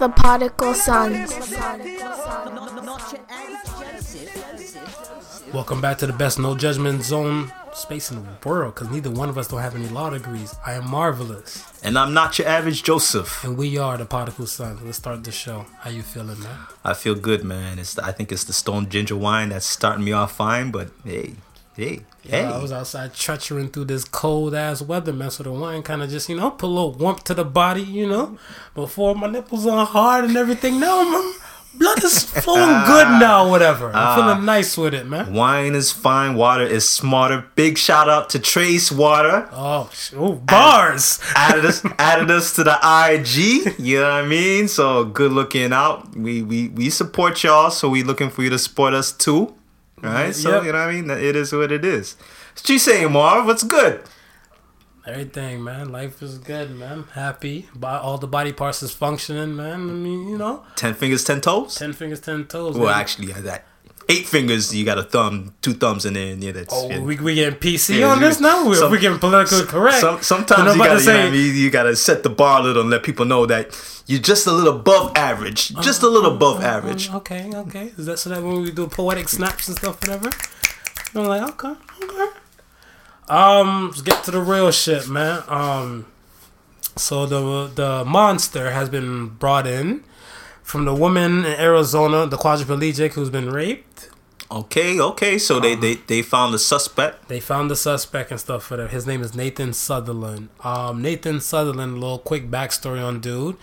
The Podical Sons. Welcome back to the best no judgment zone space in the world because neither one of us don't have any law degrees. I am marvelous. And I'm not your average Joseph. And we are the Podical Sons. Let's start the show. How you feeling, man? I feel good, man. It's I think it's the stone ginger wine that's starting me off fine, but hey, hey, hey. I was outside treachering through this cold ass weather, man. So the wine kind of just, you know, put a little warmth to the body, you know. Before my nipples are hard and everything. Now I'm blood is flowing good now, whatever. I'm Ah. feeling nice with it, man. Wine is fine, water is smarter. Big shout out to Trace Water. Oh, oh bars. added us added us to the IG. You know what I mean? So good looking out. We we we support y'all, so we looking for you to support us too. Right? So Yep. you know what I mean? It is what it is. What you saying, Marv? What's good? Everything, man. Life is good, man. Happy. All the body parts is functioning, man. I mean, you know, Ten fingers, ten toes? ten fingers, ten toes. well man. actually that eight fingers, you got a thumb, two thumbs in there, and yeah, that's Oh, yeah. we we getting PC Yeah, on this now. Some- we getting politically correct. Some, sometimes you gotta, to you, know say- I mean? you gotta set the bar a little and let people know that you're just a little above average. Just a little above average. Okay, okay. Is that so that when we do poetic snaps and stuff, whatever? I'm like, okay, okay. Um, let's get to the real shit, man. Um, so the the monster has been brought in from the woman in Arizona, the quadriplegic who's been raped. Okay, okay. So they, they they found the suspect. They found the suspect and stuff for that. His name is Nathan Sutherland. Um, Nathan Sutherland, a little quick backstory on dude.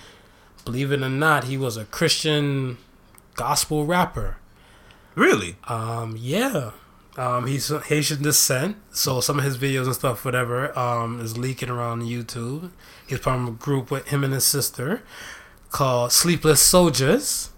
Believe it or not, he was a Christian gospel rapper. Really? Um, yeah. Um, he's Haitian descent, so some of his videos and stuff, whatever, um, is leaking around YouTube. He's part of a group with him and his sister called Sleepless Soldiers.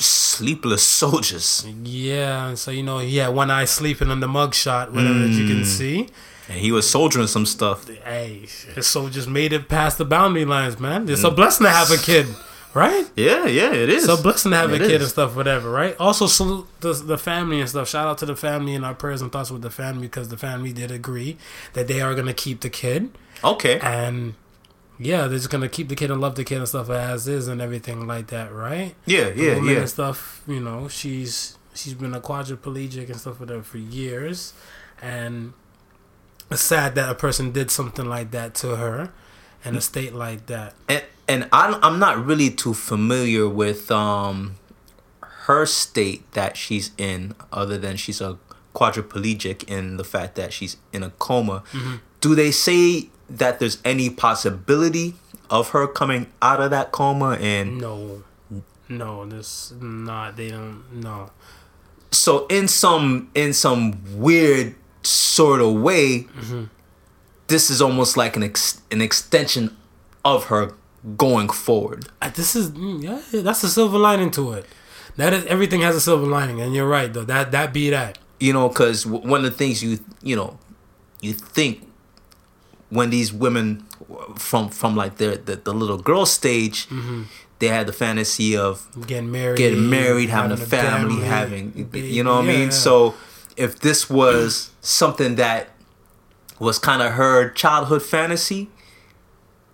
Sleepless soldiers. Yeah, so you know he had one eye sleeping on the mugshot, whatever that you can mm. see. And he was soldiering some stuff. Hey, his soldiers made it past the boundary lines, man. It's a mm. blessing to have a kid, right? Yeah, yeah, it is. It's a blessing to have It a kid is. and stuff, whatever, right? Also, salute the, the family and stuff. Shout out to the family and our prayers and thoughts with the family because the family did agree that they are going to keep the kid. Okay. And yeah, they're just going to keep the kid and love the kid and stuff as is and everything like that, right? Yeah, The yeah, woman yeah. And stuff, you know, she's she's been a quadriplegic and stuff with her for years. And it's sad that a person did something like that to her in a state like that. And and I'm I'm not really too familiar with um her state that she's in, other than she's a quadriplegic in the fact that she's in a coma. Mm-hmm. Do they say that there's any possibility of her coming out of that coma and No. No, this not they don't no. so in some in some weird sort of way Mm-hmm. this is almost like an ex- an extension of her going forward Uh, This is mm, yeah, that's a silver lining to it. That is everything has a silver lining, and you're right though. That that be that. you know because one of the things you you know you think when these women from from like their the, the little girl stage mm-hmm. they had the fantasy of Getting married, getting married having, a family, having you know what i mean? so if this was something that was kind of her childhood fantasy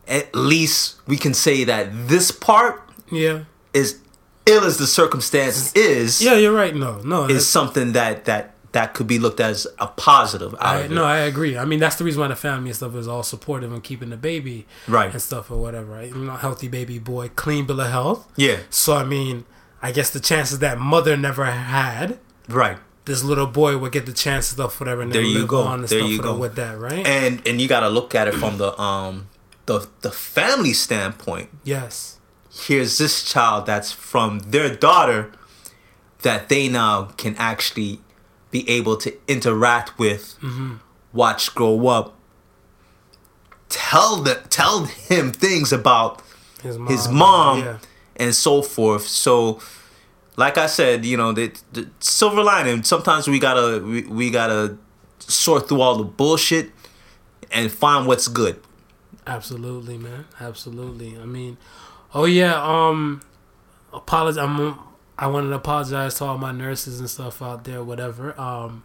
at least we can say that this part yeah, is ill as the circumstances is yeah, you're right. No, no, is something that that that could be looked as a positive out I, no, I agree. I mean, that's the reason why the family and stuff is all supportive and keeping the baby Right. and stuff or whatever. Right, you know, healthy baby boy, clean bill of health. Yeah. So I mean, I guess the chances that mother never had. Right. This little boy would get the chance of stuff, whatever, and There you go. on and There stuff you go. with that, right? And and you got to look at it from the um the the family standpoint. yes, Here's this child that's from their daughter that they now can actually be able to interact with, Mm-hmm. watch grow up, tell the tell him things about his mom, his mom yeah. and so forth. So, like I said, you know, the, the silver lining. Sometimes we gotta we, we gotta sort through all the bullshit and find what's good. Absolutely, man. Absolutely. I mean, oh yeah. Um, apologize. I'm. I wanted to apologize to all my nurses and stuff out there. Whatever. Um,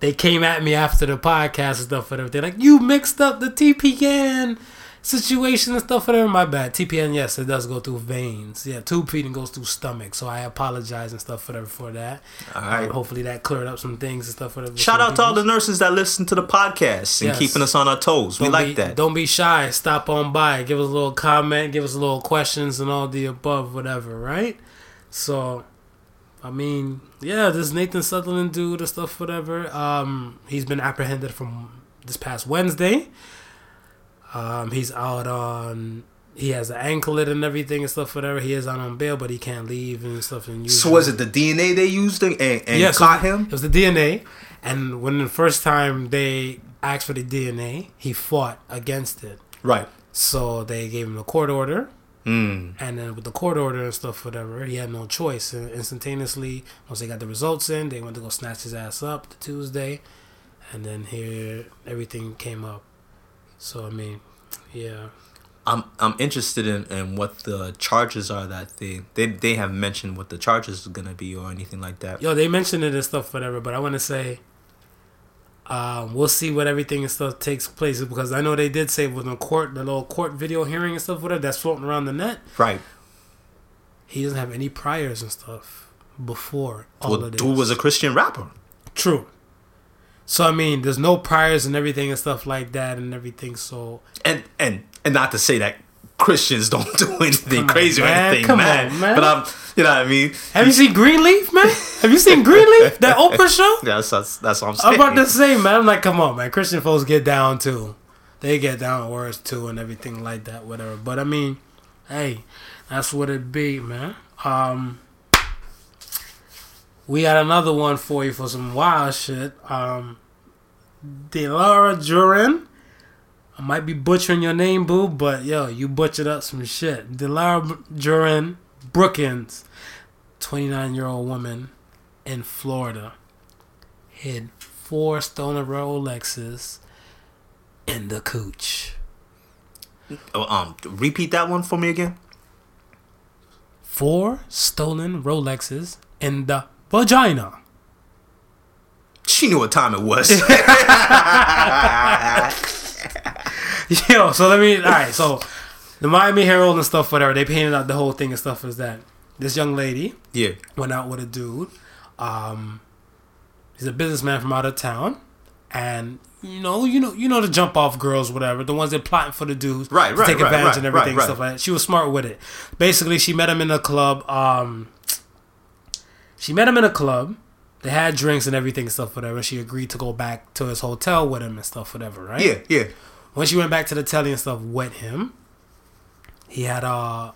they came at me after the podcast and stuff. Whatever. They're like, "You mixed up the TPN situation and stuff. Whatever. My bad. TPN. Yes, it does go through veins. Yeah, tube feeding goes through stomach. So I apologize and stuff whatever for that. All right. Um, hopefully that cleared up some things and stuff. Whatever. Shout out to all the nurses that listen to the podcast and Yes. keeping us on our toes. We Don't like be, that. Don't be shy. Stop on by. Give us a little comment. Give us a little questions and all the above, whatever. Right? So, I mean, yeah, this Nathan Sutherland dude or stuff, whatever. Um, he's been apprehended from this past Wednesday. Um, he's out on. He has an anklet and everything and stuff, whatever. He is out on bail, but he can't leave and stuff. And So was it the DNA they used and, and Yes, caught it, him? It was the DNA, and when the first time they asked for the DNA, he fought against it. Right. So they gave him a court order, Mm. and then with the court order and stuff, whatever, he had no choice. And instantaneously, once they got the results in, they went to go snatch his ass up the Tuesday, and then here everything came up. So I mean, yeah, I'm I'm interested in, in what the charges are that they they they have mentioned what the charges is gonna be or anything like that. yo, they mentioned it and stuff, whatever. But I want to say, um, we'll see what everything and stuff takes place because I know they did say with the court, the little court video hearing and stuff, whatever that's floating around the net. Right. He doesn't have any priors and stuff before all Well, of this. dude was a Christian rapper. True. So I mean, there's no priors and everything and stuff like that and everything. So And and and not to say that Christians don't do anything Come on, crazy or anything, Come man. on, man. But I'm you know what I mean? have you seen Greenleaf, man? Have you seen Greenleaf? That Oprah show? That's that's, that's what I'm saying. I'm about to say, man. I'm like, come on, man. Christian folks get down too. They get down worse too and everything like that, whatever. But I mean, hey, that's what it be, man. Um, we got another one for you for some wild shit. Um, Delara Jurin. I might be butchering your name, boo, but yo, you butchered up some shit. Delara Jurin Brookins, 29 year old woman in Florida, hid four stolen Rolexes in the cooch. Oh, um, repeat that one for me again. Four stolen Rolexes in the vagina. She knew what time it was. Yo, so let me. All right, so the Miami Herald and stuff, whatever, they painted out the whole thing and stuff is that this young lady yeah. went out with a dude. Um, he's a businessman from out of town, and you know, you know, you know the jump off girls, whatever, the ones that plotting for the dudes, Right, to right, take right, advantage right, and everything right, and stuff like that. She was smart with it. Basically, she met him in a club. Um, she met him in a club. They had drinks and everything and stuff, whatever. She agreed to go back to his hotel with him and stuff, whatever, right? Yeah, yeah. When she went back to the telly and stuff with him, he had uh, a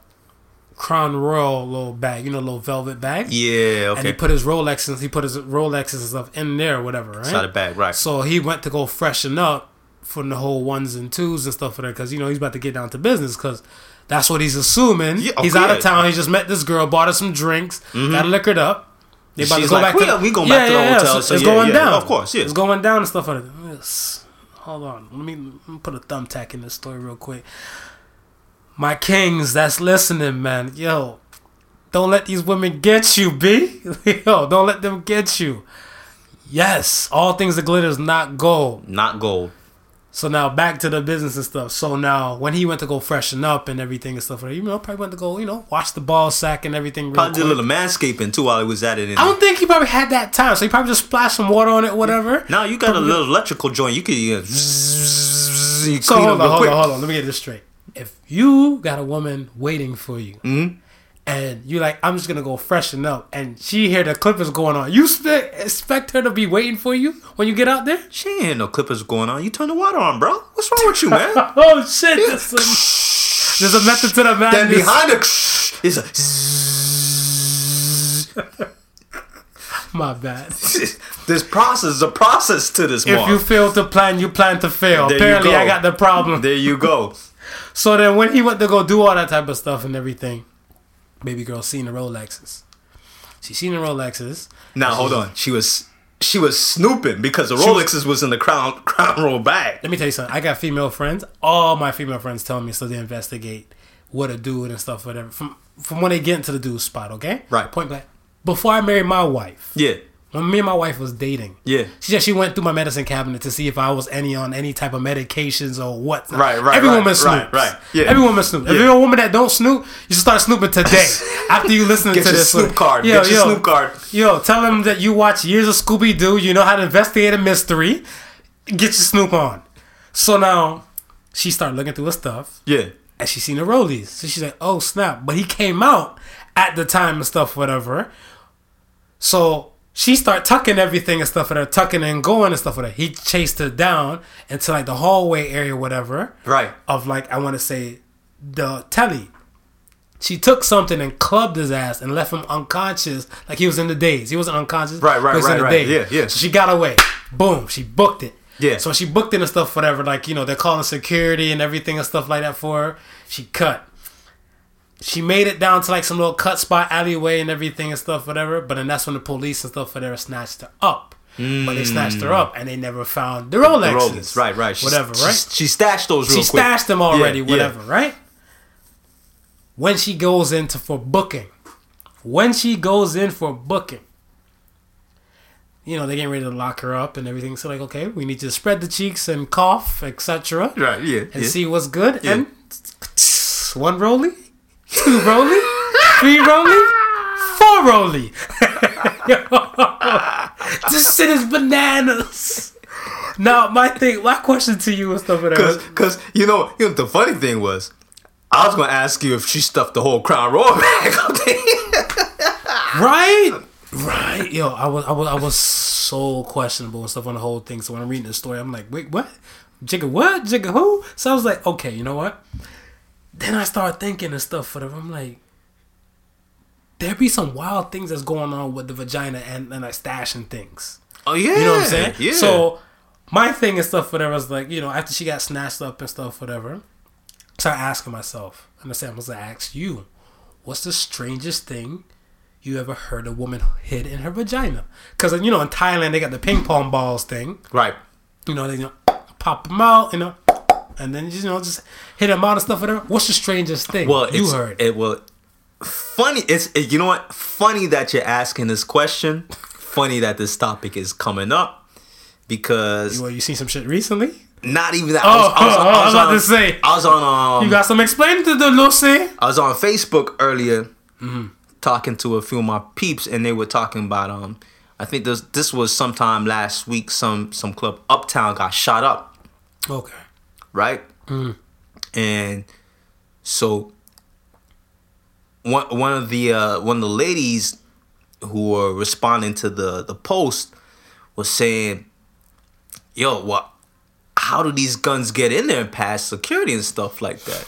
Crown Royal little bag, you know, little velvet bag. Yeah, And he put his Rolexes, he put his Rolexes and stuff in there, whatever, right? Inside the bag, right. So he went to go freshen up from the whole ones and twos and stuff for that, because you know he's about to get down to business, because that's what he's assuming. Yeah, oh, he's out of town. He just met this girl, bought her some drinks, mm-hmm. got liquored up. They about She's to go like, back "We- to we going back to the hotel, so it's yeah, going yeah, down. of course, yeah. it's going down and stuff like that. Yes. Hold on, let me, let me put a thumbtack in this story real quick. My kings that's listening, man, yo, don't let these women get you, B. Yo, don't let them get you. Yes, all things that glitter is not gold. Not gold. So now back to the business and stuff. So now when he went to go freshen up and everything and stuff, you know, probably went to go, you know, wash the ball sack and everything. Probably did a quick. little manscaping too while he was at it. I don't think he probably had that time, so he probably just splashed some water on it, whatever. now you got a little electrical joint. You could you So clean hold on, hold quick. on, hold on. Let me get this straight. If you got a woman waiting for you, Mm-hmm. And you're like, I'm just gonna go freshen up, and she hear the clippers going on, you spe- expect her to be waiting for you when you get out there? She ain't no clippers going on. You turn the water on, bro. What's wrong with you, man? oh shit! There's, a, there's a method to the then madness. behind it is a. My bad. This process is a process to this. If Mark. you fail to plan, you plan to fail. There Apparently, go. I got the problem. there you go. So then, when he went to go do all that type of stuff and everything, baby girl seen the Rolexes. She seen the Rolexes. Now hold on. She was she was snooping because the was- Rolexes was in the crown crown roll bag. Let me tell you something. I got female friends. All my female friends tell me so they investigate what a dude and stuff, whatever. From from when they get into the dude spot, okay? Right. Point blank. Before I married my wife, Yeah. When me and my wife was dating. Yeah. She just she went through my medicine cabinet to see if I was any on any type of medications or what. Right, right, Every right, woman snoops. right, right. Yeah. Every woman snoops. If Yeah. you're a woman that don't snoop, you should start snooping today. After you listen to this. Snoop card. Get your Snoop card. Yo, tell them that you watch years of Scooby Doo. You know how to investigate a mystery. Get your Snoop on. So now she started looking through her stuff Yeah. and she seen the rollies. So she's like, "Oh snap!" But he came out at the time and stuff, whatever. So she start tucking everything and stuff with her, tucking and going and stuff with her. He chased her down into like the hallway area, whatever, Right. of like I want to say the telly. She took something and clubbed his ass and left him unconscious, like he was in the days. He wasn't unconscious, Right, right, in right, right. daze. Yeah, yeah. So she got away. Boom. She booked it. Yeah. So she booked it and stuff, whatever. Like you know, they're calling security and everything and stuff like that for her. She cut. She made it down to like some little cut spot alleyway and everything and stuff, whatever. But then that's when the police and stuff whatever snatched her up. But they snatched her up and they never found the Rolexes. Mm. Rollies. Right, right. She, whatever, she, right? She, stashed those she quick. stashed them already, Yeah, yeah. whatever, right? When she goes into for booking, when she goes in for booking, you know, they're getting ready to lock her up and everything. So like, okay, we need to spread the cheeks and cough, etc. Right, yeah. And yeah. see what's good. Yeah. And one rolly, two Roly, three Roly, four rolly. this shit is bananas. Now, my thing, my question to you and stuff like that. cause you know, you know, the funny thing was, I was gonna ask you if she stuffed the whole Crown Royal bag. Right? Right. Yo, I was I was I was so questionable and stuff on the whole thing. So when I'm reading the story, I'm like, wait, what? Jigga what? Jigga who? So I was like, okay, you know what? Then I start thinking and stuff for them. I'm like, there be some wild things that's going on with the vagina and, and like stashing things. Oh yeah, You know what I'm saying? Yeah. So my thing and stuff, whatever, was like, you know, after she got snatched up and stuff, whatever. So I asking myself, and I said, I'm gonna ask you, what's the strangest thing you ever heard a woman hid in her vagina? Because you know, in Thailand they got the ping pong balls thing. right. You know, they you know, pop them out, you know, and then you know just hit them out and stuff, whatever. What's the strangest thing Well, you heard? it. Well, funny. It's it, you know what? Funny that you're asking this question. funny that this topic is coming up because well, you seen some shit recently? not even that. Oh, oh, oh, I was about to say. I was on. Um, You got some explaining to do, Lucy? I was on Facebook earlier, Mm-hmm. talking to a few of my peeps, and they were talking about um. I think this this was sometime last week. Some some club uptown got shot up, Okay. Right? Mm. And so one one of the uh, one of the ladies who were responding to the the post was saying, "Yo, what? How do these guns get in there and pass security and stuff like that?"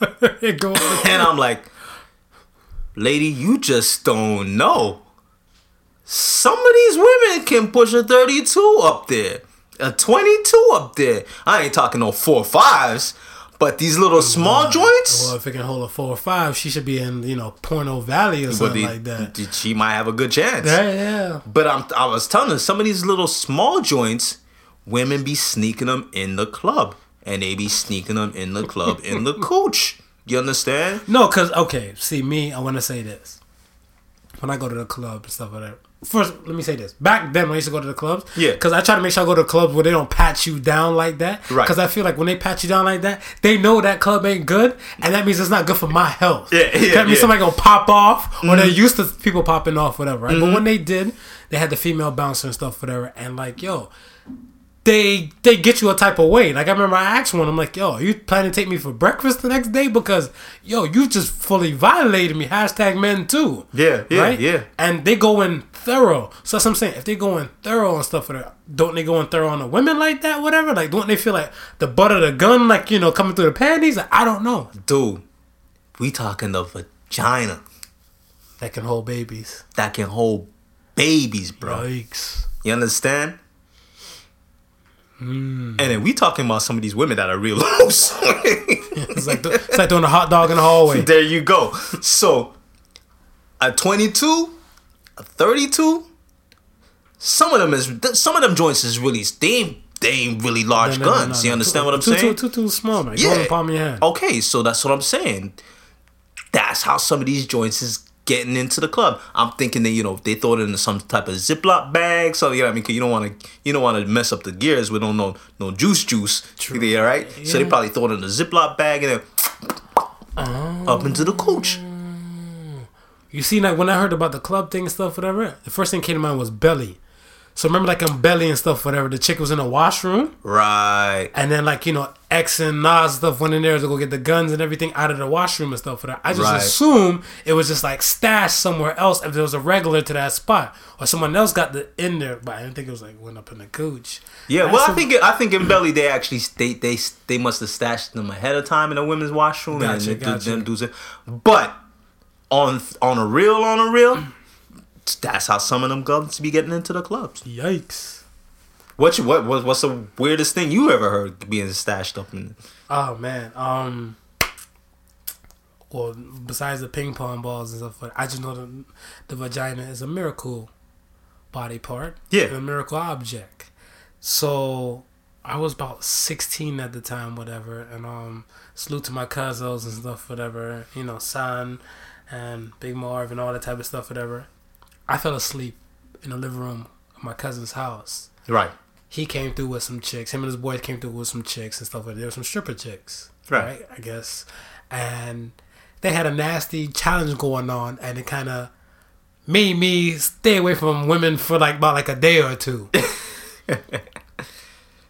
And I'm like, lady, you just don't know. Some of these women can push a 32 up there, a 22 up there. I ain't talking no four fives, but these little small joints. Well, if it can hold a four or five, she should be in you know Porno Valley or something the- like that. she might have a good chance. Yeah, yeah. But I'm, I was telling her, some of these little small joints, women be sneaking them in the club. And they be sneaking them in the club in the cooch. You understand? No, cause okay, see me, I want to say this. When I go to the club and stuff like that. First, let me say this. Back then, when I used to go to the clubs, Yeah. cause I try to make sure I go to clubs where they don't pat you down like that. Right. Cause I feel like when they pat you down like that, they know that club ain't good, and that means it's not good for my health. Yeah, yeah, That means yeah. Mm-hmm. somebody gonna pop off, or they're used to people popping off, whatever. Right. But when they did, they had the female bouncer and stuff, whatever, and like, yo, they they get you a type of way. Like I remember I asked one, I'm like, yo, are you planning to take me for breakfast the next day? Because yo, you just fully violated me. Hashtag men too. Yeah, yeah, yeah. And they go in thorough. So that's what I'm saying. If they're going thorough and stuff for that, don't they go in thorough on the women like that, whatever? Like don't they feel like the butt of the gun, like, you know, coming through the panties? Like, I don't know. Dude, we talking the vagina That can hold babies. that can hold babies, bro. Yikes. You understand? Hmm. And then we talking about some of these women that are real loose. It's like it's like doing a hot dog in the hallway. there you go. So, at 22, a 32, some of them is some of them joints is really they ain't, they ain't really large No, no, guns. no, you understand what I'm too, saying? Too, too, too small, man. Yeah. Go in the palm of your hand. Okay, so that's what I'm saying. That's how some of these joints is getting into the club. I'm thinking that you know they throw it into some type of Ziploc bag, so you know what I mean. Cause you don't want to you don't want to mess up the gears with no no no juice juice. True. Yeah, right. So they probably throw it in a Ziploc bag and then oh. up into the coach. You see, like when I heard about the club thing and stuff, whatever, the first thing came to mind was Belly. So remember, like in Belly and stuff, whatever, the chick was in the washroom, Right. and then like you know X and Nas stuff went in there to go get the guns and everything out of the washroom and stuff. Whatever. I just Right. assume it was just like stashed somewhere else if there was a regular to that spot, or someone else got the in there, but I didn't think it was like went up in the cooch. Yeah, well, I think I think in Belly they actually they they they must have stashed them ahead of time in the women's washroom and Gotcha, do- gotcha. them dudes. But on on a real on a real, that's how some of them guns be getting into the clubs. Yikes! What you, what what what's the weirdest thing you ever heard being stashed up in? Oh man. Um. Well, besides the ping pong balls and stuff, I just know the the vagina is a miracle body part. Yeah. a miracle object. So I was about sixteen at the time, whatever, and um, salute to my cousins and stuff, whatever. You know, San and Big Marv and all that type of stuff, whatever. I fell asleep in the living room of my cousin's house Right. he came through with some chicks. Him and his boys came through with some chicks and stuff. Like that. There were some stripper chicks, Right. right? I guess, and they had a nasty challenge going on, and it kind of made me stay away from women for like about like a day or two.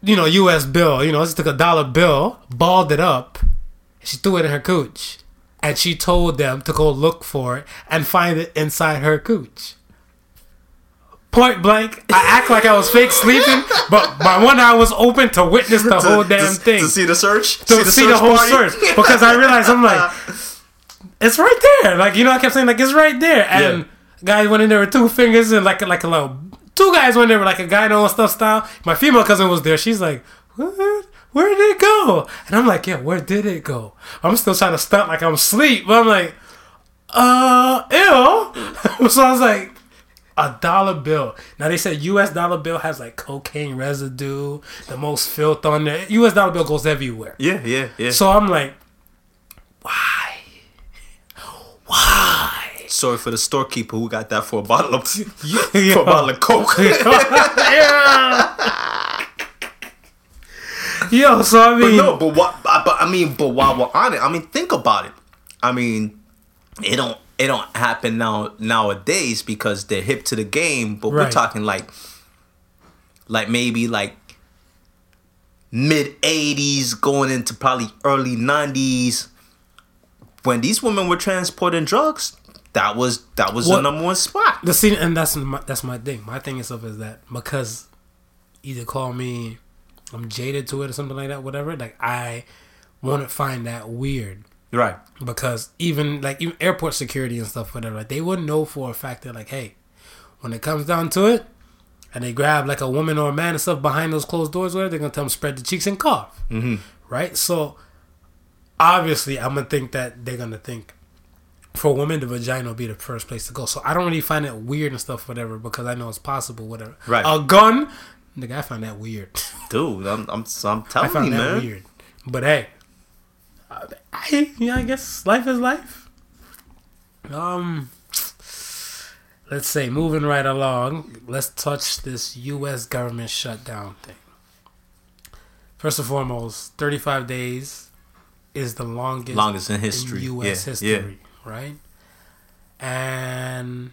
you know, U.S. bill. You know, she took a dollar bill, balled it up, and she threw it in her cooch, and she told them to go look for it and find it inside her cooch point blank. I act like I was fake sleeping, but my one eye was open to witness the whole damn to, thing. to see the search. to see the whole party? search because I realized I'm like, it's right there. Like you know, I kept saying like it's right there, and Yeah. guy went in there with two fingers and like like a little. Two guys went in there with like a guy knowing stuff style. My female cousin was there. She's like, what? Where did it go? And I'm like, yeah, where did it go? I'm still trying to stunt like I'm asleep, but I'm like, uh, ew. so I was like, a dollar bill. Now they said U.S. dollar bill has like cocaine residue, the most filth on there. U.S. dollar bill goes everywhere. Yeah, yeah, yeah. So I'm like, why? Why? Sorry for the storekeeper who got that for a bottle of for a bottle of coke. yeah. Yo, so I mean, But no, but what? Uh, but I mean, but while we're on it, I mean, think about it. I mean, it don't it don't happen now nowadays because they're hip to the game. But we're talking like, like maybe like mid '80s, going into probably early '90s, when these women were transporting drugs. That was that was What- the number one spot. the scene, and that's my that's my thing. My thing is stuff is that because either call me I'm jaded to it or something like that, whatever. Like I want to find that weird. Right. because even like even airport security and stuff, whatever, like they wouldn't know for a fact that like, hey, when it comes down to it, and they grab like a woman or a man and stuff behind those closed doors, whatever, they're gonna tell them spread the cheeks and cough, Mm-hmm. right? So obviously, I'm gonna think that they're gonna think for a woman, the vagina will be the first place to go. So I don't really find it weird and stuff, whatever, because I know it's possible, whatever. Right. A gun, nigga, I found that weird. Dude, I'm I'm, I'm telling I found you, that man. weird. But hey, I, I, yeah, I guess life is life. Um, let's say moving right along. Let's touch this U.S. government shutdown thing. First and foremost, 35 days is the longest, Longest in history. in U.S. Yeah, history, right? And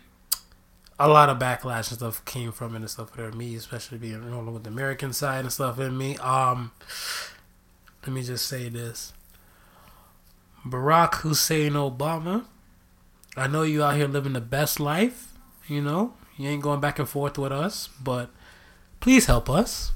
a lot of backlash and stuff came from it and stuff for me, especially being know, with the American side and stuff in me. Um, let me just say this: Barack Hussein Obama, I know you out here living the best life. You know, you ain't going back and forth with us, but please help us.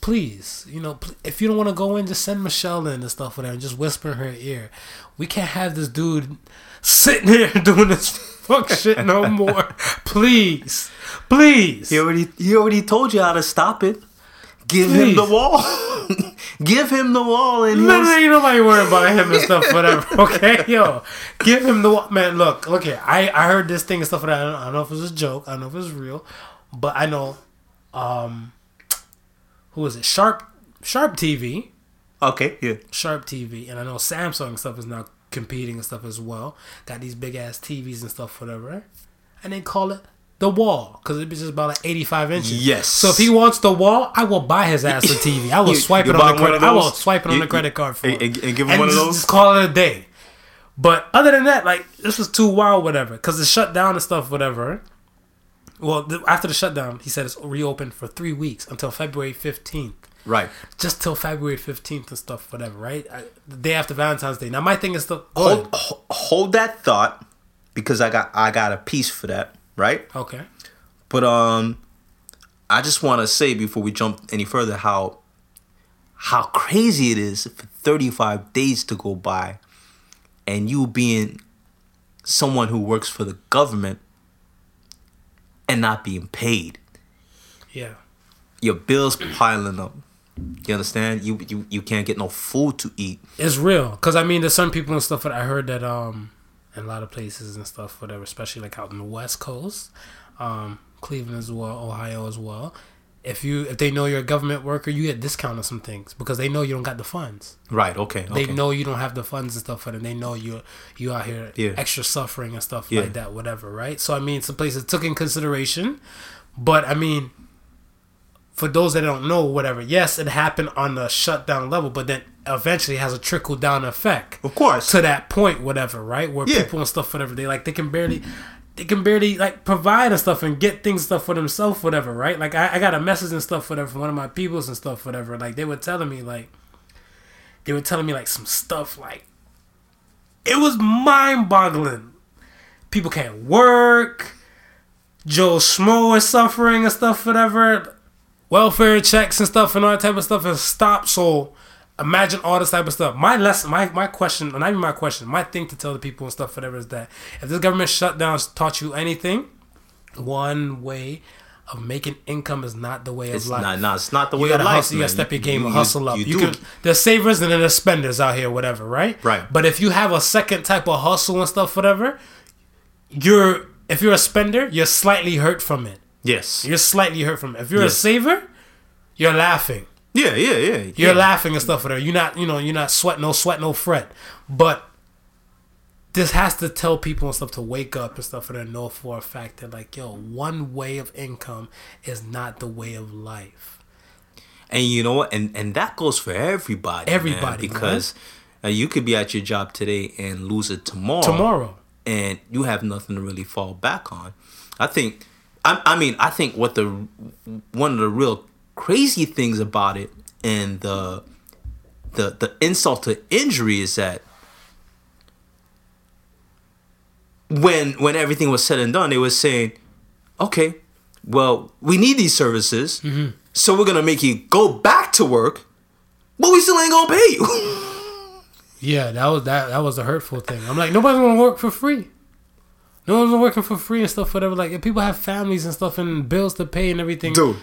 Please, you know, if you don't want to go in, just send Michelle in and stuff with her and just whisper in her ear. We can't have this dude sitting here doing this fuck shit no more. Please, please. He already he already told you how to stop it. Give him the wall. Give him the wall and Literally, ain't nobody worried about him and stuff, whatever. Okay, yo, give him the wa- man. Look, look here. I I heard this thing and stuff. Like that. I don't, I don't know if it was a joke. I don't know if it was real, but I know, um, who was it? Sharp Sharp TV, Okay, yeah. Sharp TV, and I know Samsung stuff is now competing and stuff as well. Got these big ass TVs and stuff, whatever. And they call it the wall because it's just about like 85 inches. Yes. So if he wants the wall, I will buy his ass a TV. I will You- swipe you it on the credit. I will swipe it on You- the credit card for and- him. and- and give him one of those? Just call it a day. But other than that, like this was too wild, whatever. Because the shutdown and stuff, whatever. Well, the, after the shutdown, he said it's reopened for three weeks until February 15th Right. just till February 15th and stuff, whatever, right? I, the day after Valentine's Day. Now, my thing is the. Hold, hold that thought because I got I got a piece for that, right? Okay. But um I just want to say before we jump any further how how crazy it is for 35 days to go by and you being someone who works for the government and not being paid. Yeah. Your bills piling up. You understand? You you you can't get no food to eat. It's real. Because, I mean, there's some people and stuff that I heard that, um, in a lot of places and stuff, whatever, especially like out in the West Coast, um, Cleveland as well, Ohio as well. If you if they know you're a government worker, you get discount on some things because they know you don't got the funds. Right, okay. They okay. know you don't have the funds and stuff for them. They know you you out here Yeah. extra suffering and stuff Yeah. like that, whatever, right? So I mean, some places took in consideration, but I mean, for those that don't know, whatever, yes, it happened on the shutdown level, but then eventually has a trickle down effect Of course. to that point, whatever, right? Where Yeah. people and stuff, whatever, they like they can barely they can barely like provide and stuff and get things stuff for themselves, whatever, right? Like I, I got a message and stuff, whatever, from one of my peoples and stuff, whatever. Like they were telling me like they were telling me like some stuff like it was mind boggling. People can't work. Joe Schmo is suffering and stuff, whatever. Welfare checks and stuff and all that type of stuff has stopped. So imagine all this type of stuff. My lesson, my my question, not even my question, my thing to tell the people and stuff, whatever, is that if this government shutdown taught you anything, one way of making income is not the way It's of life. not, no, it's not the You way of life. hustle. You gotta step your game You- and you- hustle up. You, do. can. There's savers and then there's spenders out here, whatever, right? Right. But if you have a second type of hustle and stuff, whatever, you're if you're a spender, you're slightly hurt from it. Yes. You're slightly hurt from it. If you're a saver, you're laughing. Yeah, yeah, yeah. You're laughing and stuff whatever. You're not, you know, you're not sweat, no sweat, no fret. But this has to tell people and stuff to wake up and stuff and know for a fact that like, yo, one way of income is not the way of life. And you know what? And and that goes for everybody. Everybody, man. because uh, you could be at your job today and lose it tomorrow. Tomorrow. and you have nothing to really fall back on. I think. I, I mean, I think what the one of the real crazy things about it and the the the insult to injury is that when when everything was said and done, they were saying, "Okay, well, we need these services, mm-hmm. so we're gonna make you go back to work, but we still ain't gonna pay you." Yeah, that was that that was a hurtful thing. I'm like, nobody's gonna work for free. No one's working for free and stuff, whatever. Like, people have families and stuff and bills to pay and everything. Dude,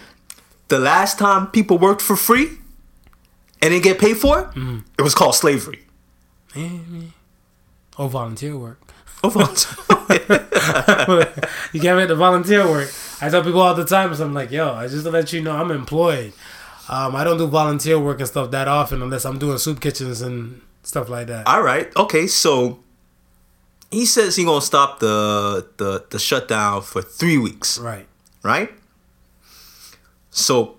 the last time people worked for free and didn't get paid for it, it was called slavery. Or volunteer work. yeah, you can't make the volunteer work. I tell people all the time, so I'm like, yo, I just to let you know I'm employed. Um, I don't do volunteer work and stuff that often unless I'm doing soup kitchens and stuff like that. All right. Okay. So he says he gonna stop the the the shutdown for three weeks. right. Right. So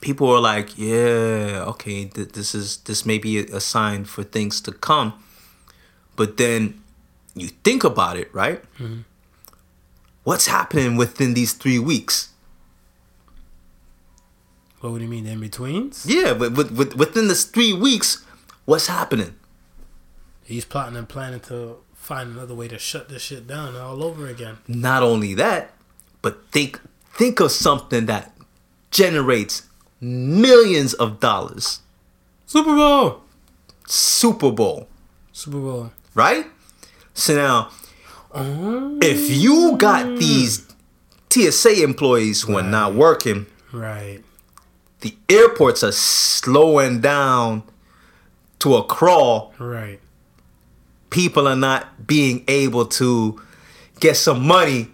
people are like, yeah, okay, th- this is this may be a, sign for things to come. But then you think about it, right? Mm-hmm. What's happening within these three weeks? What would you mean, in betweens? Yeah, but with, with, within this three weeks, what's happening? He's plotting and planning to find another way to shut this shit down all over again. Not only that, but think think of something that generates millions of dollars. Super Bowl! Super Bowl, Super Bowl. right? So now, Oh, if you got these TSA employees who are not working, right. the airports are slowing down to a crawl. Right. People are not being able to get some money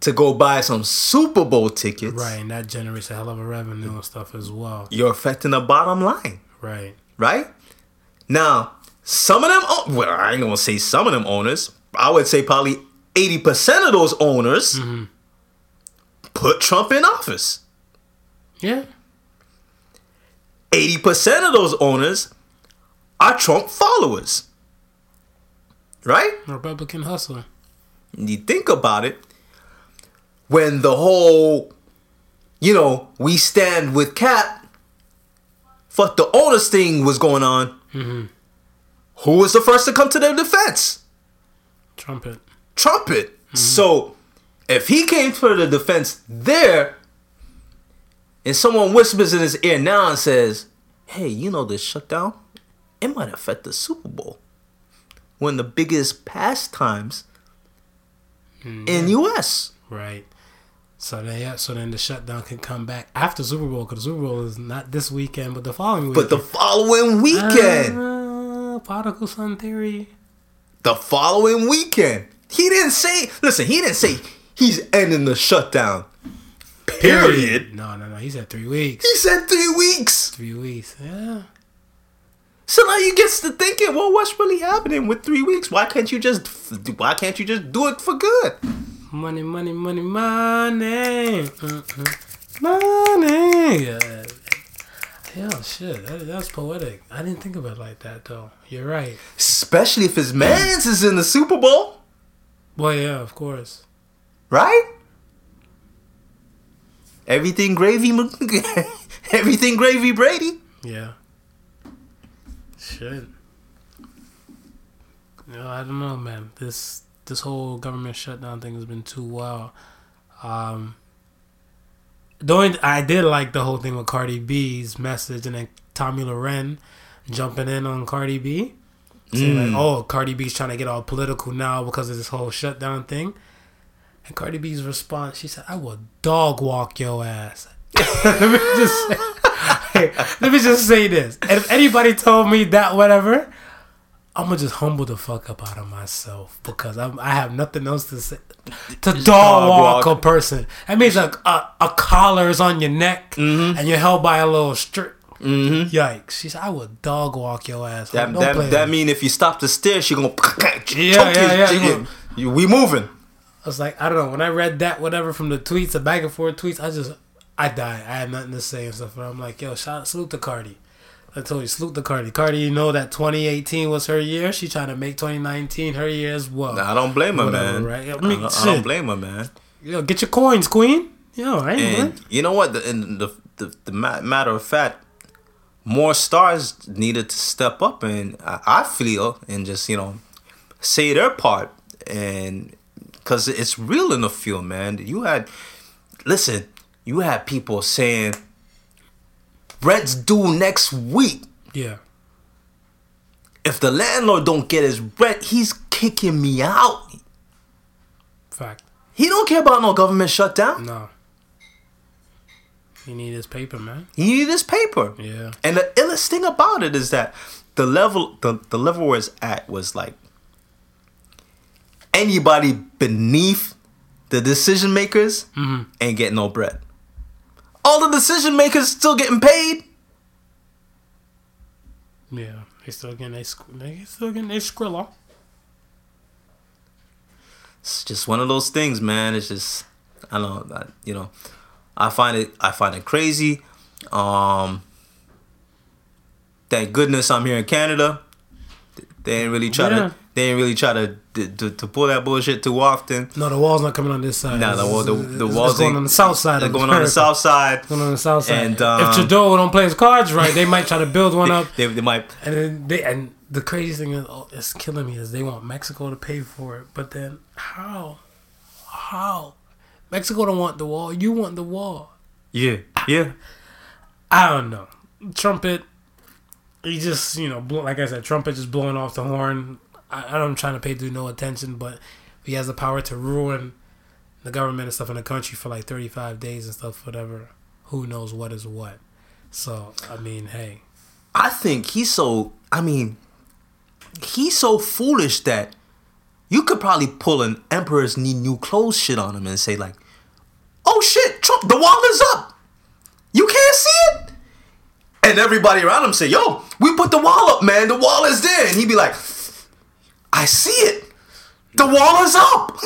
to go buy some Super Bowl tickets. Right. And that generates a hell of a revenue and stuff as well. You're affecting the bottom line, Right. right? Now, some of them, well, I ain't gonna say some of them owners. I would say probably eighty percent of those owners mm-hmm. put Trump in office. Yeah. Eighty percent of those owners are Trump followers. Right? Republican hustle. you think about it, when the whole, you know, we stand with Cap, fuck the owners thing was going on, mm-hmm. who was the first to come to their defense? Trumpet. Trumpet. Mm-hmm. So, if he came to the defense there, and someone whispers in his ear now and says, hey, you know this shutdown? It might affect the Super Bowl. One of the biggest pastimes in U.S. Right. So then, yeah, so then the shutdown can come back after Super Bowl because Super Bowl is not this weekend, but the following But the following weekend, Uh, particle sun theory. the following weekend, he didn't say. Listen, he didn't say he's ending the shutdown. Period. No, no, no. He said three weeks. He said three weeks. Three weeks. Yeah. So now you gets to thinking, well, what's really happening with three weeks? Why can't you just? Why can't you just do it for good? Money, money, money, money. Mm-mm. Money. Yeah. Hell, shit. That, that's poetic. I didn't think of it like that, though. You're right. Especially if his man's is in the Super Bowl, Well, yeah, of course. right? Everything gravy, everything gravy, Brady. Yeah. Shit. No, I don't know, man. This this whole government shutdown thing has been too wild. Um, the only I did like the whole thing with Cardi B's message, and then Tomi Lahren jumping in on Cardi B, saying Mm. like, "Oh, Cardi B's trying to get all political now because of this whole shutdown thing." And Cardi B's response, she said, "I will dog walk your ass." let me just say, let me just say this: and if anybody told me that, whatever, I'm gonna just humble the fuck up out of myself because I'm, I have nothing else to say. To dog, dog walk, walk. a person, that means a, a, a collar is on your neck and you're held by a little strip. Mm-hmm. Yikes! She said, "I would dog walk your ass." That Don't that, that mean if you stop the stairs, she gonna choke Yeah, yeah, yeah, you- we moving. I was like, I don't know. When I read that, whatever from the tweets, the back and forth tweets, I just, I died. I had nothing to say and stuff. And I'm like, yo, shout, salute to Cardi. I told you, salute to Cardi. Cardi, you know that 2018 was her year. She trying to make 2019 her year as well. Nah, I don't blame her, Whatever, man. right? I I, don't, I don't blame her, man. Yo, get your coins, queen. Yo, I ain't And you know what? The, and the, the the matter of fact, more stars needed to step up, and I, I feel and just you know say their part, and because it's real in the field, man. You had listen, you have people saying rent's due next week. Yeah. If the landlord don't get his rent, he's kicking me out. Fact. He don't care about no government shutdown. No. He need his paper, man. He need his paper. Yeah. And the illest thing about it is that the level the, the level where it's at was like anybody beneath the decision makers Mhm. ain't getting no bread. All the decision makers still getting paid. Yeah. They still getting they, they still getting they skrilla. It's just one of those things, man. It's just I don't know, I, you know, I find it I find it crazy. Um thank goodness I'm here in Canada. They ain't really try Yeah. to they ain't really try to, to to pull that bullshit too often. No, the wall's not coming on this side. Nah, the wall- the- the it's walls going ain't- on the south side. They're going on the south side. Going on the south side. And, um, if Trudeau don't play his cards right, they might try to build one up. They, they might And then they and the crazy thing is, oh, it's killing me is they want Mexico to pay for it, but then how, how, Mexico don't want the wall. You want the wall. Yeah. Yeah. I don't know. Trumpet, he just you know, like I said, Trumpet just blowing off the horn. I, I don't trying to pay dude no attention, but he has the power to ruin the government and stuff in the country for like thirty five days and stuff, whatever. Who knows what is what? So I mean, hey, I think he's so I mean he's so foolish that you could probably pull an emperor's need new clothes shit on him and say like, "Oh shit, Trump, the wall is up. You can't see it." And everybody around him say, "Yo, we put the wall up, man. The wall is there." And he'd be like, "I see it. The wall is up."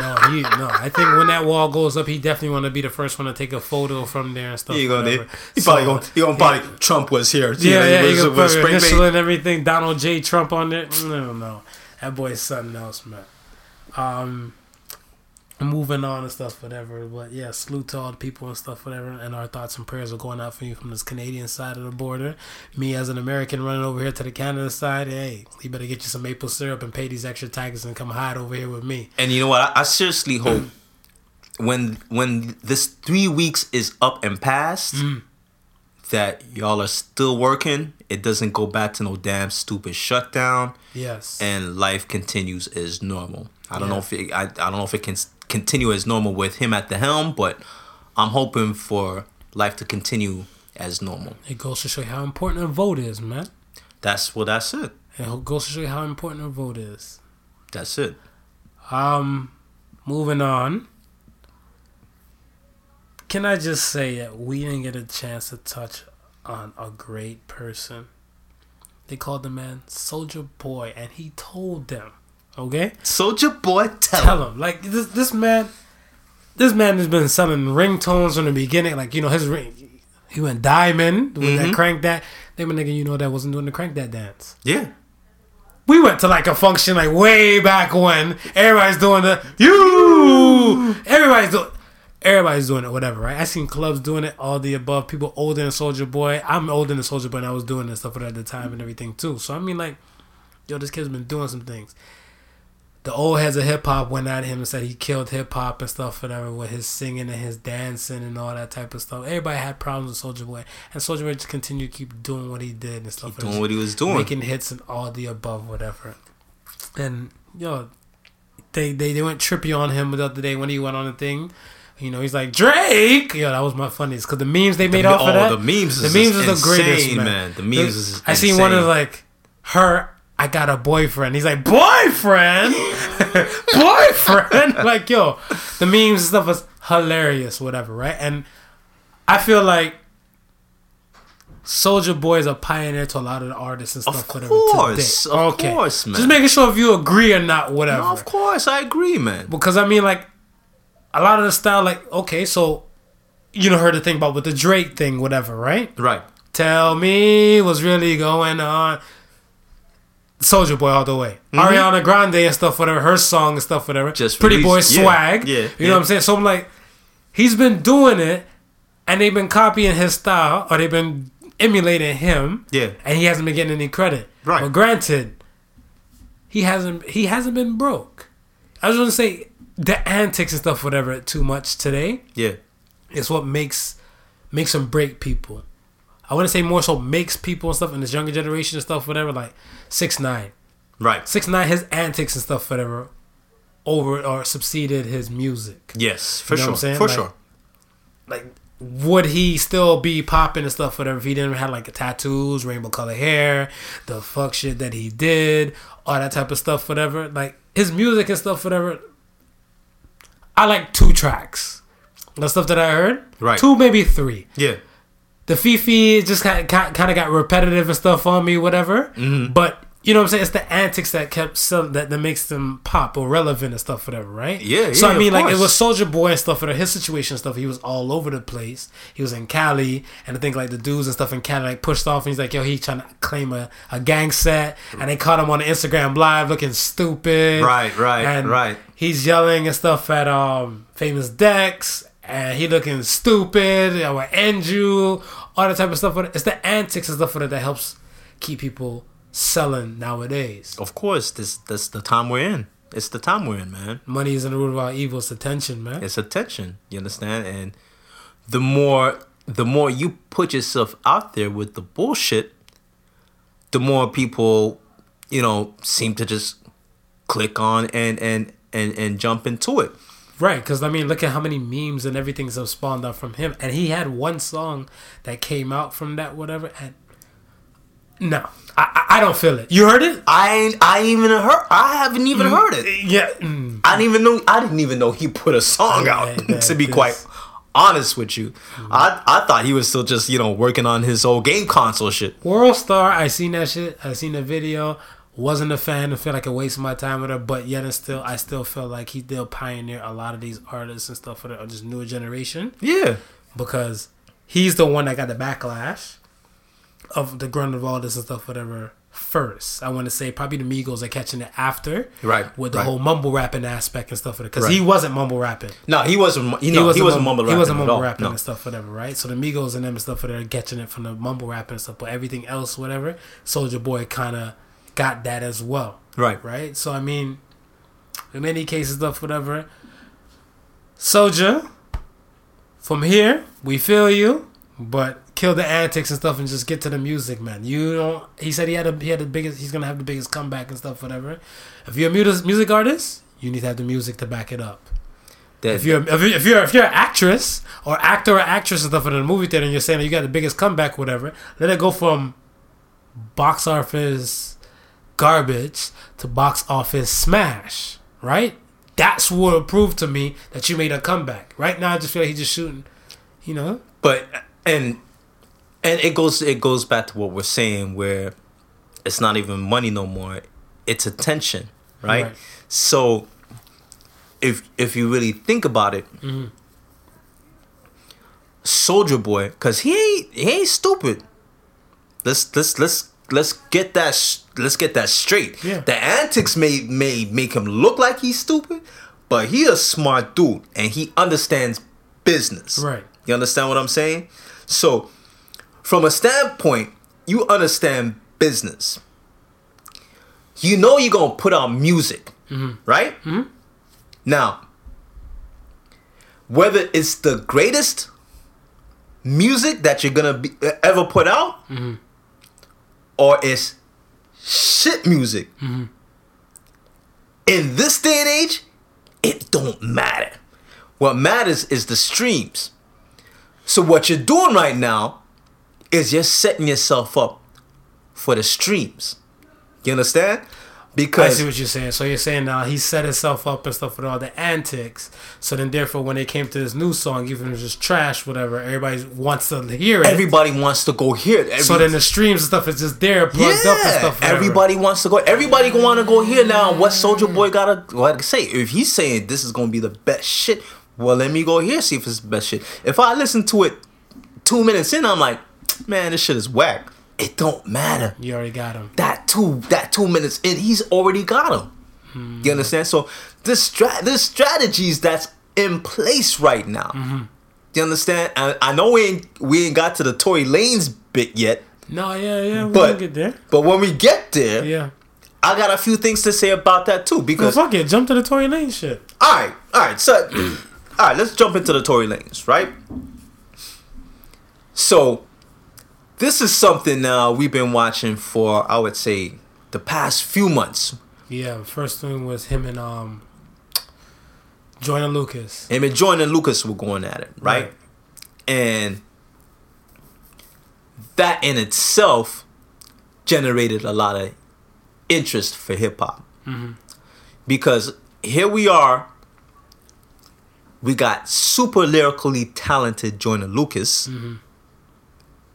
no, he no. I think when that wall goes up, he definitely want to be the first one to take a photo from there and stuff. He gonna, whatever. he So, probably gonna, he gonna probably Trump was here. Yeah, yeah, he you was- can was spray initial and everything. Donald J. Trump on there. No, no, that boy's something else, man. Um, moving on and stuff, whatever. But yeah, salute to all the people and stuff, whatever. And our thoughts and prayers are going out for you from this Canadian side of the border. Me as an American running over here to the Canada side. Hey, you better get you some maple syrup and pay these extra taxes and come hide over here with me. And you know what? I, I seriously hope when when this three weeks is up and past, Mm. that y'all are still working. It doesn't go back to no damn stupid shutdown, Yes. and life continues as normal. I don't know if it, I, I don't know if it can continue as normal with him at the helm, but I'm hoping for life to continue as normal. it goes to show you how important a vote is, man. That's well. That's it. It goes to show you how important a vote is. That's it. Um, moving on. Can I just say that we didn't get a chance to touch on a great person? They called the man Soulja Boy, and he told them, okay, Soulja boy, tell, tell him like this. This man, this man has been selling ringtones from the beginning. Like you know his ring, he went diamond with that Mhm. crank that. They were nigga, you know that wasn't doing the crank that dance. Yeah. We went to like a function like way back when everybody's doing the you. Everybody's doing. Everybody's doing it, whatever, right? I seen clubs doing it, all the above. People older than Soulja Boy. I'm older than Soulja Boy, and I was doing this stuff at the time and everything too. So I mean, like, yo, this kid's been doing some things. The old heads of hip hop went at him and said he killed hip hop and stuff, whatever, with his singing and his dancing and all that type of stuff. Everybody had problems with Soulja Boy, and Soulja Boy just continued to keep doing what he did and stuff. Doing what he was doing. making hits and all the above, whatever. And yo, they they, they went trippy on him the other day when he went on the thing. You know, he's like Drake. Yo, that was my funniest because the memes they made The- off of oh, that. the memes the is memes is the insane, greatest, man. man. The memes is I seen one of like her. I got a boyfriend. He's like boyfriend, boyfriend. like yo, the memes and stuff was hilarious, whatever, right? And I feel like Soulja Boy is a pioneer to a lot of the artists and stuff. Of course, of course, man. Just making sure if you agree or not, whatever. No, of course, I agree, man. Because I mean, like a lot of the style, like okay, so you know, heard the thing about with the Drake thing, whatever, right? Right. Tell me what's really going on. Soulja Boy all the way. Ariana Grande and stuff, whatever. Her song and stuff, whatever. Mm-hmm. Just Pretty Boy released- yeah, Swag. yeah, You know yeah. what I'm saying? So I'm like, he's been doing it, and they've been copying his style, or they've been emulating him, Yeah. and he hasn't been getting any credit. Right. But granted, he hasn't he hasn't been broke. I was gonna say the antics and stuff, whatever, too much today Yeah. is what makes makes them break people. I want to say more so makes people and stuff in this younger generation and stuff, whatever. Like six nine, Right. six nine, his antics and stuff, whatever, over or succeeded his music. Yes, for You know sure. For Like- sure. Like, would he still be popping and stuff, whatever, if he didn't have like the tattoos, rainbow color hair, the fuck shit that he did, all that type of stuff, whatever. Like his music and stuff, whatever. I like two tracks. The stuff that I heard, Right. Two, maybe three. Yeah. The Fifi just kind of, kind of got repetitive and stuff on me, whatever. Mm-hmm. But you know what I'm saying? It's the antics that kept selling, that, that makes them pop or relevant and stuff, whatever, right? Yeah, So yeah, I mean, like it was Soulja Boy and stuff, whatever. His situation and stuff, he was all over the place. He was in Cali, and I think like the dudes and stuff in Cali like pushed off, and he's like, "Yo, he trying to claim a, a gang set," and they caught him on the Instagram live looking stupid. Right, right, and right. He's yelling and stuff at um famous Dex, and he looking stupid. I Andrew, all that type of stuff. It's the antics and stuff that that helps keep people selling nowadays. Of course, this that's the time we're in. It's the time we're in, man. Money isn't the root of all evil; it's attention, man. It's attention. You understand? And the more the more you put yourself out there with the bullshit, the more people, you know, seem to just click on and and and and jump into it. Right, because I mean, look at how many memes and everything's have spawned up from him, and he had one song that came out from that whatever. And no, I I, I don't feel it. You heard it? I ain't I even heard I haven't even heard it. Yeah. mm. I didn't even know I didn't even know he put a song out. To be this- quite honest with you. I I thought he was still just you know working on his old game console shit. World Star, I seen that shit. I seen the video. Wasn't a fan. I feel like I wasted my time with her, but yet and still, I still feel like he did pioneer a lot of these artists and stuff for the just newer generation Yeah, because he's the one that got the backlash of the grunt of all this and stuff, whatever. First, I want to say probably the Migos are catching it after, Right, With the right. whole mumble rapping aspect and stuff, because Right. he wasn't mumble rapping. no, he wasn't. You know, he wasn't, mumble rapping. He wasn't mumble rapping No. and stuff, whatever, right? So the Migos and them and stuff, for that are catching it from the mumble rapping and stuff, but everything else, whatever, Soulja Boy kind of got that as well, Right. right? So I mean, in many cases, stuff, whatever. Soulja, from here, we feel you, but kill the antics and stuff and just get to the music, man. You don't. He said he had a he had the biggest. He's gonna have the biggest comeback and stuff, whatever. If you're a music artist, you need to have the music to back it up. That- If you're if you're if you're, if you're an actress or actor or actress and stuff in a movie theater and you're saying that you got the biggest comeback, whatever, let it go from box office garbage to box office smash, right? That's what will prove to me that you made a comeback. Right now, I just feel like he's just shooting, you know. but and and it goes it goes back to what we're saying where it's not even money no more it's attention right, Right. so if if you really think about it Mm-hmm. soulja boy because he ain't he ain't stupid let's let's let's let's get that let's get that straight Yeah. the antics may may make him look like he's stupid but he a smart dude and he understands business Right. you understand what I'm saying? So, from a standpoint, you understand business. You know you're gonna put out music, mm-hmm. right? Mm-hmm. Now, whether it's the greatest music that you're gonna be, uh, ever put out, mm-hmm. or it's shit music, in this day and age, it don't matter. What matters is the streams. So what you're doing right now is you're setting yourself up for the streams. You understand? I see what you're saying. So you're saying now he set himself up and stuff with all the antics. So then, therefore, when they came to this new song, even if it's just trash, whatever, everybody wants to hear it. everybody wants to go hear it. Every- so then the streams and stuff is just there, plugged up and stuff. whatever. everybody wants to go. Everybody want to go here now. What Soulja Boy gotta what to say? If he's saying this is gonna be the best shit, well, let me go here see if it's the best shit. If I listen to it two minutes in, I'm like, man, this shit is whack. It don't matter. You already got him. that two that two minutes in, he's already got him. Hmm. You understand? So this strat this strategies that's in place right now. Mm-hmm. You understand? I, I know we ain't we ain't got to the Tory Lanez bit yet, No, yeah, yeah, we But- get there. but when we get there, Yeah. I got a few things to say about that too. Well, Because fuck it, jump to the Tory Lanez shit. all right, all right, so all right, let's jump into the Tory Lanez, right? So this is something now we've been watching for I would say the past few months. Yeah, first thing was him and um, Joyner Lucas. Him and Joyner Lucas were going at it, right? Right. And that in itself generated a lot of interest for hip hop. Mm-hmm. Because here we are, we got super lyrically talented Joyner Lucas. Mm-hmm.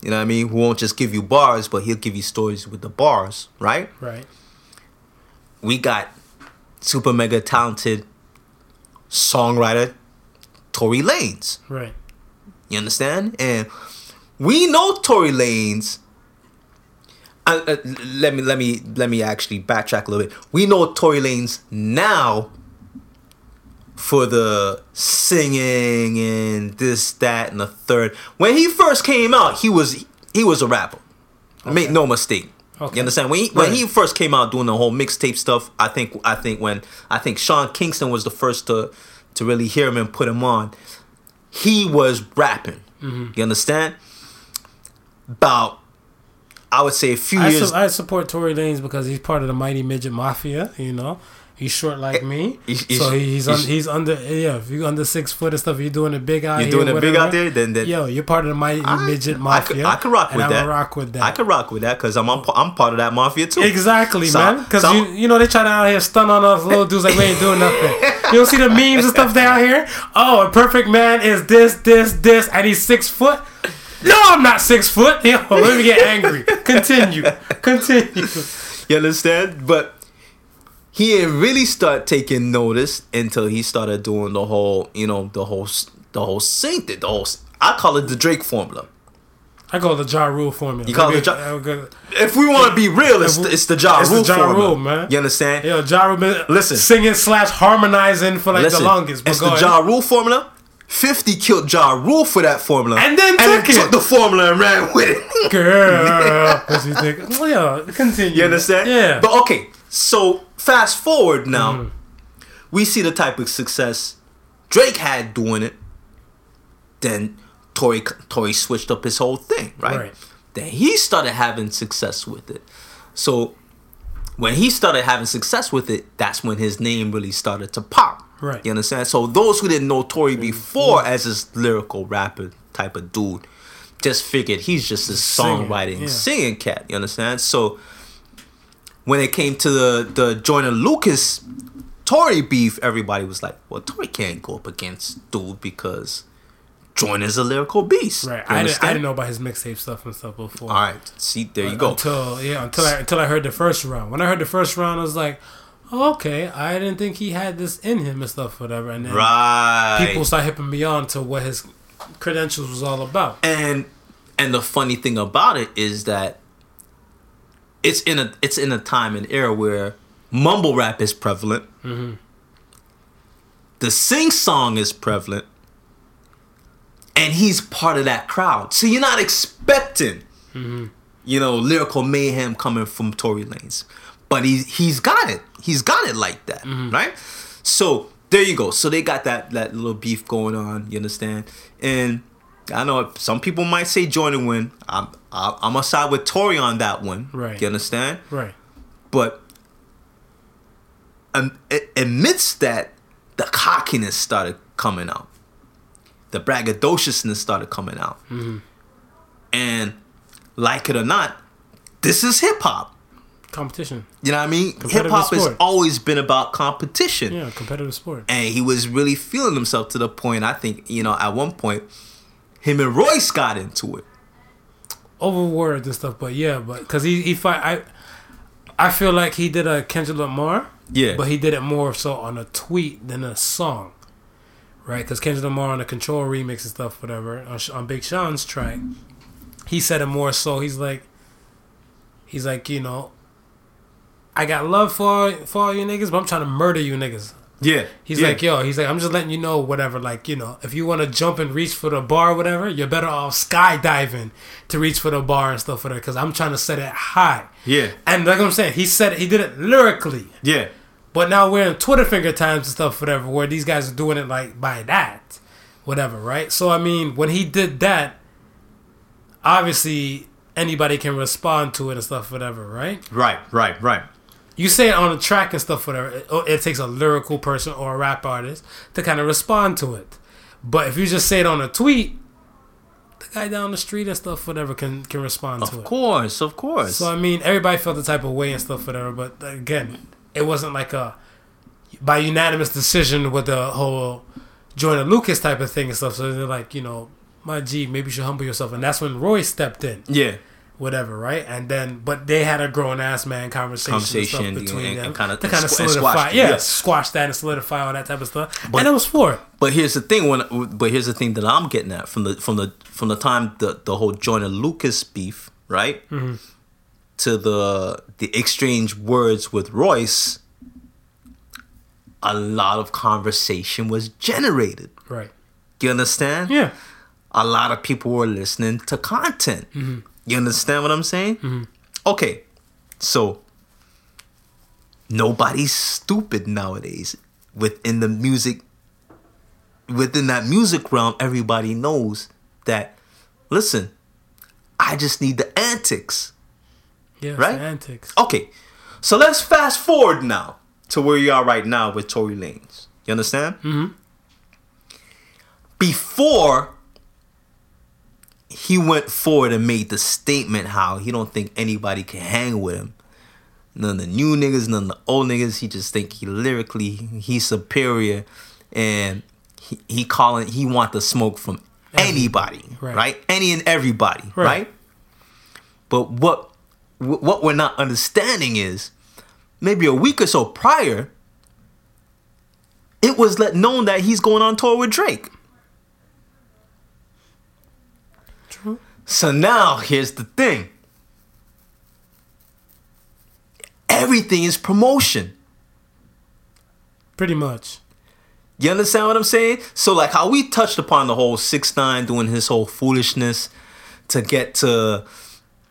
You know what I mean? Who won't just give you bars, but he'll give you stories with the bars, right? Right. we got super mega talented songwriter Tory Lanez. Right. You understand? And we know Tory Lanez. Uh, uh, let me let me let me actually backtrack a little bit. We know Tory Lanez now for the singing and this, that, and the third. When he first came out, he was he was a rapper. Make no mistake. Okay. You understand? When he, when Right. he first came out doing the whole mixtape stuff, I think I think when I think Sean Kingston was the first to to really hear him and put him on, he was rapping. Mm-hmm. You understand? About I would say a few I, years. su- I support Tory Lanez because he's part of the Mighty Midget Mafia. You know, he's short like eh, me, He's- he's- so he's un- he's- he's under yeah. If you're under six foot and stuff, you're doing a big out. Here. You're doing it big out there, then- then- yo, you're part of the Mighty I- Midget I Mafia. could, I could rock with I'm that. gonna rock with that. I could rock with that because I'm, I'm I'm part of that mafia too. Exactly, So- man. Because so- you you know they try to out here stun on us little dudes like we ain't doing nothing. You don't see the memes and stuff down here. Oh, a perfect man is this, this, this, and he's six foot. No, I'm not six foot. Yo, let me get angry. Continue. Continue. You understand? But he didn't really start taking notice until he started doing the whole, you know, the whole, the whole thing. The whole, I call it the Drake formula. I call it the Ja Rule formula. You call it the ja, If we want to be real, it's, the, it's the Ja it's Rule the ja formula. Rule, man. You understand? Yeah, Ja Rule been Listen. singing slash harmonizing for like Listen, the longest. It's the ahead. Ja Rule formula. 50 killed Ja Rule for that formula. And then and took it. took the formula and ran with it. Girl, what you think? Well, yeah, continue. You understand? Yeah. But okay, so fast forward now, Mm-hmm. we see the type of success Drake had doing it. Then Tory Tory switched up his whole thing, right? Right. Then he started having success with it. So when he started having success with it, that's when his name really started to pop. Right. You understand? So those who didn't know Tory before as this lyrical rapper type of dude, just figured he's just a songwriting yeah. singing cat. You understand? So when it came to the the Joyner Lucas Tory beef, everybody was like, "Well, Tory can't go up against dude because Joyner's a lyrical beast." Right. I didn't, I didn't know about his mixtape stuff and stuff before. All right, see, there you go. Until yeah, until I until I heard the first round. When I heard the first round, I was like, oh, okay. I didn't think he had this in him and stuff, whatever. And then Right. people start hipping me on to what his credentials was all about. and and the funny thing about it is that it's in a it's in a time and era where mumble rap is prevalent. Mm-hmm. The sing song is prevalent, and he's part of that crowd. So you're not expecting, mm-hmm. you know, lyrical mayhem coming from Tory Lanez, but he's he's got it. He's got it like that, mm-hmm. right? So there you go. So they got that that little beef going on. You understand? And I know some people might say Joyner win. I'm I- I'm gonna side with Tory on that one. Right. You understand? Right. But um, amidst that, the cockiness started coming out. The braggadociousness started coming out. And like it or not, this is hip hop. Competition. You know what I mean? Hip hop has always been about competition. Yeah, competitive sport. And he was really feeling himself to the point, I think, you know, at one point, him and Royce got into it. Over words and stuff, but yeah, but because he he fight, I I feel like he did a Kendrick Lamar. Yeah. But he did it more so on a tweet than a song, right? Because Kendrick Lamar on the Control remix and stuff, whatever, on, on Big Sean's track, he said it more so. He's like, he's like, you know, I got love for for all you niggas, but I'm trying to murder you niggas. Yeah. He's yeah. like, yo, he's like, I'm just letting you know, whatever. Like, you know, if you want to jump and reach for the bar, whatever, you're better off skydiving to reach for the bar and stuff, for that. Because I'm trying to set it high. Yeah. And like I'm saying, he said it, he did it lyrically. Yeah. But now we're in Twitter finger times and stuff, whatever, where these guys are doing it like by that, whatever, right? So I mean, when he did that, obviously anybody can respond to it and stuff, whatever, right? Right, right, right. You say it on a track and stuff, whatever. It, oh, it takes a lyrical person or a rap artist to kind of respond to it. But if you just say it on a tweet, the guy down the street and stuff, whatever, can can respond to it. Of course, of course. So I mean, everybody felt the type of way and stuff, whatever. But again, it wasn't like a by unanimous decision with the whole Joyner Lucas type of thing and stuff. So they're like, you know, my G, maybe you should humble yourself. And that's when Roy stepped in, yeah. Whatever, right? And then, but they had a grown ass man conversation, Conversation, and stuff between and- them and kinda- to kind of squ- solidify, yeah, yeah. squash that and solidify all that type of stuff. But- and it was for. But here's the thing when but here's the thing that I'm getting at from the from the from the time the the whole Joyner Lucas beef, right? Mm-hmm. To the the exchange words with Royce, a lot of conversation was generated. Right. You understand? Yeah. a lot of people were listening to content. Mm-hmm. You understand what I'm saying? Okay, so nobody's stupid nowadays. Within the music, within that music realm, everybody knows that. Listen, I just need the antics. Yeah. Right? Antics. Okay, so let's fast forward now to where you are right now with Tory Lanez. You understand? Mm-hmm. Before he went forward and made the statement how he don't think anybody can hang with him. none of the new niggas, none of the old niggas. He just think he lyrically he's superior, and he, he calling he want the smoke from anybody, right? right? Any and everybody, right. right? But what what we're not understanding is maybe a week or so prior, it was let known that he's going on tour with Drake. True. So now here's the thing. Everything is promotion. Pretty much. You understand what I'm saying? So like how we touched upon the whole six nine doing his whole foolishness to get to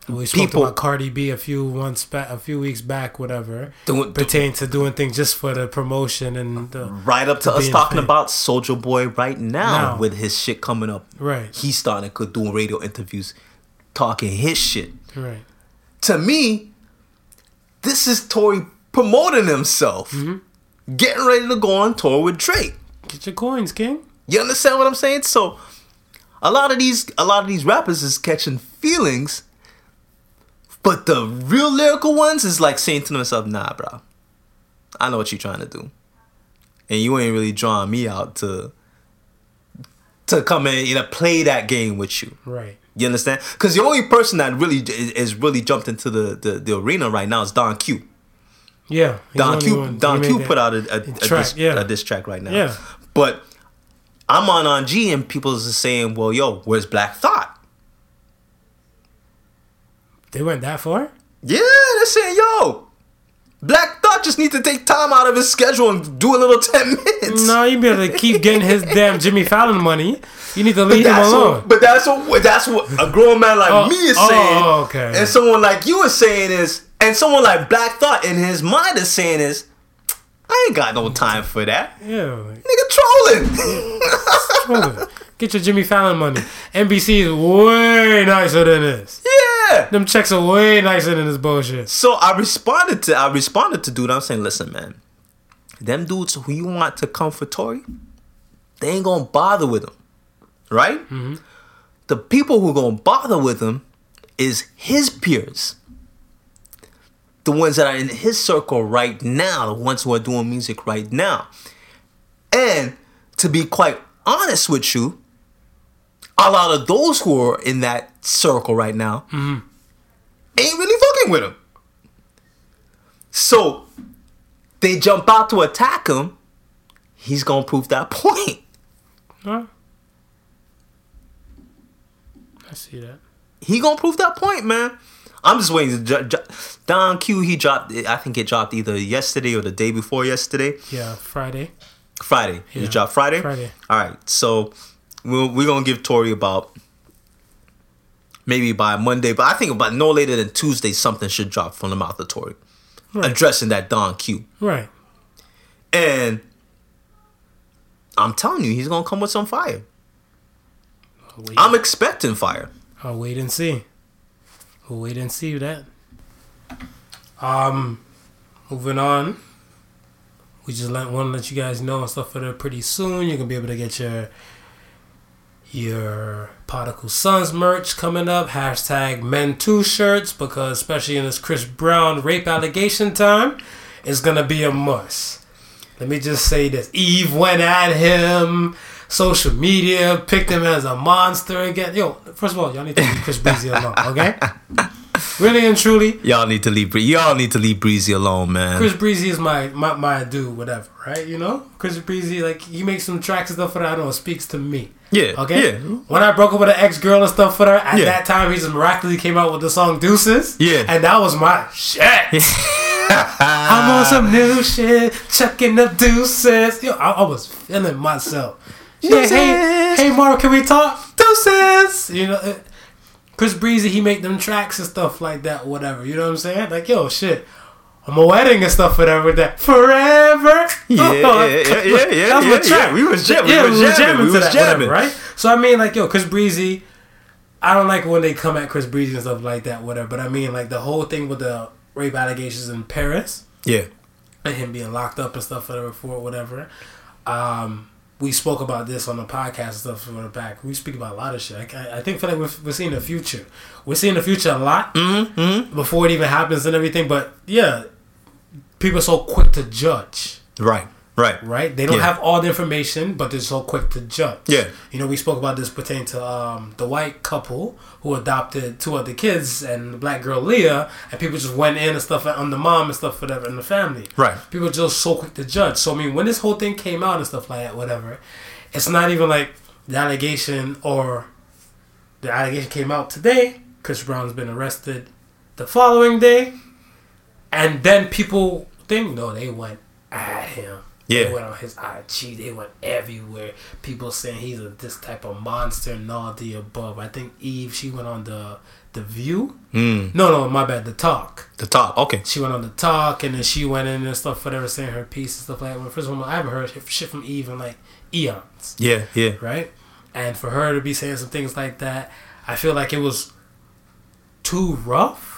we spoke people, about Cardi B a few months back, a few weeks back, whatever, doing, pertain to doing things just for the promotion and the, right up to us talking about Soulja Boy right now, now, with his shit coming up. Right, he's starting to do radio interviews, talking his shit. Right. To me, this is Tory promoting himself, mm-hmm. getting ready to go on tour with Drake. Get your coins, King. You understand what I'm saying? So, a lot of these, a lot of these rappers is catching feelings but the real lyrical ones is like saying to themselves, nah, bro. I know what you're trying to do. And you ain't really drawing me out to to come in, you know, play that game with you. Right. You understand? Because the only person that really is really jumped into the, the, the arena right now is Don Q. Yeah. Don Q. Don Q put out a, a, a, track, diss, yeah. a diss track right now. Yeah. But I'm on on G and people are saying, well, yo, where's Black Thought? They went that far? Yeah, they're saying, yo, Black Thought just need to take time out of his schedule and do a little 10 minutes. No, you better keep getting his damn Jimmy Fallon money. You need to leave him alone. What, but that's what that's what a grown man like oh, me is saying. Oh, okay. And someone like you is saying is, and someone like Black Thought in his mind is saying is, I ain't got no time for that. Yeah. Nigga trolling. trolling. Get your Jimmy Fallon money. NBC is way nicer than this. Yeah. Them checks are way nicer than this bullshit. So I responded to I responded to dude. I'm saying, listen, man. Them dudes who you want to come for Tory, they ain't gonna bother with him. Right? Mm-hmm. The people who gonna bother with him is his peers. The ones that are in his circle right now, the ones who are doing music right now. And to be quite honest with you, a lot of those who are in that circle right now mm-hmm. ain't really fucking with him. So they jump out to attack him. He's gonna prove that point. Huh? I see that. He gonna prove that point, man. I'm just waiting. To Don Q, he dropped. I think it dropped either yesterday or the day before yesterday. Yeah, Friday. Friday. Yeah. You dropped Friday. Friday. All right. So we're, we're gonna give Tory about maybe by Monday, but I think about no later than Tuesday something should drop from the mouth of Tory, right. addressing that Don Q. Right. And I'm telling you, he's gonna come with some fire. I'm expecting fire. I'll wait and see. We'll wait and see that. Um, moving on. We just want to let you guys know and stuff for that pretty soon. You're gonna be able to get your your Podical Sons merch coming up. Hashtag Men two shirts because especially in this Chris Brown rape allegation time, it's gonna be a must. Let me just say this: Eve went at him. Social media picked him as a monster again. Yo, first of all, y'all need to leave Chris Breezy alone, okay? Really and truly, y'all need to leave. Y'all need to leave Breezy alone, man. Chris Breezy is my my, my dude, whatever, right? You know, Chris Breezy, like he makes some tracks and stuff that I don't know speaks to me. Yeah. Okay. Yeah. When I broke up with an ex girl and stuff for her, at yeah. that time he just miraculously came out with the song Deuces. Yeah. And that was my shit. I'm on some new shit, chucking the deuces. Yo, I, I was feeling myself. Yeah, hey, hey, Mark, can we talk? Deuces. You know, uh, Chris Breezy, he make them tracks and stuff like that, whatever. You know what I'm saying? Like, yo, shit. I'm a wedding and stuff, whatever. That forever. Yeah, yeah, yeah, yeah, yeah. That's yeah, track. Yeah. We was jamming. Yeah, we was jamming, jamming to was that, jamming. Whatever, right? So I mean, like, yo, Chris Breezy. I don't like when they come at Chris Breezy and stuff like that, whatever. But I mean, like the whole thing with the rape allegations in Paris. Yeah. And him being locked up and stuff, whatever, for whatever. Um, we spoke about this on the podcast and stuff from the back. We speak about a lot of shit. I, I think feel like we're, we're seeing the future. We're seeing the future a lot mm-hmm, mm-hmm. before it even happens and everything. But yeah, people are so quick to judge. Right. Right. Right. They don't Yeah. have all the information, but they're so quick to judge. Yeah. You know, we spoke about this pertaining to um, the white couple who adopted two other kids and the black girl Leah, and people just went in and stuff on the mom and stuff whatever in the family. Right. People are just so quick to judge. So I mean, when this whole thing came out and stuff like that, whatever, it's not even like the allegation or the allegation came out today. Chris Brown's been arrested the following day, and then people think no, they went at him. Yeah. They went on his IG. They went everywhere. People saying he's a this type of monster and all the above. I think Eve she went on the the View. Mm. No, no, my bad. The Talk. The talk. Okay. She went on the Talk and then she went in and stuff, whatever, saying her piece and stuff like that. Well, first of all, I haven't heard shit from Eve in like eons, Yeah. Yeah. right? And for her to be saying some things like that, I feel like it was too rough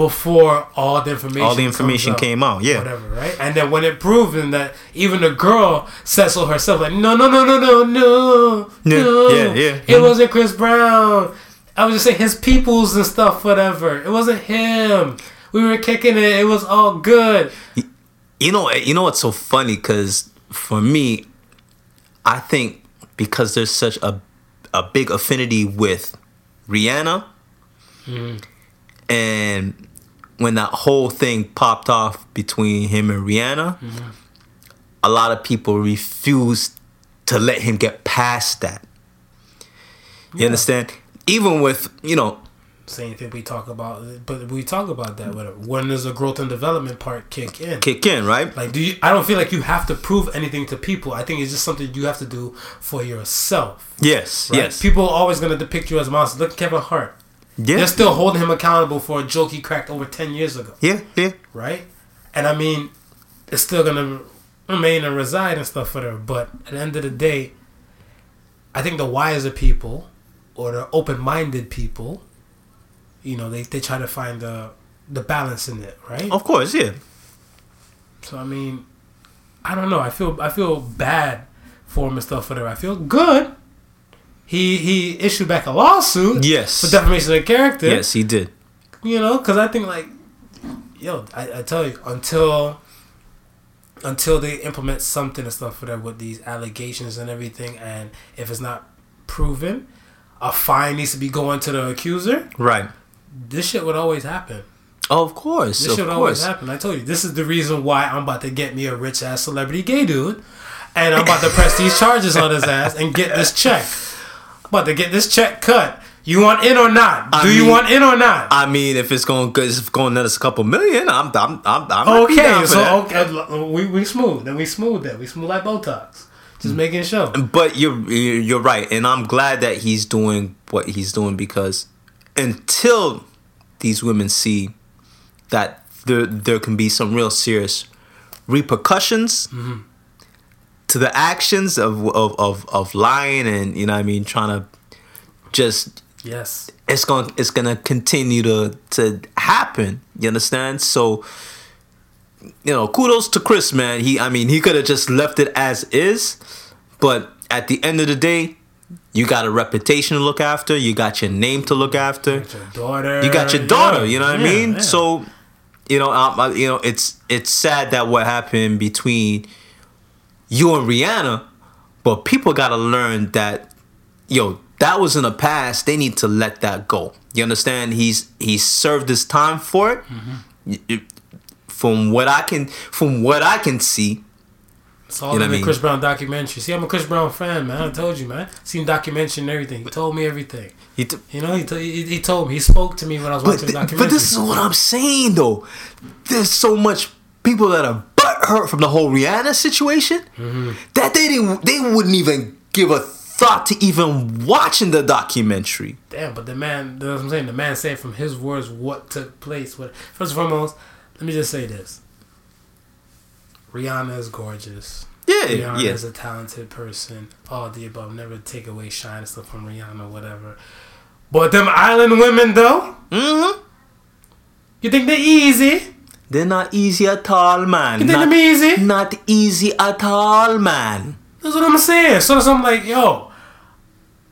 before all the information All the information came out. Yeah. whatever, right? And then when it proven that even the girl said so herself, like, no, no, no, no, no, no, Yeah, no, yeah, yeah. it wasn't Chris Brown. I was just saying his peoples and stuff, whatever. It wasn't him. We were kicking it. It was all good. You know, you know what's so funny? Because for me, I think because there's such a a big affinity with Rihanna, mm. and when that whole thing popped off between him and Rihanna, mm-hmm. a lot of people refused to let him get past that. You Yeah. understand? Even with you know, Same thing we talk about, but we talk about that. Whatever. When does the growth and development part kick in? kick in right. Like, do you? I don't feel like you have to prove anything to people. I think it's just something you have to do for yourself. Yes, Right? yes, People are always gonna depict you as a monster. Look at Kevin Hart. Yeah, They're still holding him accountable for a joke he cracked over ten years ago, yeah, yeah. right? And I mean, it's still gonna remain and reside and stuff for them. But at the end of the day, I think the wiser people or the open-minded people, you know, they, they try to find the the balance in it, right? Of course, yeah. So I mean, I don't know. I feel I feel bad for him and stuff whatever. I feel good. He he issued back a lawsuit Yes. for defamation of character. Yes, he did. You know, because I think like, yo, I, I tell you, until until they implement something and stuff whatever with these allegations and everything, and if it's not proven, a fine needs to be going to the accuser. Right. This shit would always happen. Oh, of course. This of should always happen. I told you, this is the reason why I'm about to get me a rich ass celebrity gay dude, and I'm about to press these charges on his ass and get this check. About to get this check cut. You want in or not? I Do you want in or not? I mean, if it's going, if it's going a couple million, I'm, I'm, I'm, I'm might be down okay, so that. okay, we we smooth. Then we smooth that. We smooth like Botox. Just making sure. But you're you're right, and I'm glad that he's doing what he's doing because until these women see that there there can be some real serious repercussions Mm-hmm. To the actions of, of of of lying and you know I mean trying to just Yes. it's going it's gonna continue to to happen. You understand? So you know, kudos to Chris, man. He I mean he could have just left it as is, but at the end of the day, you got a reputation to look after, you got your name to look after. Got your daughter. You got your daughter, Yeah, you know what I mean? yeah. So you know, um, you know, it's it's sad that what happened between you and Rihanna, but people got to learn that yo, that was in the past. They need to let that go. You understand? He's he served his time for it. Mm-hmm. Y- From what I can, from what I can see, It's all You know in I the mean? Chris Brown documentary. See, I'm a Chris Brown fan, man. I told you, man. Seen documentary and everything. He told me everything. he. T- You know, he, t- he, he told me. He spoke to me when I was watching the documentary. but this is what I'm saying though. There's so much people that are butthurt from the whole Rihanna situation Mm-hmm. that they didn't, they wouldn't even give a thought to even watching the documentary. Damn, but the man, that's what I'm saying. The man said from his words what took place. What first and foremost, let me just say this: Rihanna is gorgeous. Yeah, Rihanna yeah. is a talented person. All the above. Never take away shine and stuff from Rihanna, whatever. But them island women, though, Mm-hmm. you think they're easy? They're not easy at all, man. You think Not, them easy? not easy at all, man. That's what I'm saying. So, so I'm like, yo,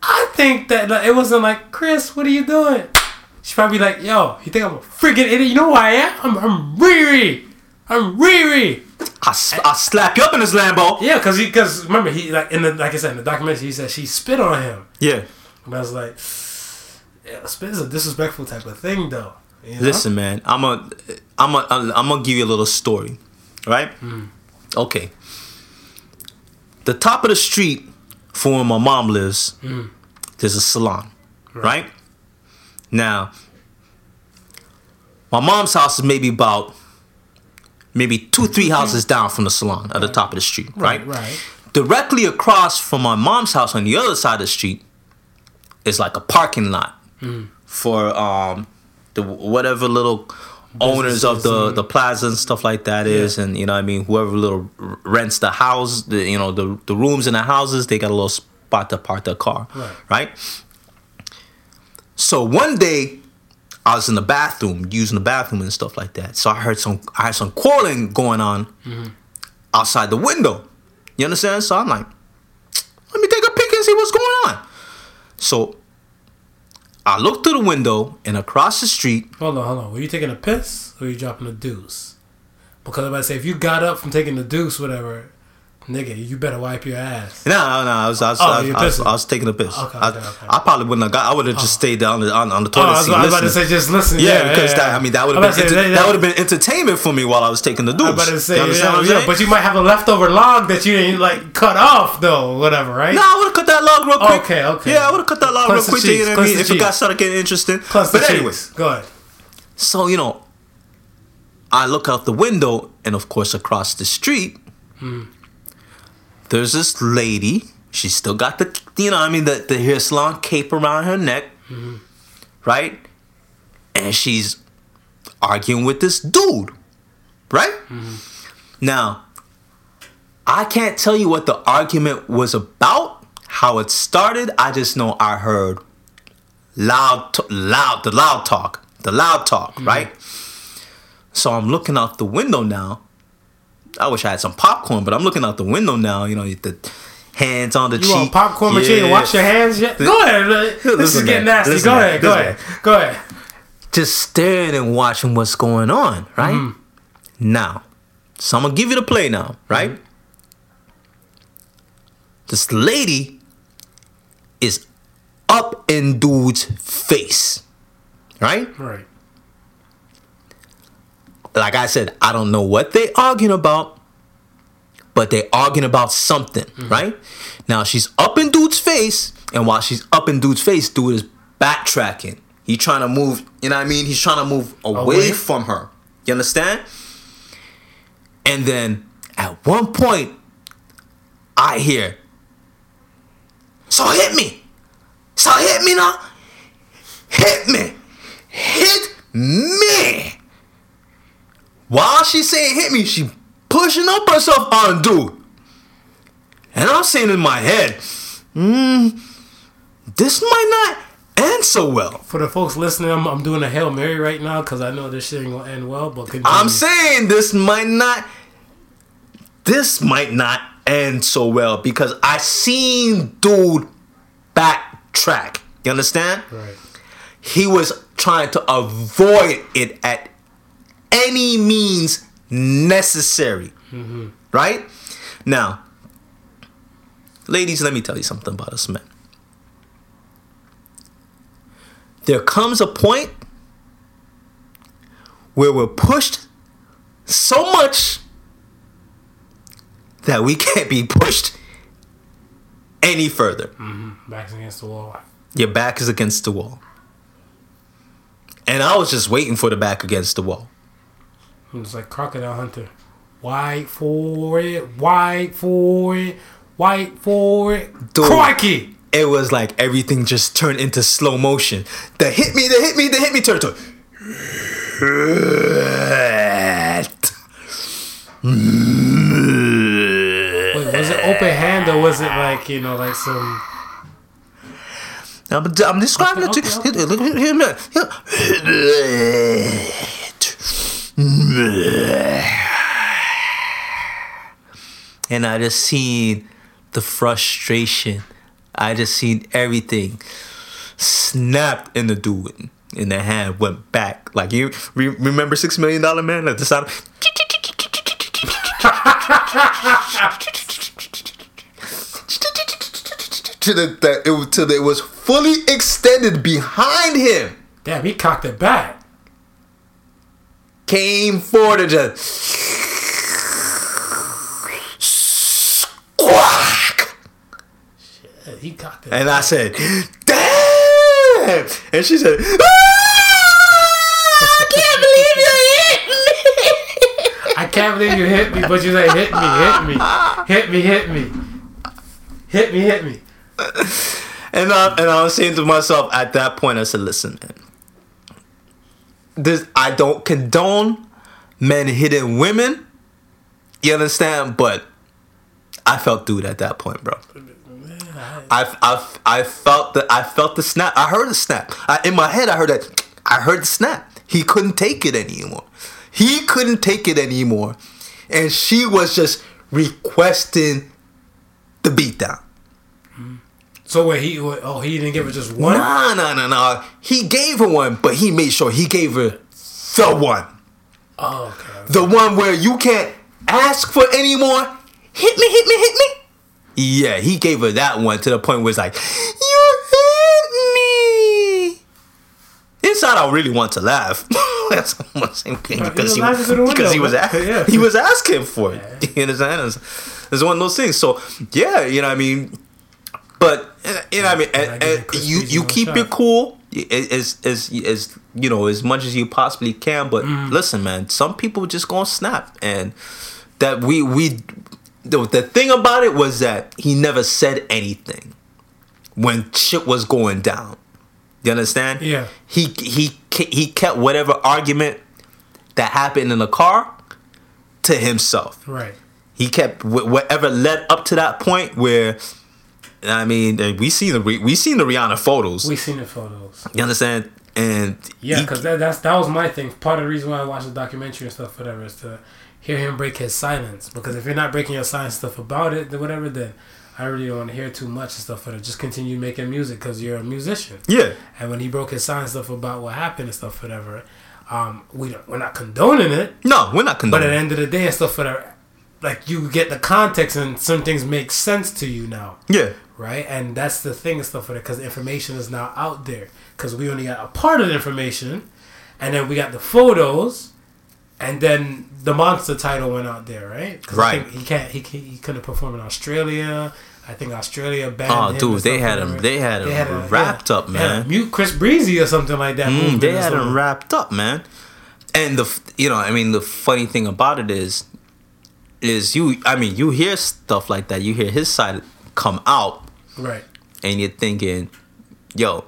I think that like, it wasn't like, Chris, what are you doing? She probably like, yo, you think I'm a freaking idiot? You know who I am? I'm, I'm Riri. I'm Riri. I, I slap you up in this Lambo. Yeah, cause he, cause remember he like in the like I said in the documentary he said she spit on him, Yeah. and I was like, yeah, spit is a disrespectful type of thing though. you know? Listen, man. I'm a, I'm a, I'm gonna give you a little story, right? Hmm. Okay. The top of the street for where my mom lives, hmm. there's a salon, right? Now, my mom's house is maybe about maybe two, three mm-hmm. houses down from the salon at the top of the street, right? Right, right. Directly across from my mom's house on the other side of the street is like a parking lot hmm. for um the whatever little owners of the the plaza and stuff like that is, Yeah. and you know I mean whoever little rents the house, the you know the the rooms in the houses, they got a little spot to park their car, Right. right? So one day I was in the bathroom using the bathroom and stuff like that. So I heard some I had some quarreling going on mm-hmm. outside the window. You understand? So I'm like, let me take a peek and see what's going on. So I looked through the window and across the street, Hold on, hold on. Were you taking a piss or were you dropping a deuce? Because about to say if you got up from taking the deuce, whatever, nigga, you better wipe your ass. no, no, no, I was, I was, Oh, I, was, I, was. I was taking a piss. Okay, I, okay, okay. I probably wouldn't have got. I would have just oh. stayed down on, on, on the Oh, toilet I was, seat. I was about to say just listen. Yeah, Yeah, because yeah, that. I mean that would have been say, enter- that- that would have been entertainment for me while I was taking the deuce. I'm about to say, you yeah, yeah, but you might have a leftover log that you didn't like cut off though, whatever, right? No, I would have cut that log real quick. Okay, okay. Yeah, I would have cut that log Cleanse real quick. You know what I mean? If it got started getting interesting. Plus but anyways. Go ahead. so you know, I look out the window, and of course, across the street, hmm. There's this lady. She's still got the, you know, I mean, the the hair salon cape around her neck, right? And she's arguing with this dude, right? Now, I can't tell you what the argument was about, how it started. I just know I heard loud, t- loud, the loud talk, the loud talk, mm-hmm. right? So I'm looking out the window now. I wish I had some popcorn, but I'm looking out the window now. You know, the hands on the You cheek. want popcorn machine and wash your hands yet? Go ahead. This is getting nasty. Listen, go ahead. Go ahead. Go ahead. Just staring and watching what's going on, right? Mm-hmm. Now, so I'm gonna give you the play now, right? Mm-hmm. This lady is up in dude's face, right? Right. Like I said, I don't know what they arguing about, but they arguing about something, mm-hmm. right? Now she's up in dude's face, and while she's up in dude's face, dude is backtracking. He trying to move, you know what I mean? He's trying to move away, Away? from her. You understand? And then at one point, I hear, so hit me. So hit me now. Hit me. Hit me. While she's saying hit me, she pushing up herself on dude. And I'm saying in my head, hmm, this might not end so well. For the folks listening, I'm, I'm doing a Hail Mary right now because I know this shit ain't gonna end well. But continue. I'm saying this might not this might not end so well because I seen dude backtrack. You understand? Right. He was trying to avoid it at any means necessary. Mm-hmm. Right? Now, ladies, let me tell you something about us men. There comes a point where we're pushed so much that we can't be pushed any further. Mm-hmm. Backs against the wall. Your back is against the wall. And I was just waiting for the back against the wall. It's like Crocodile Hunter. White for it, white for it, white for it. Dude. Crikey! It was like everything just turned into slow motion. The hit me, the hit me, the hit me turtle. to. Wait, was it open hand or was it like, you know, like some. I'm, I'm describing Okay, it to okay, you. Look at him. And I just seen the frustration. I just seen everything snapped in the dude, and the hand went back. Like you re- remember Six Million Dollar Man? Like the sound. to the that it till it was fully extended behind him. Damn, he cocked it back. Came forward and just squawk. Shit, he cocked it. And I said, "Damn!" And she said, "Ah, "I can't believe you hit me." I can't believe you hit me, but you say hit me, hit me, hit me, hit me, hit me, hit me. And I, and I was saying to myself at that point, I said, "Listen, man, this I don't condone men hitting women. You understand? But I felt dude at that point, bro. I, I, I felt the I felt the snap. I heard the snap. I, in my head, I heard that. I heard the snap. He couldn't take it anymore. He couldn't take it anymore, and she was just requesting the beatdown. So wait, he oh he didn't give her just one. Nah, nah, nah, nah. He gave her one, but he made sure he gave her the one. Oh, okay. The one where you can't ask for any more. Hit me, hit me, hit me. Yeah, he gave her that one to the point where it's like, you hit me. Inside, I really want to laugh. That's almost same thing because he he, was laughing through the because he was Yeah. he was asking for it. You understand? It's, it's one of those things. So yeah, you know what I mean. But uh, you know what I mean. And And, give you you keep it cool as as as you know as much as you possibly can. But Mm. listen, man, some people just gonna snap, and that we we the, the thing about it was that he never said anything when shit was going down. You understand? Yeah. He he he kept whatever argument that happened in the car to himself Right. he kept whatever led up to that point where I mean we seen the we seen the Rihanna photos. We seen the photos. you understand? And Yeah, because that, that's that was my thing. Part of the reason why I watched the documentary and stuff, whatever, is to hear him break his silence. Because if you're not breaking your silence stuff about it, then whatever, then I really don't want to hear too much and stuff. Whatever. Just continue making music because you're a musician. yeah, And when he broke his silence stuff about what happened and stuff, whatever, um, we don't, we're not condoning it. no, we're not condoning. But at the end of the day and stuff, whatever, like you get the context and some things make sense to you now yeah, right? And that's the thing and stuff with it because information is now out there because we only got a part of the information, and then we got the photos, and then the monster title went out there, right? Right. he can't. He, he, he couldn't perform in Australia. I think Australia banned Oh, him dude, and they had him- they had him wrapped up, man. mute Chris Breezy or something like that. Mm, they had him wrapped up, man. And the you know, I mean, the funny thing about it is, is you. I mean, you hear stuff like that. You hear his side come out, right. and you're thinking, yo,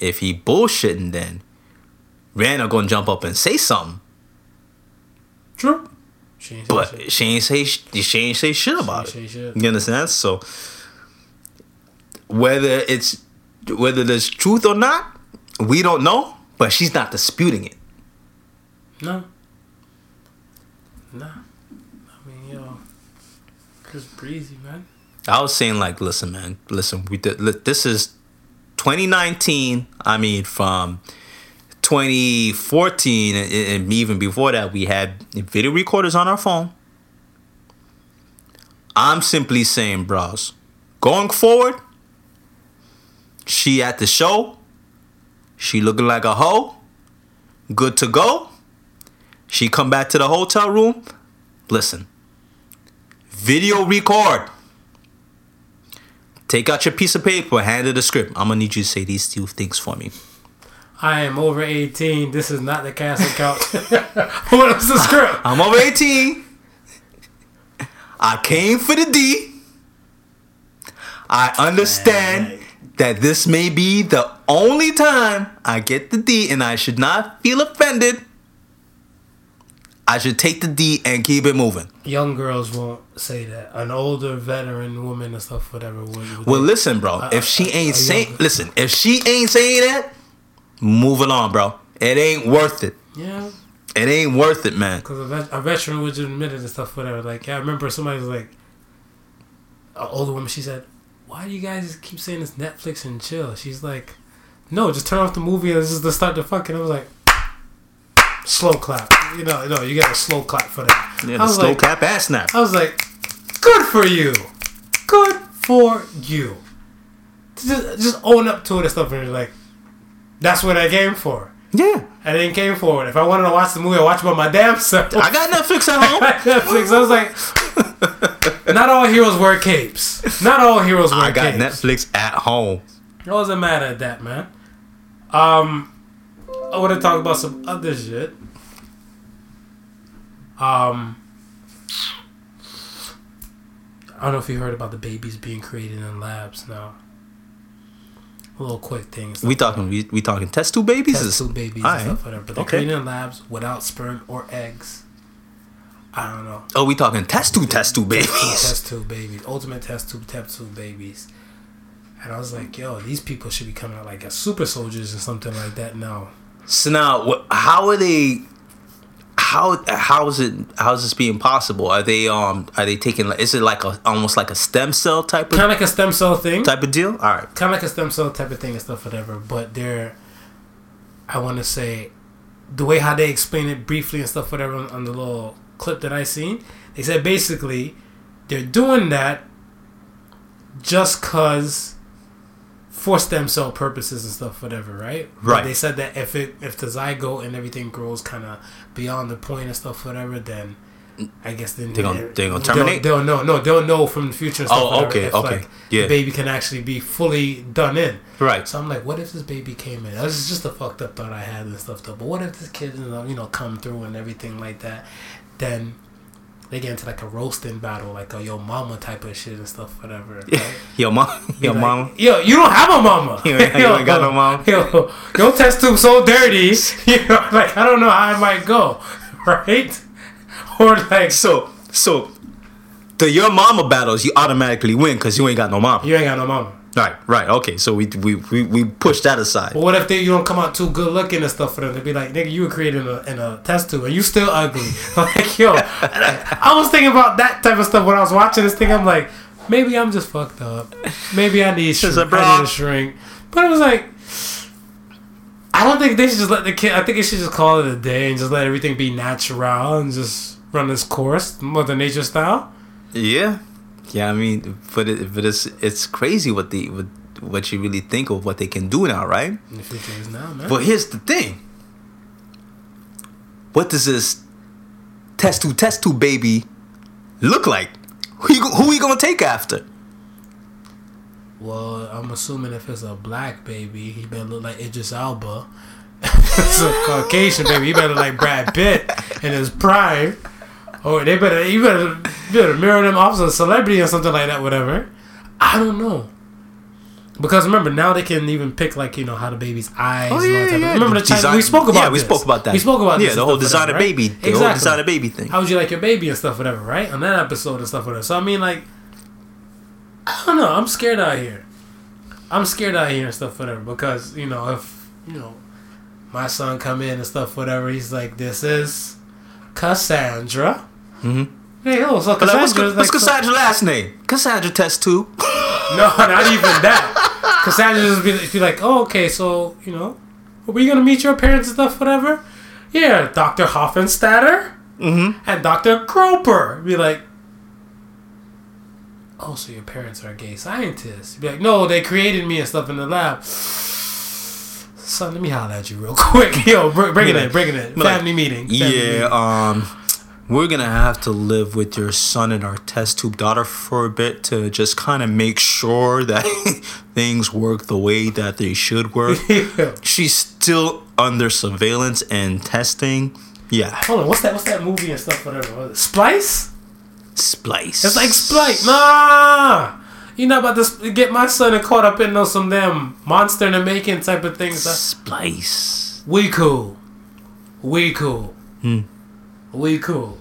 if he bullshitting, then Rihanna gonna jump up and say something. True. She ain't But shit. she ain't say sh- she ain't say shit about She it. shit. You understand? So whether it's whether there's truth or not, we don't know. But she's not disputing it. No. Nah. I mean, yo, Chris Breezy, man. I was saying like, listen, man, listen. We did, this is 2019. I mean, from 2014 and, and even before that, we had video recorders on our phone. I'm simply saying, bros, going forward, she at the show, she looking like a hoe, good to go. She come back to the hotel room. Listen, video record. Take out your piece of paper, hand it the script. I'm gonna need you to say these two things for me. I am over 18. This is not the casting couch. what was the script? I'm over 18. I came for the D. I understand that this may be the only time I get the D, and I should not feel offended. I should take the D and keep it moving. Young girls won't say that. An older veteran woman and stuff, whatever. Would, Well, listen, bro. Uh, If she ain't saying, listen, if she ain't saying that, move along, bro. It ain't worth it. Yeah, It ain't worth it, man. because a, vet- a veteran would just admit it and stuff, whatever. Like, yeah, I remember somebody was like, an older woman, she said, Why do you guys keep saying it's Netflix and chill? She's like, No, just turn off the movie and just to start the fucking. I was like, slow clap. You know, no, you get a slow clap for that. Yeah, the slow like, clap ass snap. I was like, good for you, good for you. Just, just own up to it and stuff, and you're like, that's what I came for. Yeah. I didn't came for it. If I wanted to watch the movie, I watch it by my damn self. I got Netflix at home. I Netflix. I was like, not all heroes wear capes. Not all heroes wear I got capes. Netflix at home. I wasn't mad at that, man. Um, I want to talk about some other shit. Um, I don't know if you heard about the babies being created in labs now. A little quick things. We talking we, we talking test tube babies? test tube babies Alright. and stuff, whatever. But they're Okay. created in labs without sperm or eggs. I don't know. Oh, we talking test tube test tube babies. Test tube babies, ultimate test tube, test tube babies. And I was like, yo, these people should be coming out like as super soldiers or something like that now. So now, how are they? How how is it? How is this being possible? Are they um? Are they taking? Is it like a almost like a stem cell type of Kind of like a stem cell thing. type of deal? All right. Kind of like a stem cell type of thing and stuff, whatever. But they're, I want to say, the way how they explain it briefly and stuff, whatever, on, on the little clip that I seen, they said basically they're doing that just cause for stem cell purposes and stuff, whatever, right? But Right. they said that if it if the zygote and everything grows kind of beyond the point and stuff, whatever, then I guess then They gonna- they gonna terminate? They'll, they'll know, no, they'll know from the future. And stuff, Oh, whatever, okay, if, okay, like, yeah. The baby can actually be fully done in. Right. So I'm like, what if this baby came in? That was just a fucked up thought I had and stuff though. But what if this kid, you know, come through and everything like that? Then they get into like a roasting battle, like a yo mama type of shit and stuff, whatever. Right? Yo, mom. Yo, Like, mom. Yo, you don't have a mama. You ain't- you ain't got no mama? Yo, your test tube so dirty. You know, like I don't know how it might go, right? Or like, So so, the your mama battles you automatically win because you ain't got no mama. you ain't got no mama. Right. Right. Okay. So we we we, we push that aside. But what if they you don't come out too good looking and stuff for them to be like, nigga, you were created in a, in a test tube and you still ugly. like, yo, I was thinking about that type of stuff when I was watching this thing. I'm like, maybe I'm just fucked up. Maybe I need shrink. a I need a shrink. But it was like, I don't think they should just let the kid. I think they should just call it a day and just let everything be natural and just run its course, Mother Nature style. Yeah, yeah. I mean, but it, but it's it's crazy what the what, what you really think of what they can do now, right? The future is now, man. But here's the thing. What does this test tube test tube baby look like? Who you, who we gonna take after? Well, I'm assuming if it's a black baby, he better look like Idris Elba. If it's a Caucasian baby, he better look like Brad Pitt in his prime. Or they better, you better, better mirror them off as a celebrity or something like that, whatever. I don't know. Because remember, now they can even pick like you know how the baby's eyes. Oh, and all yeah, that type of- yeah. Remember the China, Design- we spoke about. yeah, we this. spoke about that. We spoke about Yeah, the whole designer whatever, right? baby- the whole designer baby thing. How would you like your baby and stuff, whatever, right? On that episode and stuff, whatever. So I mean, like, I don't know. I'm scared out here. I'm scared out here and stuff, whatever. Because you know, if you know, my son come in and stuff, whatever, he's like, "This is Cassandra." Mm-hmm. Hey, oh, so But like, what's, Cassandra's what's like, Cassandra's last name? Cassandra test tube. no, not even that. Cassandra just be, be like, "Oh, okay, so you know, were you gonna meet your parents and stuff, whatever?" Yeah, Doctor Hoffenstatter Mm-hmm. and Dr. Groper. Be like, oh, so your parents are gay scientists. Be like, no, they created me and stuff in the lab. Son, let me holler at you real quick. Yo, br- bring it Be in, bring it in. be like, Family meeting. family Yeah, meeting. um, we're gonna have to live with your son and our test tube daughter for a bit to just kind of make sure that things work the way that they should work. Yeah. She's still under surveillance and testing. Yeah, Hold on, what's that? What's that movie and stuff? Whatever. What is it? Splice? splice. It's like Splice. Nah, you're not about to get my son and caught up in those some damn monster in the making type of things. Splice. We cool. We cool. Hmm. We cool.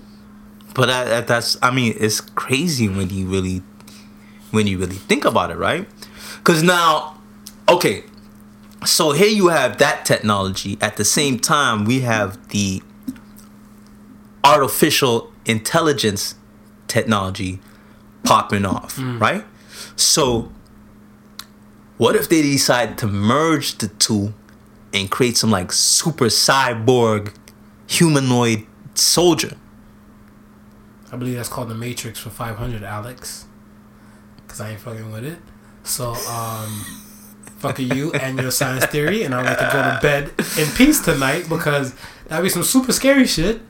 But that, that, that's, I mean, it's crazy when you really, when you really think about it, right? Because now, okay, so here you have that technology. At the same time, we have the artificial intelligence technology popping off, mm. right? So, what if they decide to merge the two and create some like super cyborg humanoid soldier. I believe that's called the Matrix for 500, Alex. Because I ain't fucking with it. So, um, fuck you and your science theory, and I'd like to go to bed in peace tonight because that'd be some super scary shit.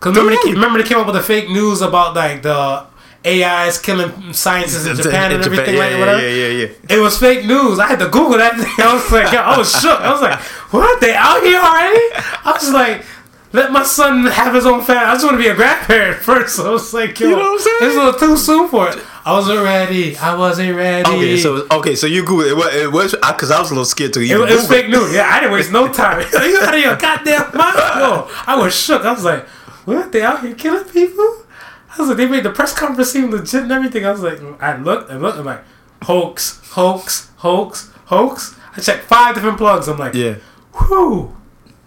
Cause remember, they, remember they came up with the fake news about like the AIs killing scientists in Japan and everything yeah, like yeah, whatever. Yeah, yeah, yeah. It was fake news. I had to Google that. I was like, I was shook. I was like, what? They out here already? I was like, let my son have his own family. I just want to be a grandparent first. So I was like, yo, You know what I'm saying? it's a little too soon for it. I wasn't ready. I wasn't ready. Okay, so okay, so you Google it. was it was because I was a little scared to It, even it was fake news. Yeah, I didn't waste no time. you out of your goddamn mind? Yo, I was shook. I was like, what? They out here killing people? I was like, they made the press conference seem legit and everything. I was like, I looked and looked. I'm like, hoax, hoax, hoax, hoax. I checked five different plugs. I'm like, Yeah, whew.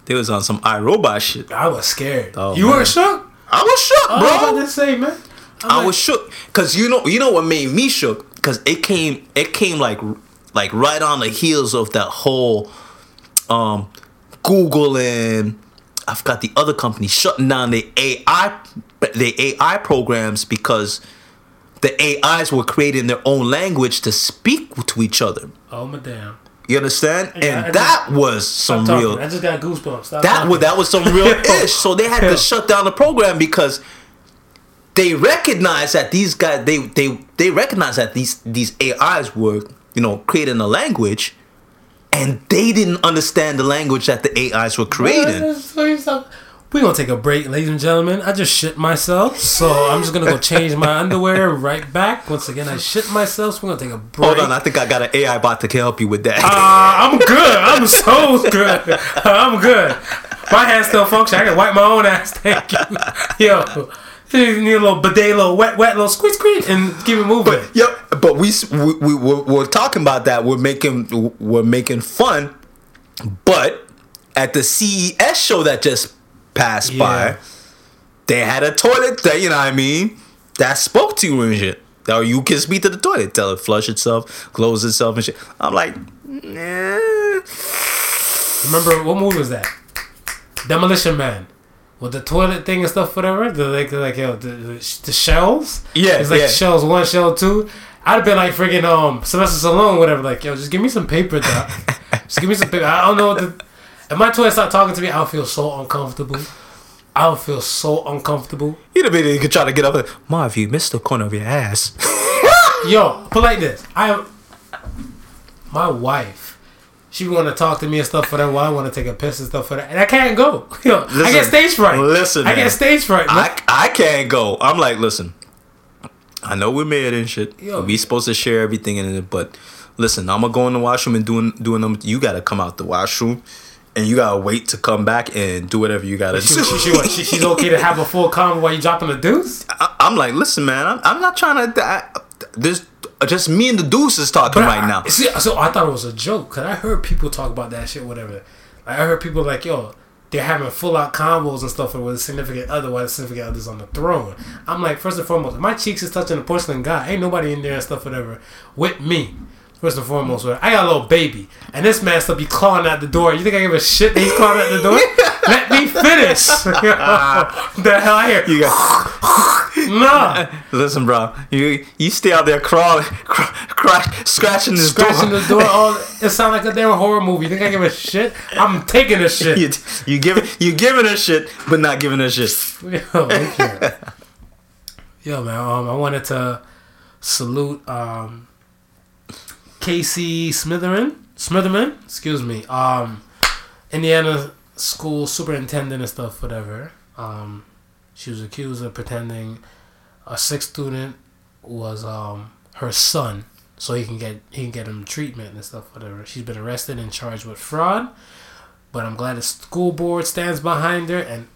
They was on some iRobot shit. I was scared. Oh, you man. weren't shook? I was shook, I was bro. about to say, man. I'm I like, was shook because you know you know what made me shook because it came it came like like right on the heels of that whole um Google and I forgot the other company shutting down the AI the AI programs because the AIs were creating their own language to speak to each other. oh my damn. You understand? Yeah, and that was some real. I just got goosebumps. Stop that talking. was that was some real ish. So they had to shut down the program because they recognized that these guys they they they recognized that these these AIs were you know creating a language, and they didn't understand the language that the AIs were creating. We're gonna take a break, ladies and gentlemen. I just shit myself, so I'm just gonna go change my underwear right back. Once again, I shit myself, so we're gonna take a break. Hold on, I think I got an AI bot to help you with that. Uh, I'm good. I'm so good. I'm good. My hands still function. I can wipe my own ass. Thank you. Yo, you need a little bidet, little wet, wet, little squeeze, squeak, and keep it moving. But, Yep, but we we, we we're, we're talking about that. We're making we're making fun, but at the CES show that just passed Yeah. by, they had a toilet that you know what I mean that spoke to you and shit. Or you can speak to the toilet, tell it flush itself, close itself and shit. I'm like, nah. Remember what movie was that? Demolition Man. With the toilet thing and stuff, whatever. The like, like yo, the, the, the shells. Yeah, it's like yeah. shells one, shell two. I'd have been like freaking um Sylvester Stallone, whatever. Like yo, just give me some paper, doc. just give me some paper. I don't know what the. If my toilet start talking to me, I'll feel so uncomfortable. I'll feel so uncomfortable. You know, maybe you could try to get up. and, Marv, you missed the corner of your ass. Yo, put like this. I my wife, she want to talk to me and stuff for that while I want to take a piss and stuff for that, and I can't go. Yo, I get stage fright. listen, I get stage fright. I, I can't go. I'm like, listen, I know we're married and shit. Yo. we supposed to share everything in it, but listen, I'm gonna go in the washroom and doing doing them. You gotta come out the washroom, and you gotta wait to come back and do whatever you gotta She, do. she, she, she's okay to have a full convo while you dropping the deuce. I, I'm like, listen, man, I'm, I'm not trying to. I, this just me and the deuce is talking But right I, now. See, so I thought it was a joke because I heard people talk about that shit, whatever. Like, I heard people like, yo, they're having full out combos and stuff with a significant other while the significant other's on the throne. I'm like, first and foremost, my cheeks is touching the porcelain god. Ain't nobody in there and stuff, whatever, with me. First and foremost. I got a little baby, and this man still be clawing at the door. You think I give a shit that he's clawing at the door? Let me finish. the hell I hear? You got no. listen, bro. You you stay out there crawling, cr- cr- scratching this door. Scratching door. the door. All it sounds like a damn horror movie. You think I give a shit? I'm taking a shit. you you give you giving a shit, but not giving a shit. Yo. Yo, man. Um, I wanted to salute um, Casey Smitherman. Smitherman, excuse me. Um, Indiana school superintendent and stuff, whatever. Um, she was accused of pretending a sick student was um her son, so he can get he can get him treatment and stuff, whatever. She's been arrested and charged with fraud. But I'm glad the school board stands behind her, and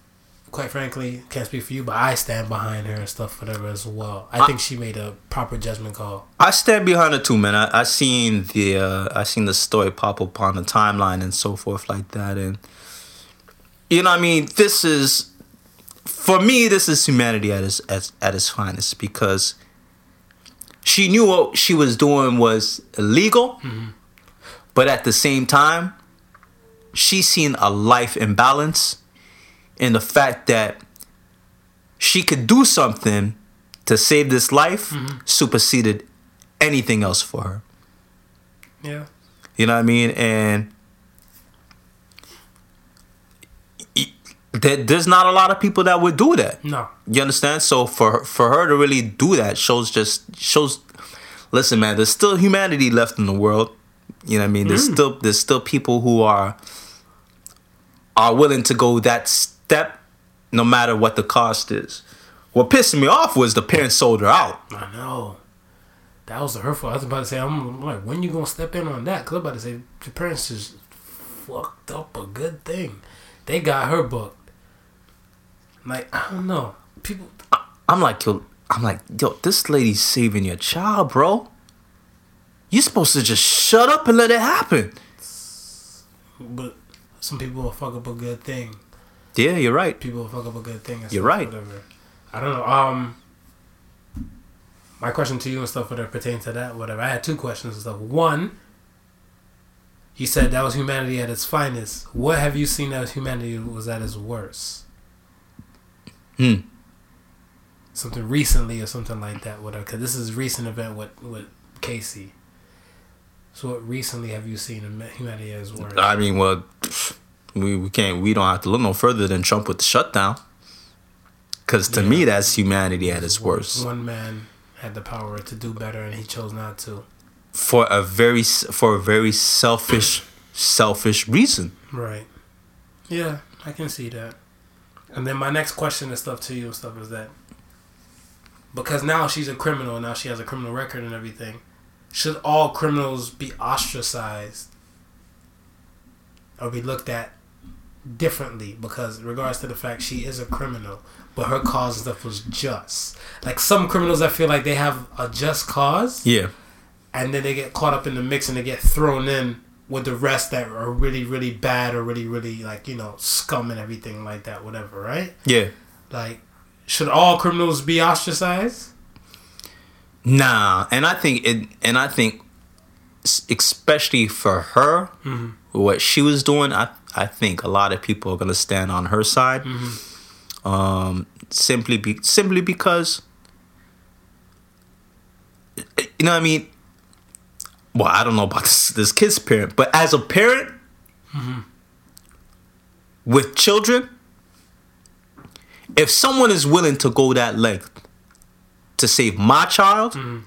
quite frankly, can't speak for you, but I stand behind her and stuff, whatever as well. I think she made a proper judgment call. I stand behind it too, man. I, I seen the uh, I seen the story pop up on the timeline and so forth like that, and you know, what I mean, this is for me. This is humanity at its at, at its finest because she knew what she was doing was illegal, but at the same time, she seen a life imbalance, in the fact that she could do something to save this life Mm-hmm. superseded anything else for her. Yeah. You know what I mean? And there's not a lot of people that would do that. No. You understand? So for her- for her to really do that shows just shows. Listen, man, there's still humanity left in the world. You know what I mean? There's still there's still people who are are willing to go that step, no matter what the cost is. What pissed me off was the parents sold her out. I know. That was the hurtful. I was about to say, I'm like, when you gonna step in on that? Cause I'm about to say, your parents just fucked up a good thing. They got her booked. Like I don't know, people. I'm like, yo, I'm like, yo, this lady's saving your child, bro. You're supposed to just shut up and let it happen. But some people will fuck up a good thing. Yeah, you're right. People will fuck up a good thing. You're right. Whatever. I don't know. Um, my question to you and stuff whatever pertains to that. Whatever. I had two questions and stuff. One, he said that was humanity at its finest. What have you seen that humanity was at its worst? Hmm. Something recently or something like that. Whatever. Because this is a recent event with with Casey. So what recently have you seen in humanity at its worst? I mean, well, we, we can't. We don't have to look no further than Trump with the shutdown. Because to Yeah. me, that's humanity at its worst. One man had the power to do better, and he chose not to. For a very for a very selfish selfish reason. Right. Yeah, I can see that. And then my next question and stuff to you and stuff is that because now she's a criminal, now she has a criminal record and everything. Should all criminals be ostracized or be looked at differently? Because in regards to the fact she is a criminal, but her cause stuff was just. Like some criminals, I feel like they have a just cause Yeah. and then they get caught up in the mix and they get thrown in with the rest that are really really bad or really really like you know scum and everything like that whatever right Yeah. like should all criminals be ostracized Nah, and I think it, and I think, especially for her, mm-hmm. what she was doing, I I think a lot of people are gonna stand on her side. Mm-hmm. Um, simply be simply because, you know, what I mean. Well, I don't know about this this kid's parent, but as a parent mm-hmm. with children, if someone is willing to go that length to save my child, mm-hmm.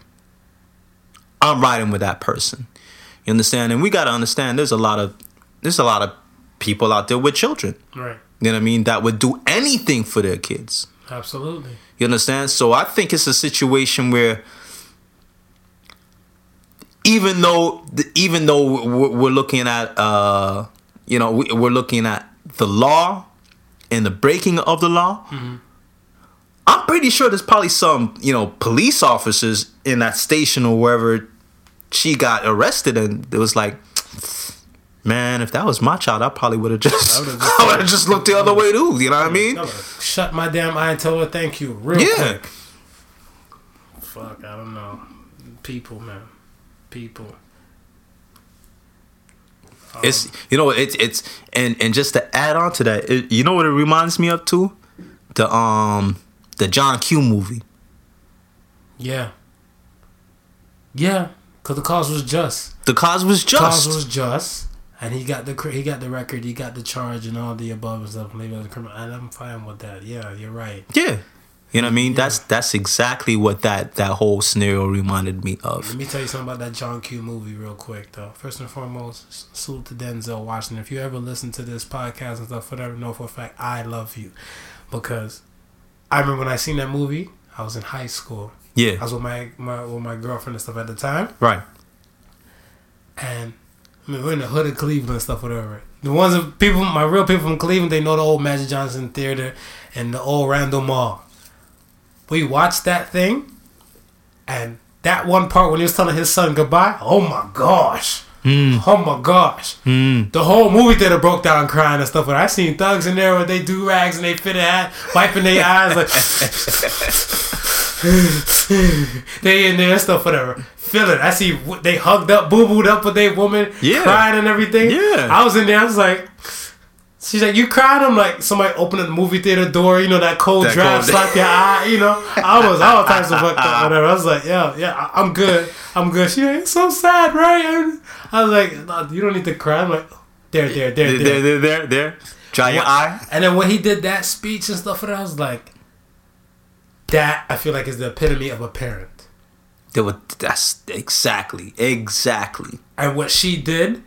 I'm riding with that person. You understand? And we gotta understand there's a lot of there's a lot of people out there with children. right You know what I mean? That would do anything for their kids. absolutely You understand? So I think it's a situation where even though even though we're looking at uh you know we- we're looking at the law and the breaking of the law i'm pretty sure there's probably some you know police officers in that station or wherever she got arrested and it was like man if that was my child i probably would have just I would've just- i would have just looked the other way too you know what i mean? shut my damn eye and tell her thank you real Yeah. quick. Fuck i don't know. People man. People. It's you know it's it's and and just to add on to that, it, you know what it reminds me of too, the um the John Q movie. yeah. Yeah because the cause was just. The cause was just. cause was just, and he got the he got the record, he got the charge, and all the above and stuff. Maybe as a criminal, and I'm fine with that. Yeah, you're right. yeah, you know what I mean. That's that's exactly what that that whole scenario reminded me of. Let me tell you something about that John Q movie real quick though. First and foremost, salute to Denzel Washington. If you ever listen to this podcast and stuff, whatever, know for a fact I love you because I remember when I seen that movie, I was in high school. Yeah, I Yeah, was with my, my with my girlfriend and stuff at the time. right. and I mean, we're in the hood of Cleveland and stuff, whatever. The ones of people, my real people from Cleveland, they know the old Magic Johnson Theater and the old Randall Mall. We watched that thing, and that one part when he was telling his son goodbye. Oh my gosh! Hmm. Oh my gosh! Hmm. The whole movie theater broke down crying and stuff. But I seen thugs in there with they do rags and they fit a hat, wiping their eyes like. they in there and stuff, whatever. Feel it. I see they hugged up, boo booed up with their woman, Yeah. crying and everything. Yeah. I was in there. I was like, She's like, you cried? I'm like, somebody opening the movie theater door, you know, that cold That draft slap your eye, you know. I was all types of fucked up, whatever. I was like, yeah, yeah, I'm good. I'm good. She like, so sad, right? I was like, no, you don't need to cry. I'm like, there, there, there, There, there. there, there, there. Dry your eye. And then when he did that speech and stuff, and I was like, that I feel like is the epitome of a parent. There were, that's exactly, exactly. And what she did,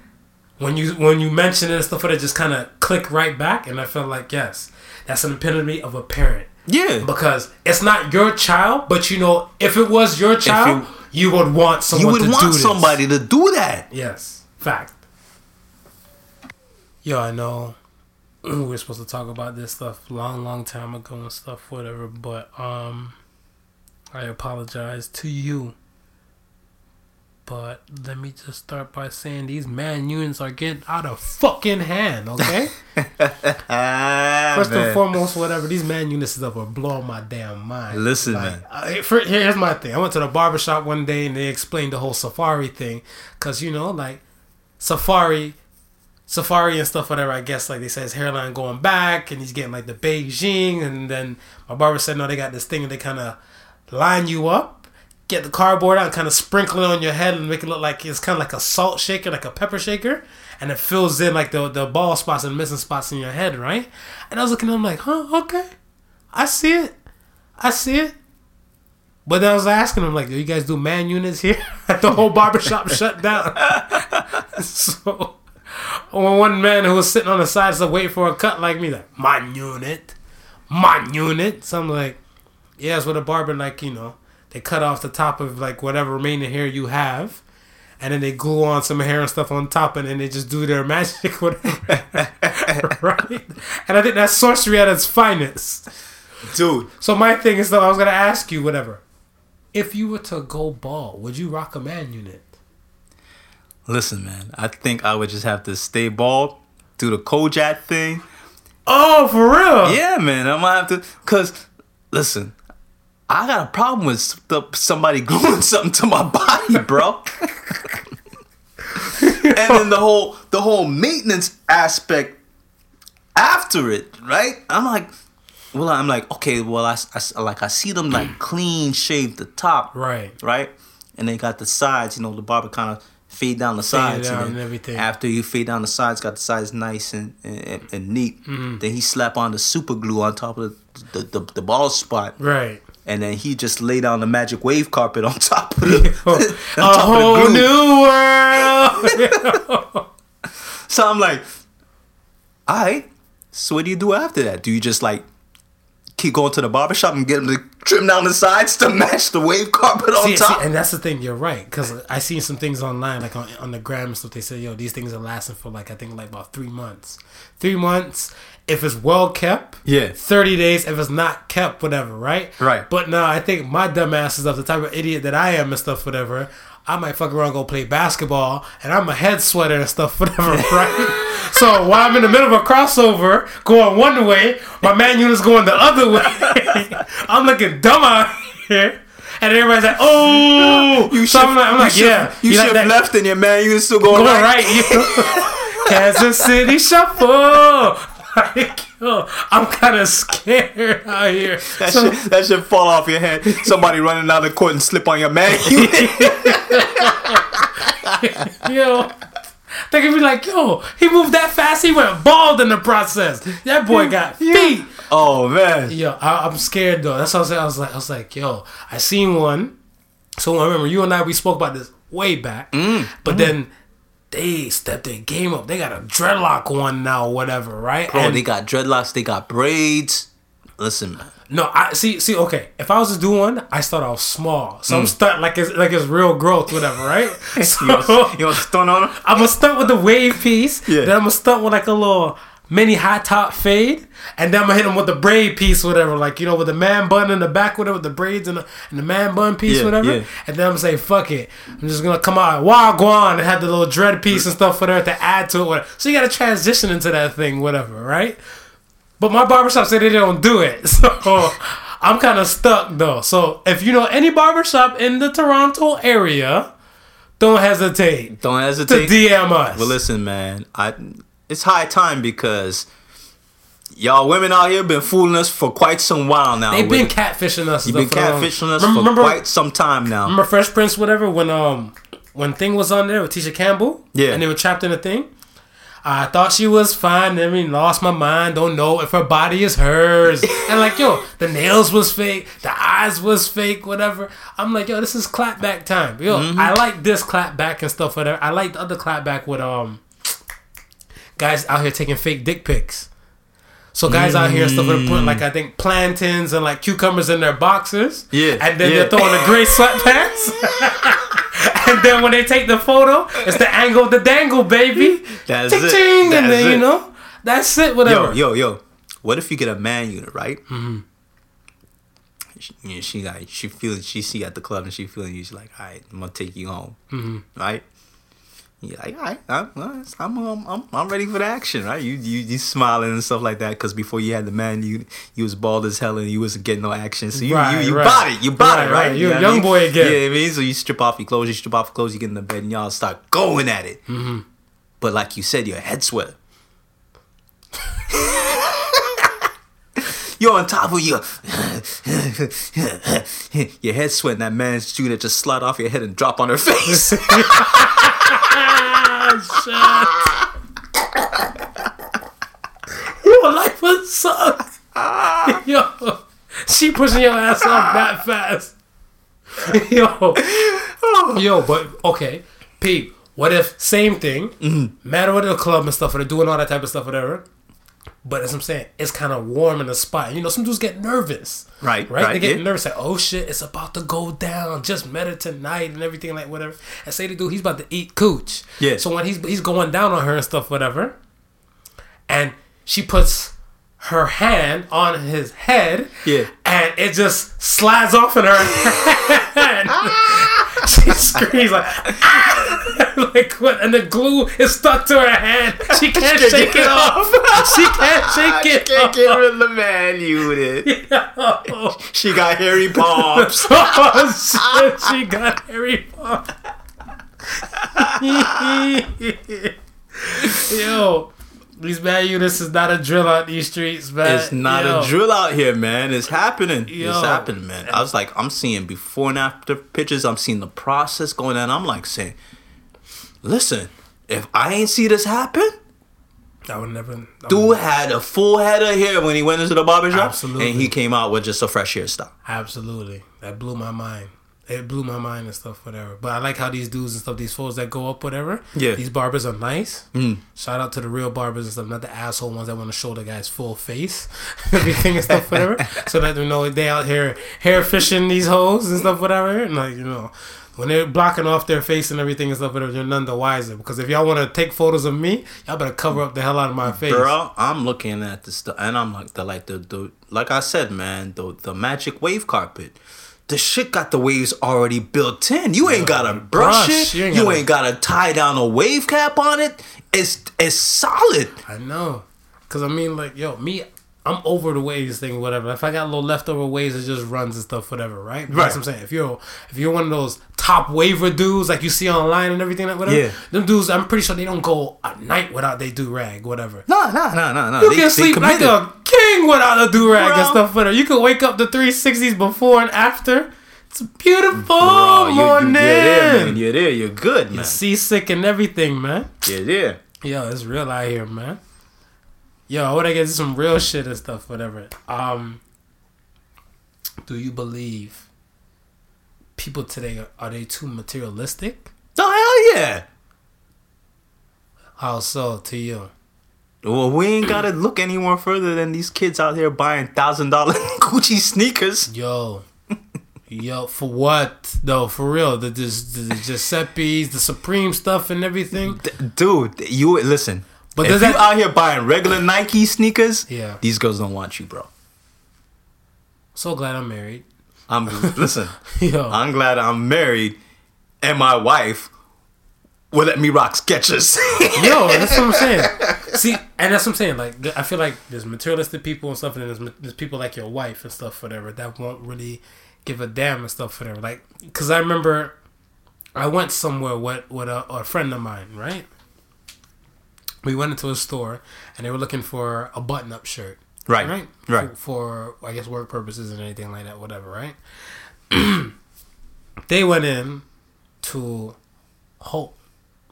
when you when you mentioned it and stuff, it just kind of clicked right back, and I felt like yes, that's an epitome of a parent Yeah. because it's not your child, but you know if it was your child, you, would want someone. You would want somebody to do that. Yes, fact. Yo, I know we were supposed to talk about this stuff long, long time ago and stuff, whatever. But um, I apologize to you. But let me just start by saying these man units are getting out of fucking hand. Okay. Ah, First and foremost, whatever these man units stuff are blowing my damn mind. Listen, Like, man. for, here's my thing. I went to the barbershop one day and they explained the whole safari thing, cause you know, like safari, safari and stuff, whatever. I guess like they say his hairline going back and he's getting like the Beijing, and then my barber said no, they got this thing and they kind of line you up. Get the cardboard out kind of sprinkle it on your head and make it look like it's kind of like a salt shaker, like a pepper shaker, and it fills in like the the bald spots and missing spots in your head, right? And I was looking at him like, huh, okay, I see it, I see it. But then I was asking him like, do you guys do man units here? the whole barbershop shut down. so when one man who was sitting on the side said waiting for a cut like me, like, my unit, my unit. So I'm like, yeah, it's with a barber like, you know, they cut off the top of like whatever remaining hair you have. And then they glue on some hair and stuff on top, and then they just do their magic, whatever. right? And I think that's sorcery at its finest. Dude. So my thing is though, I was gonna ask you, whatever. If you were to go ball, would you rock a man unit? Listen, man. I think I would just have to stay bald, do the Kojak thing. Oh, for real? Yeah, man. I'm gonna have to. Cause, listen, I got a problem with the, somebody gluing something to my body, bro. and then the whole the whole maintenance aspect after it, right? I'm like, well, I'm like, okay, well, I, I like I see them like clean shave the top, Right. right? And they got the sides, you know, the barber kind of fade down the sides. down and, everything. After you fade down the sides, got the sides nice and, and, and neat. Mm-hmm. Then he slap on the super glue on top of the, the, the, the ball spot. Right. And then he just lay down the magic wave carpet on top of the, Oh, on a whole new world. So I'm like, all right. So what do you do after that? Do you just like keep going to the barbershop and get him to trim down the sides to match the wave carpet on see, see, top? and that's the thing. You're right because I seen some things online, like on on the gram and stuff. They say, yo, these things are lasting for like I think like about three months. Three months if it's well kept. Yeah. Thirty days if it's not kept, whatever. Right. Right. But no, I think my dumbass is of the type of idiot that I am and stuff, whatever. I might fuck around, and go play basketball, and I'm a head sweater and stuff, whatever, right? so while I'm in the middle of a crossover, going one way, my man unit's going the other way. I'm looking dumb out here. And everybody's like, "Oh, You so I'm like, I'm like you yeah, you, like shift that? left and your man, you still going Going right. right, you? Kansas City Shuffle. Yo, I'm kind of scared out here. That, So- shit, that should fall off your head. Somebody running down the court and slip on your man. yo. They could be like, yo, he moved that fast, he went bald in the process. That boy got feet. oh man. Yo, I, I'm scared though. That's what I was, I was like, I was like, yo, I seen one. So I remember you and I we spoke about this way back, Mm, but then they stepped their game up. They got a dreadlock one now, whatever, right? Bro, And- they got dreadlocks, they got braids. Listen, man. No, I see. See, okay. If I was to do one, I start off small, so Mm. I'm start like it's like it's real growth, whatever, right? So You want to stun on him? I'm gonna start with the wave piece. Yeah. Then I'm gonna start with like a little mini high top fade, and then I'm gonna hit him with the braid piece, whatever. Like you know, with the man bun in the back, whatever, with the braids and the, and the man bun piece, Yeah, whatever. yeah. And then I'm gonna say, fuck it. I'm just gonna come out wagwan and have the little dread piece and stuff for there to add to it. Whatever. So you gotta transition into that thing, whatever, right? But my barbershop said they don't do it. So I'm kind of stuck though. So if you know any barbershop in the Toronto area, don't hesitate Don't hesitate to. DM us. Well, listen, man. I it's high time because Y'all women out here been fooling us for quite some while now. They've been catfishing us. You've been um, catfishing us remember, for remember, quite some time now. remember Fresh Prince, whatever. When um when thing was on there with Tisha Campbell, Yeah. and they were trapped in a thing. I thought she was fine. Then I mean, lost my mind. Don't know if her body is hers. and like, yo, the nails was fake. The eyes was fake. Whatever. I'm like, yo, this is clapback time. Yo, Mm-hmm. I like this clapback and stuff. Whatever. I like the other clapback with um guys out here taking fake dick pics. So guys out here and stuff are putting like I think plantains and like cucumbers in their boxers. Yeah, And then yeah. they're throwing the gray sweatpants. and then when they take the photo, it's the angle of the dangle, baby. That's Ching it. ching, and That's then you it. know, that's it. Whatever. Yo, yo, yo. What if you get a man unit, right? Mm-hmm. She, you know, she like she feeling she see you at the club and she feeling you. She's like, all right, I'm gonna take you home, mm-hmm. right? You're like, all right, I'm, I'm, I'm, I'm, I'm ready for the action, right? You, you, you smiling and stuff like that because before you had the man, you, you was bald as hell and you wasn't getting no action. So you, Right, you, you right. bought it, you bought Right, it, right? You're know a I young mean? boy again. Yeah, I mean, so you strip off your clothes, you strip off your clothes, you get in the bed and y'all start going at it. Mm-hmm. But like you said, your head sweater. You're on top of your your head sweating. That man's shoe that just slide off your head and drop on her face. Your life would suck. Yo, she pushing your ass off that fast. Yo, yo, but okay, Pete. What if same thing? Mm-hmm. Matter what the club and stuff, or they're doing all that type of stuff, whatever. But as I'm saying, it's kind of warm in the spot. You know, some dudes get nervous. Right, right. right, they get yeah. nervous. Like, oh shit, it's about to go down. Just met her tonight and everything, like whatever. And say the dude, he's about to eat cooch. Yeah. So when he's he's going down on her and stuff, whatever, and she puts her hand on his head. Yeah. And it just slides off in her hand. she screams like, ah! like what? And the glue is stuck to her hand. She can't can't shake it it off. she can't shake it Can't off. get rid of the man unit. Yo. She got hairy palms. oh shit! She got hairy palms. Yo, these bad units is not a drill out these streets, man. It's not Yo. a drill out here, man. It's happening. Yo. It's happening, man. I was like, I'm seeing before and after pictures. I'm seeing the process going on. I'm like saying, listen, if I ain't see this happen, I would never. I would dude had a full head of hair when he went into the barber shop, Absolutely. and he came out with just a fresh hairstyle. Absolutely. That blew my mind. It blew my mind and stuff, whatever. But I like how these dudes and stuff, these fools that go up, whatever. Yeah. These barbers are nice. Mm. Shout out to the real barbers and stuff, not the asshole ones that want to show the guy's full face, everything and stuff, whatever. so that you know they out here hair fishing these hoes and stuff, whatever. And like you know, when they're blocking off their face and everything and stuff, whatever, you're none the wiser. Because if y'all want to take photos of me, y'all better cover up the hell out of my face. Girl, I'm looking at the stuff, and I'm like the like the, the like I said, man, the the magic wave carpet. The shit got the waves already built in. You ain't gotta brush, brush. it. You You ain't ain't, gotta- gotta tie down a wave cap on it. It's it's solid. I know. Cause I mean, like, yo, me, I'm over the waves thing, whatever. If I got a little leftover waves, it just runs and stuff, whatever, right? That's Right. what I'm saying. If you're if you're one of those top waver dudes like you see online and everything, like whatever, Yeah. them dudes, I'm pretty sure they don't go a night without they do rag, whatever. No, no, no, no, no. You They- can sleep like a king without a do rag and stuff, whatever. You can wake up the 360s before and after. It's a beautiful Bro, you, you, morning. you're there, man. You're there. You're good, man. Seasick and everything, man. You're there. Yo, it's real out here, man. Yo, I want to get some real shit and stuff, whatever. Um, do you believe people today are, are they too materialistic? Oh hell yeah. How so to you? Well, we ain't gotta look anywhere further than these kids out here buying thousand dollar Gucci sneakers. Yo, yo, for what though? For real, the, the, the Giuseppe's, the Supreme stuff, and everything. D- Dude, you listen. But if you that- out here buying regular Nike sneakers, Yeah. these girls don't want you, bro. So glad I'm married. I'm listen. Yo, I'm glad I'm married, and my wife will let me rock Skechers. Yo, that's what I'm saying. See, and that's what I'm saying. Like, I feel like there's materialistic people and stuff, and there's, there's people like your wife and stuff, whatever, that won't really give a damn and stuff, whatever. Like, because I remember I went somewhere with with a, a friend of mine, right? We went into a store and they were looking for a button-up shirt. Right. Right. Right. For, for I guess work purposes and anything like that, whatever. Right. they went in to Holt,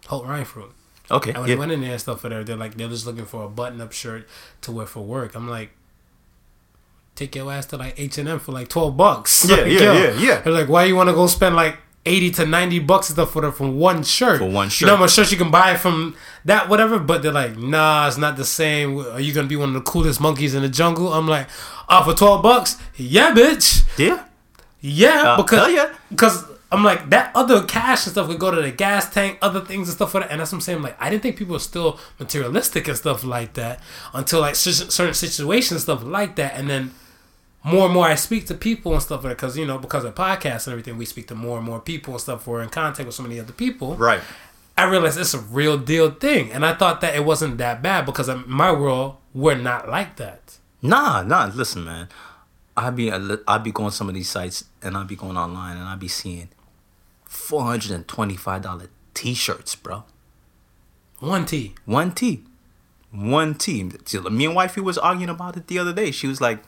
Holt Renfrew. Okay. And when yeah. they went in there and stuff, for whatever, they're like they're just looking for a button-up shirt to wear for work. I'm like, take your ass to like H and M for like twelve bucks. Yeah, Like, yeah, yo. yeah, yeah. They're like, why you want to go spend like eighty to ninety bucks and stuff for the, from one shirt? For one You know shirt. how much shirts you can buy from that, whatever. But they're like, nah, it's not the same. Are you gonna be one of the coolest monkeys in the jungle? I'm like, oh, for twelve bucks? Yeah, bitch. yeah. Yeah, Uh, because hell yeah. because I'm like that other cash and stuff could go to the gas tank, other things and stuff like that. And that's what I'm saying. Like I didn't think people were still materialistic and stuff like that until like cer- certain situations and stuff like that. And then more and more I speak to people and stuff like that because you know because of podcasts and everything, we speak to more and more people and stuff. We're in contact with so many other people. Right. I realized it's a real deal thing, and I thought that it wasn't that bad because in my world we're not like that. Nah, nah. Listen, man. I be I be going some of these sites and I be going online and I be seeing four hundred and twenty five dollar t-shirts, bro. One T. One T, one T. Me and wifey was arguing about it the other day. She was like,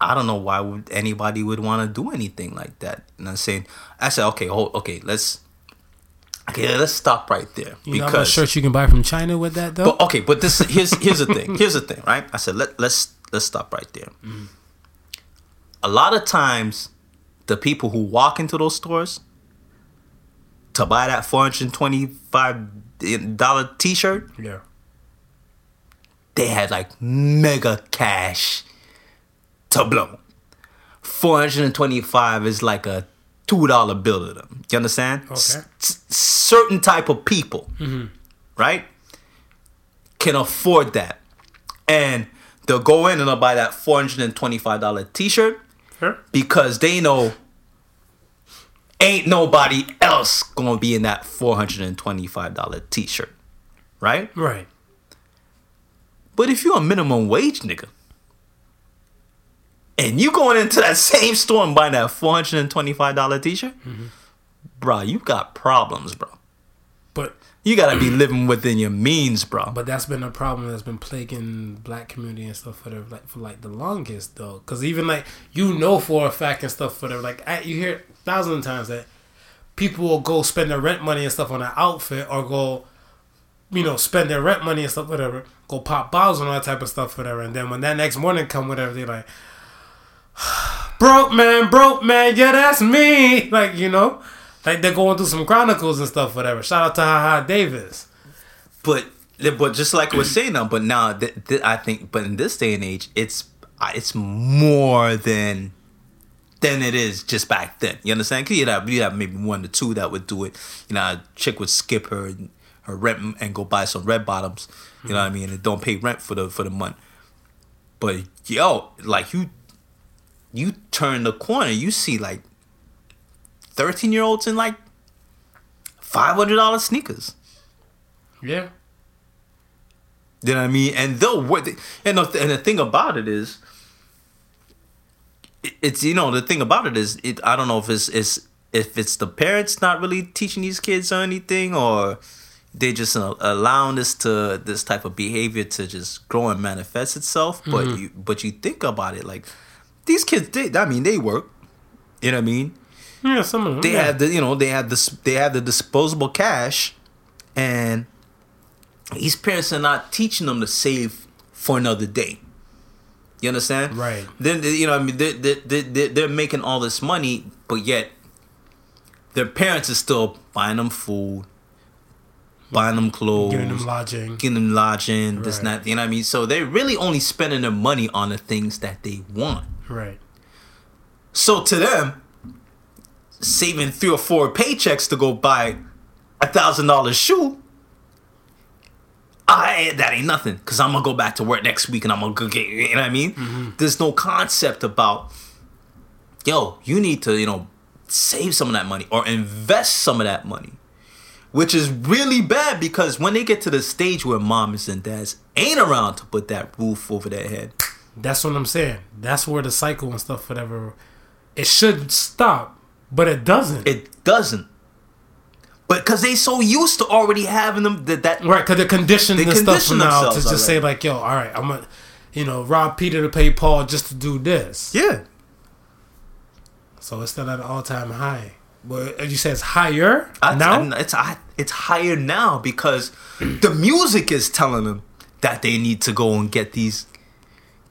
"I don't know why would anybody would want to do anything like that." And I'm saying, I said, "Okay, hold, okay, let's, okay, let's stop right there You know how much shirts you can buy from China with that though? But okay, but this here's here's the thing. Here's the thing, right? I said let let's let's stop right there. Mm-hmm. A lot of times, the people who walk into those stores to buy that four hundred twenty five dollar t shirt, yeah. they had like mega cash to blow. Four hundred and twenty five is like a two dollar bill to them. You understand? Okay. certain type of people, mm-hmm. right, can afford that, and they'll go in and they'll buy that four hundred and twenty five dollar t shirt Sure. because they know ain't nobody else gonna be in that four hundred and twenty five dollar t shirt, right? Right. But if you're a minimum wage nigga, and you going into that same store and buying that four hundred and twenty five dollar t shirt, mm-hmm. bro, you got problems, bro. But You gotta be living within your means, bro. but that's been a problem that's been plaguing black community and stuff for the like for like the longest though. Cause even like you know for a fact and stuff for the like I, you hear thousands of times that people will go spend their rent money and stuff on an outfit or go you know spend their rent money and stuff whatever go pop bottles and all that type of stuff whatever and then when that next morning come whatever they like broke man broke man yeah that's me like you know like they're going through some chronicles and stuff whatever shout out to haha davis But but just like I was saying now, but now th- th- I think, but in this day and age, it's it's more than than it is just back then. You understand? Cause you'd have, you'd have maybe one to two that would do it. You know, a chick would skip her her rent and go buy some red bottoms. You know what I mm-hmm. mean? And don't pay rent for the for the month. But yo, like you, you turn the corner, you see like thirteen year olds in like five hundred dollar sneakers. yeah You know what I mean? And they'll what and the, and the thing about it is, it's you know the thing about it is it I don't know if it's it's if it's the parents not really teaching these kids or anything or they just allowing this to this type of behavior to just grow and manifest itself. But mm-hmm. you but you think about it like these kids they I mean they work. You know what I mean? yeah some of them they yeah. have the you know they have this they have the disposable cash and these parents are not teaching them to save for another day you understand Right. then you know i mean they they they- they're making all this money but yet their parents are still buying them food buying them clothes getting them lodging getting them lodging this and Right. that you know what i mean so they're really only spending their money on the things that they want right so to them, saving three or four paychecks to go buy a thousand dollar shoe, I that ain't nothing. Cause I'm gonna go back to work next week and I'm gonna go get you know what I mean? Mm-hmm. There's no concept about yo, you need to, you know, save some of that money or invest some of that money. Which is really bad because when they get to the stage where moms and dads ain't around to put that roof over their head, That's what I'm saying. That's where the cycle and stuff, whatever, it should stop, but it doesn't. It doesn't. But because they so used to already having them that, that Right, because they're conditioned They and stuff now to just say like, "Yo, all right, I'm gonna, you know, rob Peter to pay Paul just to do this." yeah. So it's still at an all time high. But as you said, it's higher I, now. It's it's higher now because the music is telling them that they need to go and get these.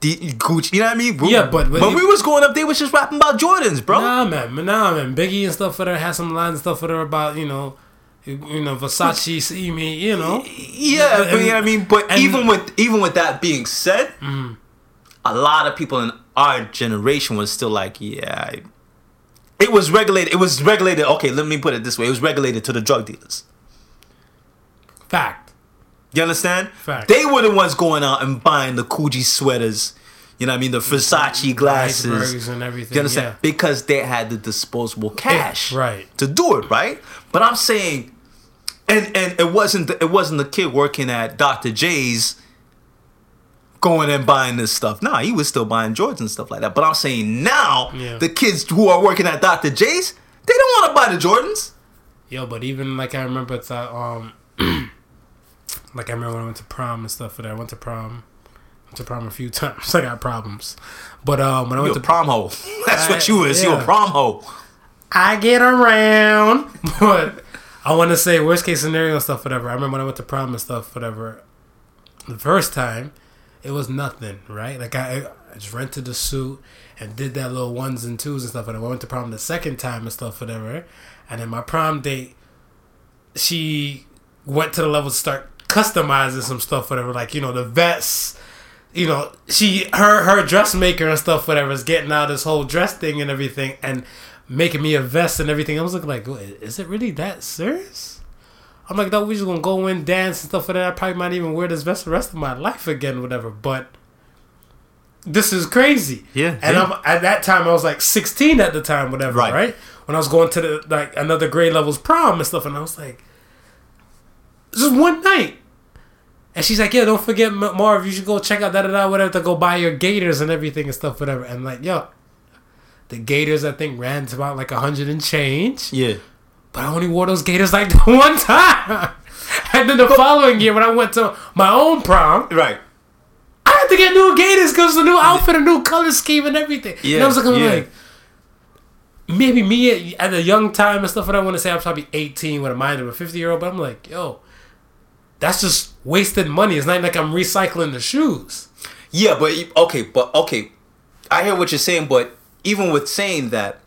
The Gucci, you know what I mean? We- Yeah, but- when you- we was growing up, they was just rapping about Jordans, bro. Nah, man, nah, man. Biggie and stuff for her had some lines and stuff for her about you know, you, know, Versace see me, you know. Yeah, but you know what I mean. But and- Mm-hmm. even with even with that being said, a lot of people in our generation was still like, yeah, it was regulated. It was regulated. Okay, let me put it this way: it was regulated to the drug dealers. Fact. You understand? Fact. They were the ones going out and buying the Coogi sweaters. You know what I mean? The Versace glasses. And everything. You understand? Yeah. Because they had the disposable cash, right. to do it, right? But I'm saying, and and it wasn't the, it wasn't the kid working at Dr. J's going and buying this stuff. Nah, he was still buying Jordans and stuff like that. But I'm saying now, Yeah. the kids who are working at Dr. J's, they don't want to buy the Jordans. Yo, but even like I remember that um like I remember when I went to prom and stuff for that. I went to prom. Went to prom a few times. I got problems. But um when I went to prom hoe. That's what you is. You a yeah. prom hoe. I get around. But I want to say worst case scenario and stuff, whatever. I remember when I went to prom and stuff, whatever. The first time, it was nothing, right? Like I, I just rented the suit and did that little ones and twos and stuff. And I went to prom the second time and stuff, whatever. And then my prom date, she went to the level to start customizing some stuff, whatever. Like you know the vests. You know, she her her dressmaker and stuff, whatever, is getting out this whole dress thing and everything, and making me a vest and everything. I was looking like, "Wait, is it really that serious? I'm like, no, we just gonna go in, dance and stuff like that. I probably might even wear this vest the rest of my life again, whatever. But this is crazy. Yeah, And yeah. I'm at that time I was like 16 at the time, whatever. Right. Right. When I was going to the like another grade levels prom and stuff, and I was like, just one night. And she's like, yeah, don't forget Marv. You should go check out da da da whatever to go buy your Gators and everything and stuff, whatever. And like, yo, the Gators I think ran to about like a hundred and change. Yeah. But I only wore those Gators like the one time. and then the following year when I went to my own prom, Right. I had to get new Gators because the new outfit, a new color scheme, and everything. Yeah, and I was looking yeah. like, maybe me at, at a young time and stuff. And I want to say I'm probably 18 with a mind of a 50 year old, but I'm like, yo, that's just wasted money. It's not like I'm recycling the shoes. Yeah, but okay, but okay, I hear what you're saying, but even with saying that,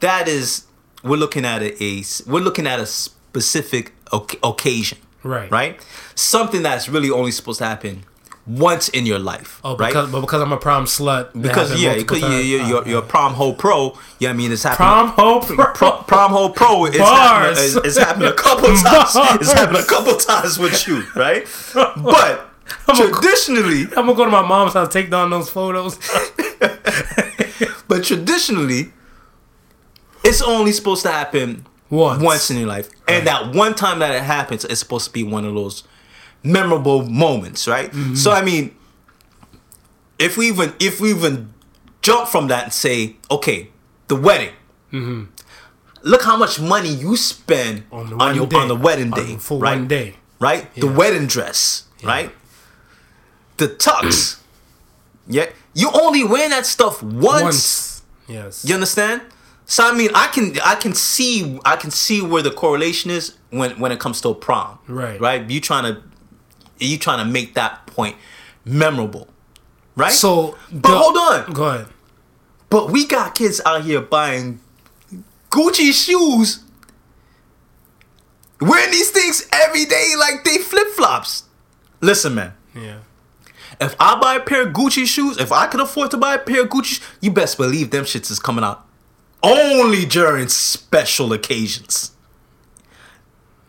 that is we're looking at a, a we're looking at a specific oc- occasion, Right. right? Something that's really only supposed to happen once in your life, Oh, right? because but because I'm a prom slut. because yeah, because ah, you, times. you, Oh, you're, you're a prom hoe pro. Yeah, I mean it's happening. prom hope. Pro, prom hoe pro is Bars. happening, is, is happening a couple times. It's Bars. happening a couple times with you, right? But traditionally, I'm gonna go to my mom's house, take down those photos. But traditionally, it's only supposed to happen Once. once in your life. And that one time that it happens, it's supposed to be one of those memorable moments, right? Mm-hmm. So I mean, if we even if we even jump from that and say, okay, the wedding. Mm-hmm. Look how much money you spend. On on, the one your day. on the wedding day, the full right? one day. right? The wedding dress, right? The tux. yeah, you only wear that stuff once. Once. Yes. You understand? So I mean, I can I can see I can see where the correlation is when when it comes to a prom. Right. Right. You trying to you trying to make that point memorable, right? So, but the- hold on. Go ahead. But we got kids out here buying Gucci shoes, wearing these things every day like they flip flops. Listen, man. Yeah. If I buy a pair of Gucci shoes, if I can afford to buy a pair of Gucci, you best believe them shits is coming out only during special occasions.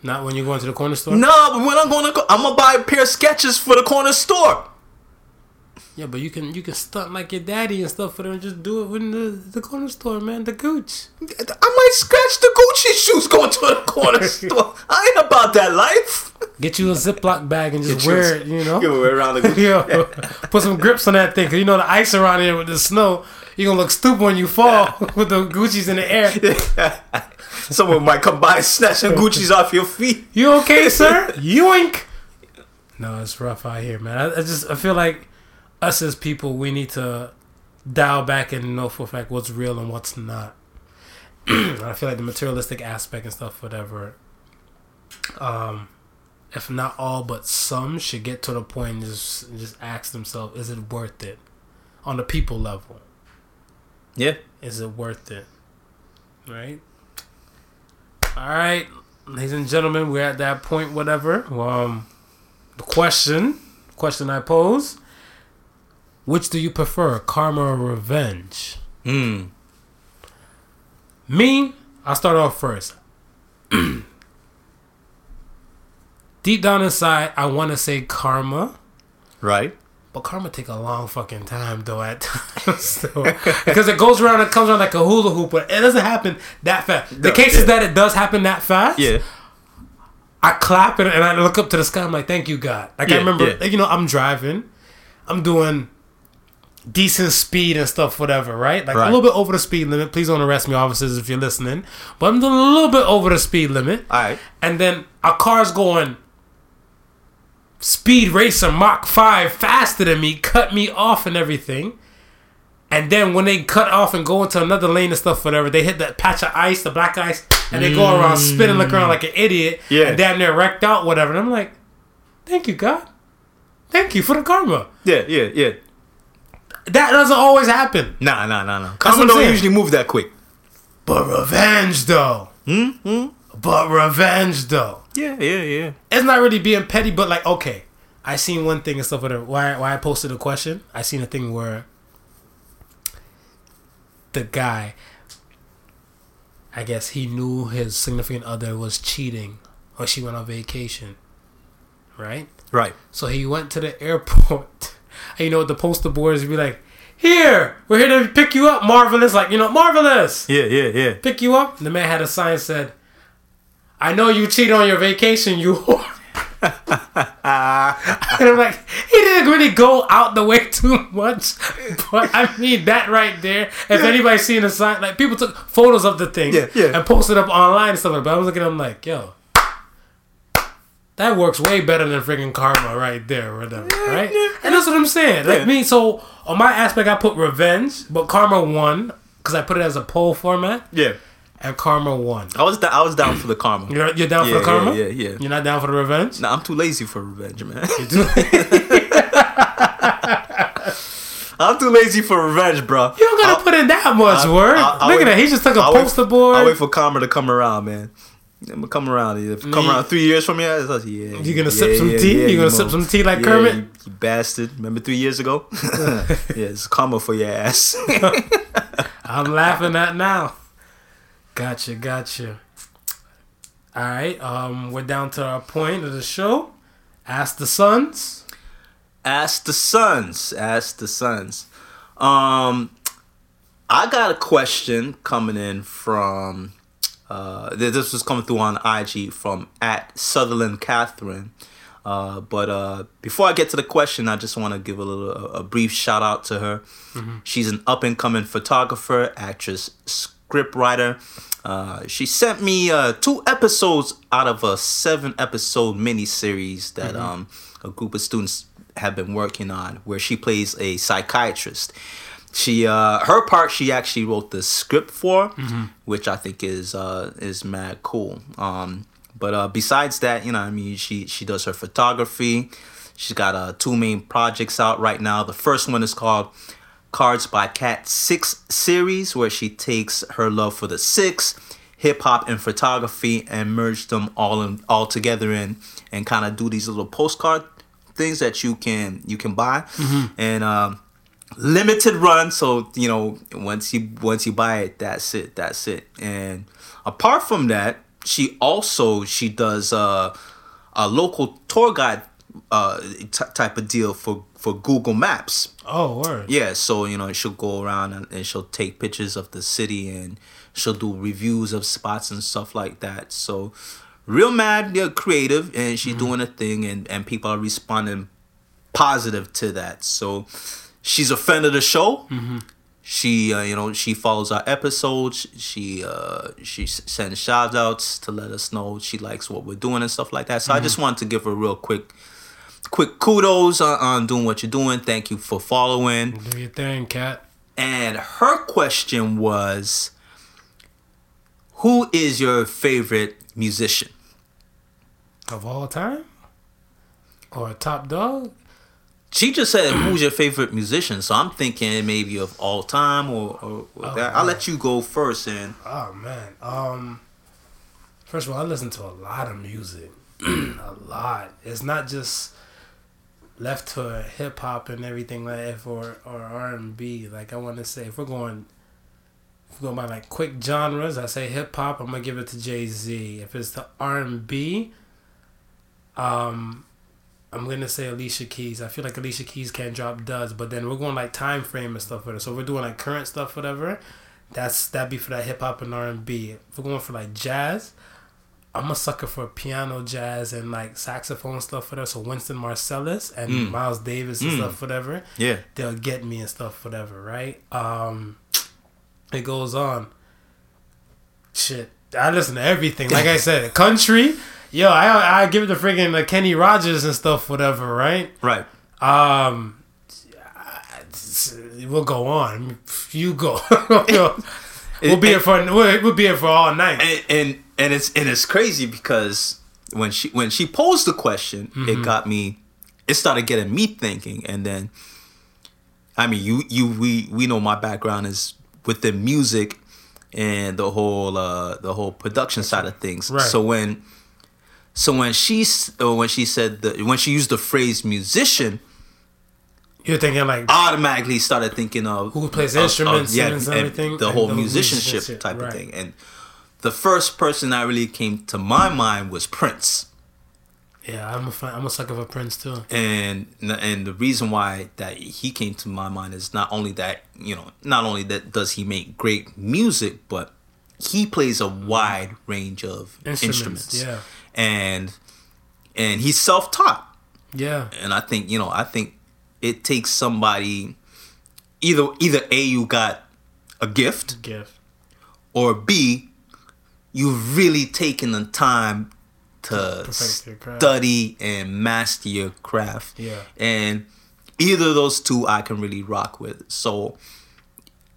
Not when you're going to the corner store. No, but when I'm gonna go, I'm gonna buy a pair of Skechers for the corner store. Yeah, but you can you can stunt like your daddy and stuff for them. And just do it in the, the corner store, man. The gooch. I might scratch the Gucci shoes going to the corner store. I ain't about that life. Get you a Ziploc bag and just Get you wear it. You know. Give away around the Gucci. Yo, put some grips on that thing, cause you know the ice around here with the snow. You gonna look stupid when you fall with the Gucci's in the air. Someone might come by and snatch some Gucci's off your feet. You okay, sir? Yoink. No, it's rough out here, man. I, I just I feel like us as people, we need to dial back and know for a fact what's real and what's not. I feel like the materialistic aspect and stuff, whatever. Um, if not all, but some should get to the point and just just ask themselves, is it worth it? On the people level, Yeah. is it worth it? Right. All right, ladies and gentlemen, we're at that point. Whatever. Um, the question, question I pose: Which do you prefer, karma or revenge? Hmm. Me, I'll start off first. Deep down inside, I want to say karma, Right. But karma take a long fucking time though at times because it goes around, and comes around like a hula hoop, but it doesn't happen that fast. The No, cases yeah. that it does happen that fast, Yeah. I clap and, and I look up to the sky. I'm like, thank you, God. Like Yeah, I remember, yeah. you know, I'm driving, I'm doing decent speed and stuff, whatever, right? Like Right. a little bit over the speed limit. Please don't arrest me, officers, if you're listening. But I'm doing a little bit over the speed limit, All right. and then our car's going speed racer Mach five faster than me, cut me off and everything. And then when they cut off and go into another lane and stuff, whatever, they hit that patch of ice, the black ice, and they go around spinning, look around like an idiot, Yeah. and damn near wrecked out, whatever. And I'm like, thank you, God. Thank you for the karma. Yeah. Yeah. Yeah. That doesn't always happen. Nah. Nah. Nah. Nah. Karma don't saying. usually move that quick. But revenge, though. Hmm. Hmm. But revenge, though. Yeah. Yeah. Yeah. It's not really being petty, but like, okay, I seen one thing and stuff. Whatever. Why? Why I posted a question? I seen a thing where the guy, I guess he knew his significant other was cheating, or she went on vacation, right? Right. So he went to the airport. And you know the poster boards would be like? Here, we're here to pick you up, marvelous. Like you know, marvelous. Yeah. Yeah. Yeah. Pick you up. The man had a sign said, "I know you cheated on your vacation, you." whore." and I'm like, he didn't really go out the way too much, but I mean that right there. If anybody's seen the sign, like people took photos of the thing Yeah, yeah. and posted up online and stuff like. that. But I was looking at him like, yo, that works way better than freaking karma right there, or whatever, right? And that's what I'm saying. Like me, so on my aspect, I put revenge, but karma won because I put it as a poll format, Yeah. And karma won. I was. Da- I was down for the karma. You're, you're down Yeah, for the karma. yeah, yeah, yeah. You're not down for the revenge. Nah, I'm too lazy for revenge, man. Do- I'm too lazy for revenge, bro. You don't gotta put in that much I'll- work. I'll- I'll Look at that. He just took a I'll wait- poster board. I'll wait for karma to come around, man. I'm gonna come around. If come Me- around three years from it's like, yeah. You gonna yeah, sip some yeah, tea? yeah, You gonna mo- sip some tea like yeah, Kermit? You, you bastard! Remember three years ago? yeah, it's karma for your ass. I'm laughing at now. Gotcha, gotcha. All right, um, we're down to our point of the show. Ask the Sons. Ask the sons. Ask the sons. Um, I got a question coming in from. Uh, this was coming through on IG from at Sutherland Catherine. Uh, but uh, before I get to the question, I just want to give a little a, a brief shout out to her. She's an up and coming photographer, actress, script writer. Uh, she sent me uh, two episodes out of a seven episode miniseries that um, a group of students have been working on, where she plays a psychiatrist. She uh, her part she actually wrote the script for, which I think is uh, is mad cool. Um, but uh, besides that, you know, I mean, she she does her photography. She's got uh, two main projects out right now. The first one is called Cards by Cat Six series, where she takes her love for the six, hip hop, and photography, and merge them all in all together in and kind of do these little postcard things that you can you can buy, and um, limited run. So you know, once you once you buy it, that's it, that's it. And apart from that, she also she does uh, a local tour guide uh, t- type of deal for for Google Maps. Oh, word. Yeah, so you know she'll go around and, and she'll take pictures of the city and she'll do reviews of spots and stuff like that. So real mad, yeah, creative, and she's doing a thing, and and people are responding positive to that. So she's a fan of the show. she uh, you know she follows our episodes. She uh, she sends shout outs to let us know she likes what we're doing and stuff like that. So mm-hmm. I just wanted to give her a real quick quick kudos on, on, doing what you're doing. Thank you for following. Do your thing, cat. And her question was, "Who is your favorite musician of all time, or a top dog?" She just said, "Who's your favorite musician?" So I'm thinking maybe of all time or, or, or oh, that. I'll let you go first. And oh man, um, first of all, I listen to a lot of music, a lot. It's not just left to hip hop and everything like that, or or R and B. Like I want to say, if we're going, if we're going by like quick genres, I say hip hop. I'm gonna give it to Jay Z. If it's the R and B, um, I'm gonna say Alicia Keys. I feel like Alicia Keys can't drop duds, but then we're going like time frame and stuff with it. So we're doing like current stuff, whatever. That's that be for that hip hop and R and B. If we're going for like jazz, I'm a sucker for piano jazz and like saxophone stuff for that. So Wynton Marsalis and mm. Miles Davis and mm. stuff, whatever. Yeah, they'll get me and stuff, whatever. Right? Um, it goes on. Shit, I listen to everything. Like I said, country. Yo, I I give it to freaking uh, Kenny Rogers and stuff, whatever, right? Right. Um, we'll go on. You go. we'll be here for we'll, we'll be here for all night. And, and and it's and it's crazy because when she when she posed the question, mm-hmm. it got me. It started getting me thinking, and then, I mean, you you we we know my background is with the music and the whole uh the whole production side of things. Right. So when so when she when she said the when she used the phrase musician, you're thinking like automatically started thinking of who plays of, instruments of, yeah, and, everything, the whole musicianship, musicianship, type right. of thing. And the first person that really came to my mind was Prince. Yeah, I'm a fan, I'm a sucker for Prince too. And and the reason why that he came to my mind is not only that you know not only that does he make great music, but he plays a wide range of instruments. instruments. Yeah and and he's self taught. Yeah. And I think you know I think it takes somebody either either a you got a gift, gift, or b you've really taken the time to study and master your craft. Yeah. And either of those two I can really rock with. So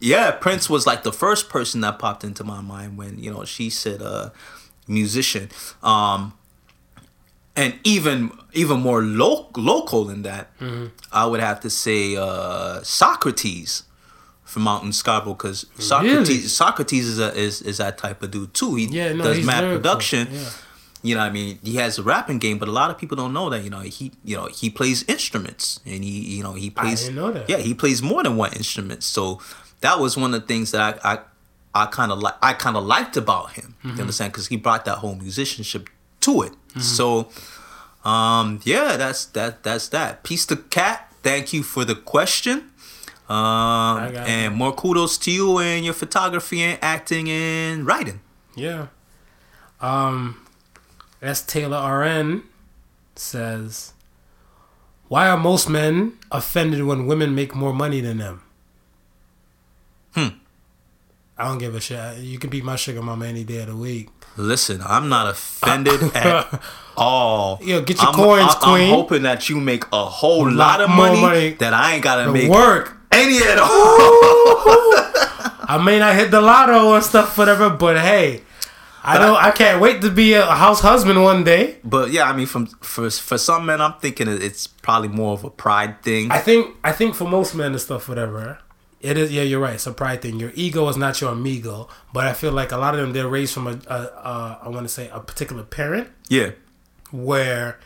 yeah, Prince was like the first person that popped into my mind when, you know, she said uh musician. Um, and even even more lo- local than that, mm-hmm. I would have to say uh, Saukrates from Mountain Scarborough because Saukrates really? Saukrates is, a, is is that type of dude too. He yeah, no, does mad production. Yeah. You know, I mean, he has a rapping game, but a lot of people don't know that. You know, he you know he plays instruments and he you know he plays. Yeah, he plays more than one instrument. So that was one of the things that I, I I kind of like I kind of liked about him. Mm-hmm. You understand? Because he brought that whole musicianship to it. Mm-hmm. So, um, yeah, that's that. That's that. Peace to Cat. Thank you for the question. Um, and more kudos to you and your photography and acting and writing. Yeah. Um, S. Taylor RN says, "Why are most men offended when women make more money than them?" Hmm. I don't give a shit. You can be my sugar mama any day of the week. Listen, I'm not offended at all. Yo, get your I'm, coins, I, queen. I'm hoping that you make a whole lot, lot, of money, money, that I ain't gotta make work any at all. I may not hit the lotto and stuff, whatever, but hey. I know I, I, can't wait to be a house husband one day. But yeah, I mean, from for for some men, I'm thinking it's probably more of a pride thing. I think I think for most men and stuff, whatever. It is, yeah, you're right. It's a pride thing. Your ego is not your amigo, but I feel like a lot of them they're raised from a, a, a I want to say a particular parent. Yeah. Where,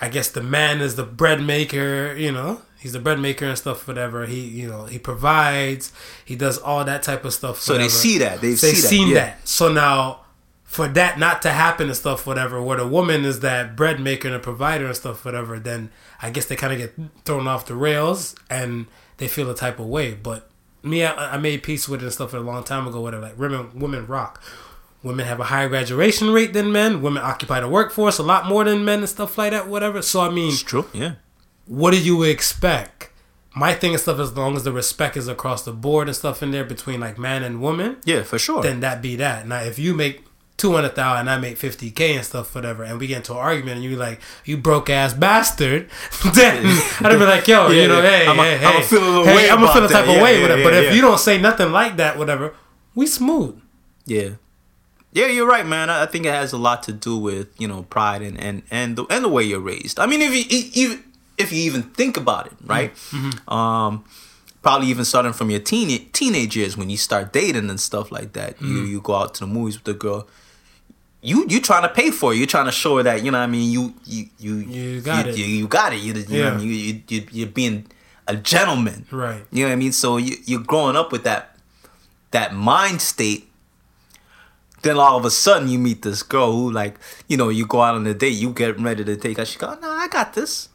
I guess the man is the bread maker. You know, he's the bread maker and stuff. Whatever he, you know, he provides. He does all that type of stuff. So whatever. they see that. They've they see seen that. Yeah. that. So now for that not to happen and stuff, whatever, where the woman is that bread maker and a provider and stuff, whatever, then I guess they kind of get thrown off the rails and they feel a type of way. But me, I, I made peace with it and stuff a long time ago. Whatever, like women, women rock. Women have a higher graduation rate than men. Women occupy the workforce a lot more than men and stuff like that. Whatever. So I mean, it's true. Yeah. What do you expect? my thing and stuff, as long as the respect is across the board and stuff in there between like man and woman, Yeah, for sure. then that be that. Now, if you make two hundred thousand and I make fifty k and stuff, whatever, and we get into an argument and you like you broke ass bastard, then I'd be like, yo, Yeah, you know, yeah. hey, I'ma- hey, I'ma feel a little hey, way I'm gonna feel the type of way Yeah, with it. yeah, But if you don't say nothing like that, whatever, we smooth. Yeah. Yeah, you're right, man. I think it has a lot to do with you know pride and and and the and the way you're raised. I mean, if you even if you even think about it, right? Um, probably even starting from your teen teenage years when you start dating and stuff like that. You you go out to the movies with the girl. You you trying to pay for it. You're trying to show her that you know. what I mean, you you you You got you, it. You, you got it. You, you know. What I Yeah. mean? You, you you you're being a gentleman. Right. You know what I mean? So you, you're growing up with that that mind state. Then all of a sudden you meet this girl who like, you know, you go out on a date, you get ready to take her. She go, no, I got this.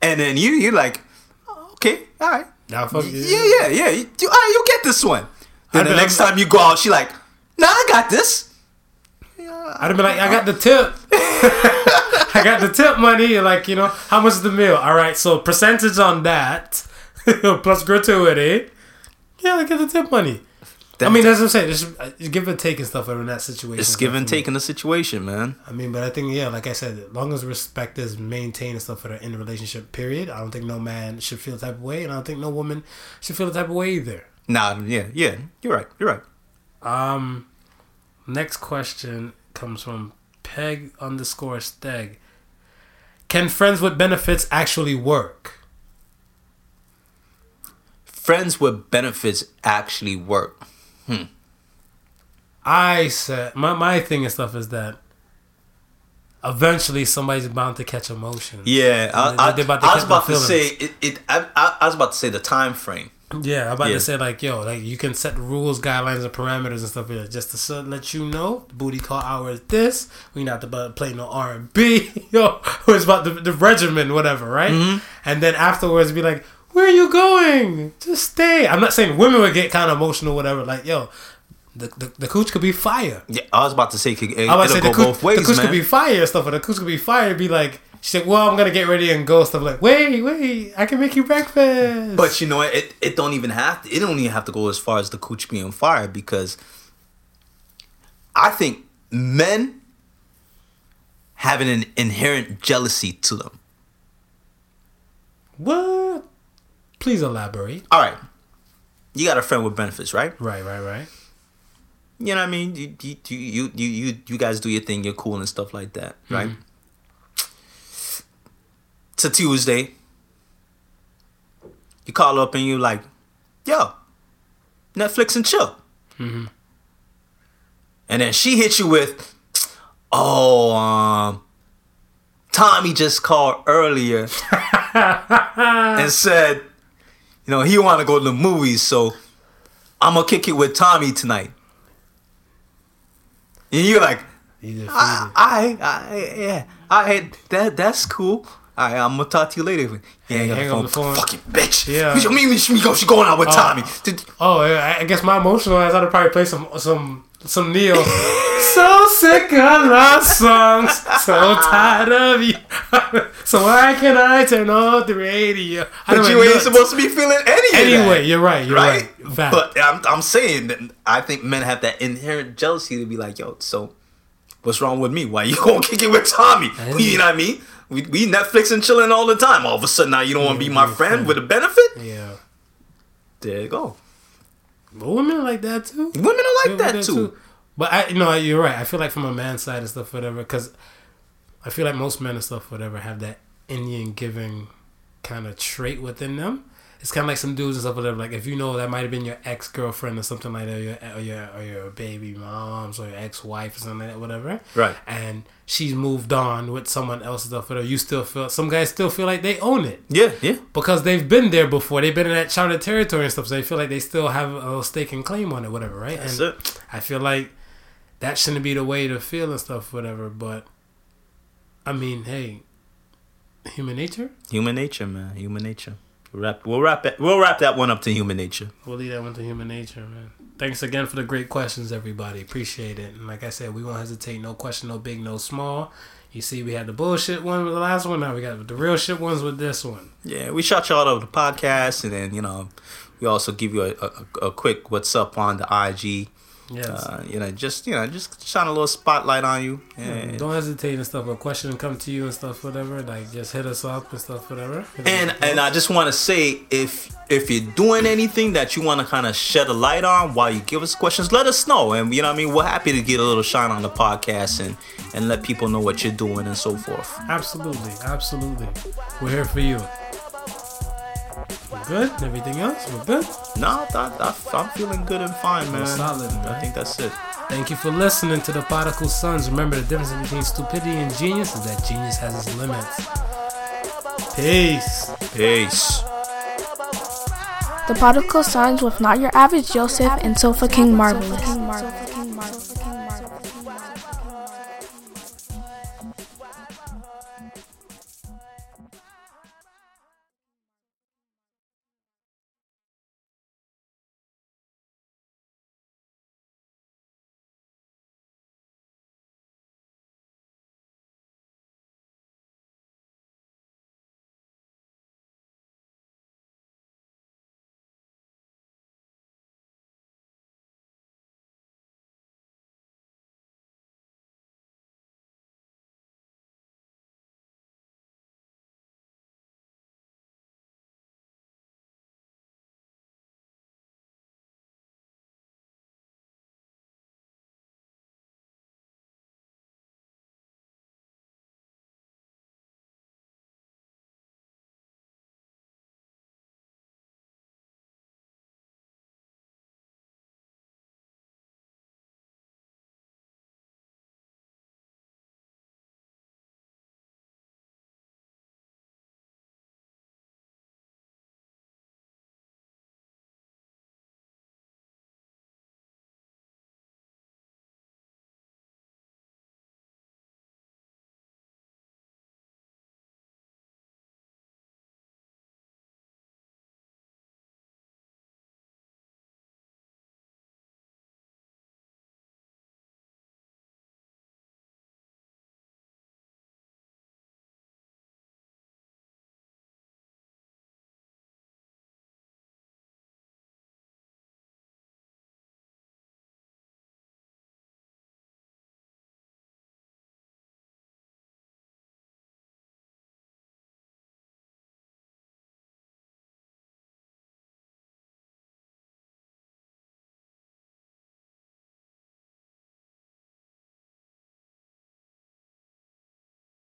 And then you you're like, oh, okay, all right. Now, fuck Yeah, yeah, yeah. You, you, all right, you get this one. Then the next time you go out, she like, nah, I got this. I'd be like, I got the tip. I got the tip money. Like, you know, how much is the meal? All right, so percentage on that plus gratuity. Yeah, I get the tip money. I mean, that's what I'm saying. Just uh, give and take and stuff in that situation. it's give and take in the situation, man. I mean, but I think yeah, like I said, as long as respect is maintained and stuff for the in the relationship period, I don't think no man should feel the type of way, and I don't think no woman should feel the type of way either. Nah, yeah, yeah. You're right. You're right. Um, next question comes from Peg underscore Steg. Can friends with benefits actually work? Friends with benefits actually work. I said my my thing and stuff is that eventually somebody's bound to catch emotion. Yeah, I, I, about I was about to say it. it I, I, was about to say the time frame. Yeah, I'm about Yeah. to say like, yo, like you can set rules, guidelines, and parameters and stuff here just to let you know. Booty call hour is this. We not about to play no R and B. Yo, it's about the, the regimen, whatever, right? Mm-hmm. And then afterwards, be like, where are you going? Just stay. I'm not saying women would get kind of emotional, or whatever. Like, yo, the the, the cooch could be fire. Yeah, I was about to say it, I was about to it'll say go the cooch, both ways, the cooch man. could be fire and stuff, but the cooch could be fire. And be like, she said, well, I'm gonna get ready and go. Stuff like, wait, wait, I can make you breakfast. but you know what? It it don't even have to. It don't even have to go as far as the cooch being fired because I think men have an inherent jealousy to them. what? Please elaborate. All right, you got a friend with benefits, right? Right, right, right. You know what I mean? You you you you you, you guys do your thing. You're cool and stuff like that, right? It's a Tuesday. You call up and you like, yo, Netflix and chill. And then she hits you with, oh, um, Tommy just called earlier and said, you know, he want to go to the movies, so I'm gonna kick it with Tommy tonight. And you're like, I, I, I yeah, I that that's cool. All right, I'm gonna talk to you later. Yeah, Hang- hang, on the phone. Fucking bitch. Yeah. What you mean she go? She going out with Oh. Tommy? Did- Oh, yeah, I- I guess my emotional ass. I'd probably play some some some Ne-Yo. so sick of love songs, so tired of you. so why can I turn off the radio? I But you know, ain't nuts. supposed to be feeling any of that. Anyway, you're right. You're right. right? But I'm, I'm saying that I think men have that inherent jealousy to be like, yo, so what's wrong with me? Why you gonna kick it with Tommy? didn't- You know what I mean? We, we Netflix and chilling all the time. All of a sudden now you don't want to be my you're friend with a benefit? yeah, There you go. But women are like that too. Women are like like that too. But I, you know, you're right. I feel like from a man's side and stuff, whatever. Because I feel like most men and stuff, whatever, have that Indian giving kind of trait within them. It's kind of like some dudes and stuff, whatever. Like if you know that might have been your ex girlfriend or something like that, or your, or your or your baby moms or your ex wife or something like that, whatever. Right. And she's moved on with someone else and stuff, whatever. You still feel some guys still feel like they own it Yeah, yeah. because they've been there before. They've been in that charted territory and stuff, so they feel like they still have a little stake and claim on it, whatever, right? That's and it. I feel like that shouldn't be the way to feel and stuff, whatever. But I mean, hey, human nature. Human nature, man. Human nature. Wrap, we'll wrap it. We'll wrap that one up to human nature. We'll leave that one to human nature, man. Thanks again for the great questions, everybody. Appreciate it. And like I said, we won't hesitate. No question, no big, no small. You see, we had the bullshit one with the last one. Now we got the real shit ones with this one. Yeah, we shot y'all over the podcast, and then you know, we also give you a, a, a quick what's up on the IG. Yes. Uh, you know, just you know, just shine a little spotlight on you. Yeah, don't hesitate and stuff. A question come to you and stuff, whatever. Like just hit us up and stuff, whatever. and and I just want to say, if if you're doing anything that you want to kind of shed a light on while you give us questions, let us know. And you know, what I mean, we're happy to get a little shine on the podcast and and let people know what you're doing and so forth. Absolutely, absolutely. We're here for you. We're good. Everything else, we're good. No, I, am feeling good and fine, man. solid, man. I think that's it. Thank you for listening to the Podical Sons. Remember, the difference between stupidity and genius is that genius has its limits. Peace. Peace. The Podical Sons with not your average Joseph and Sofa King Marvelous.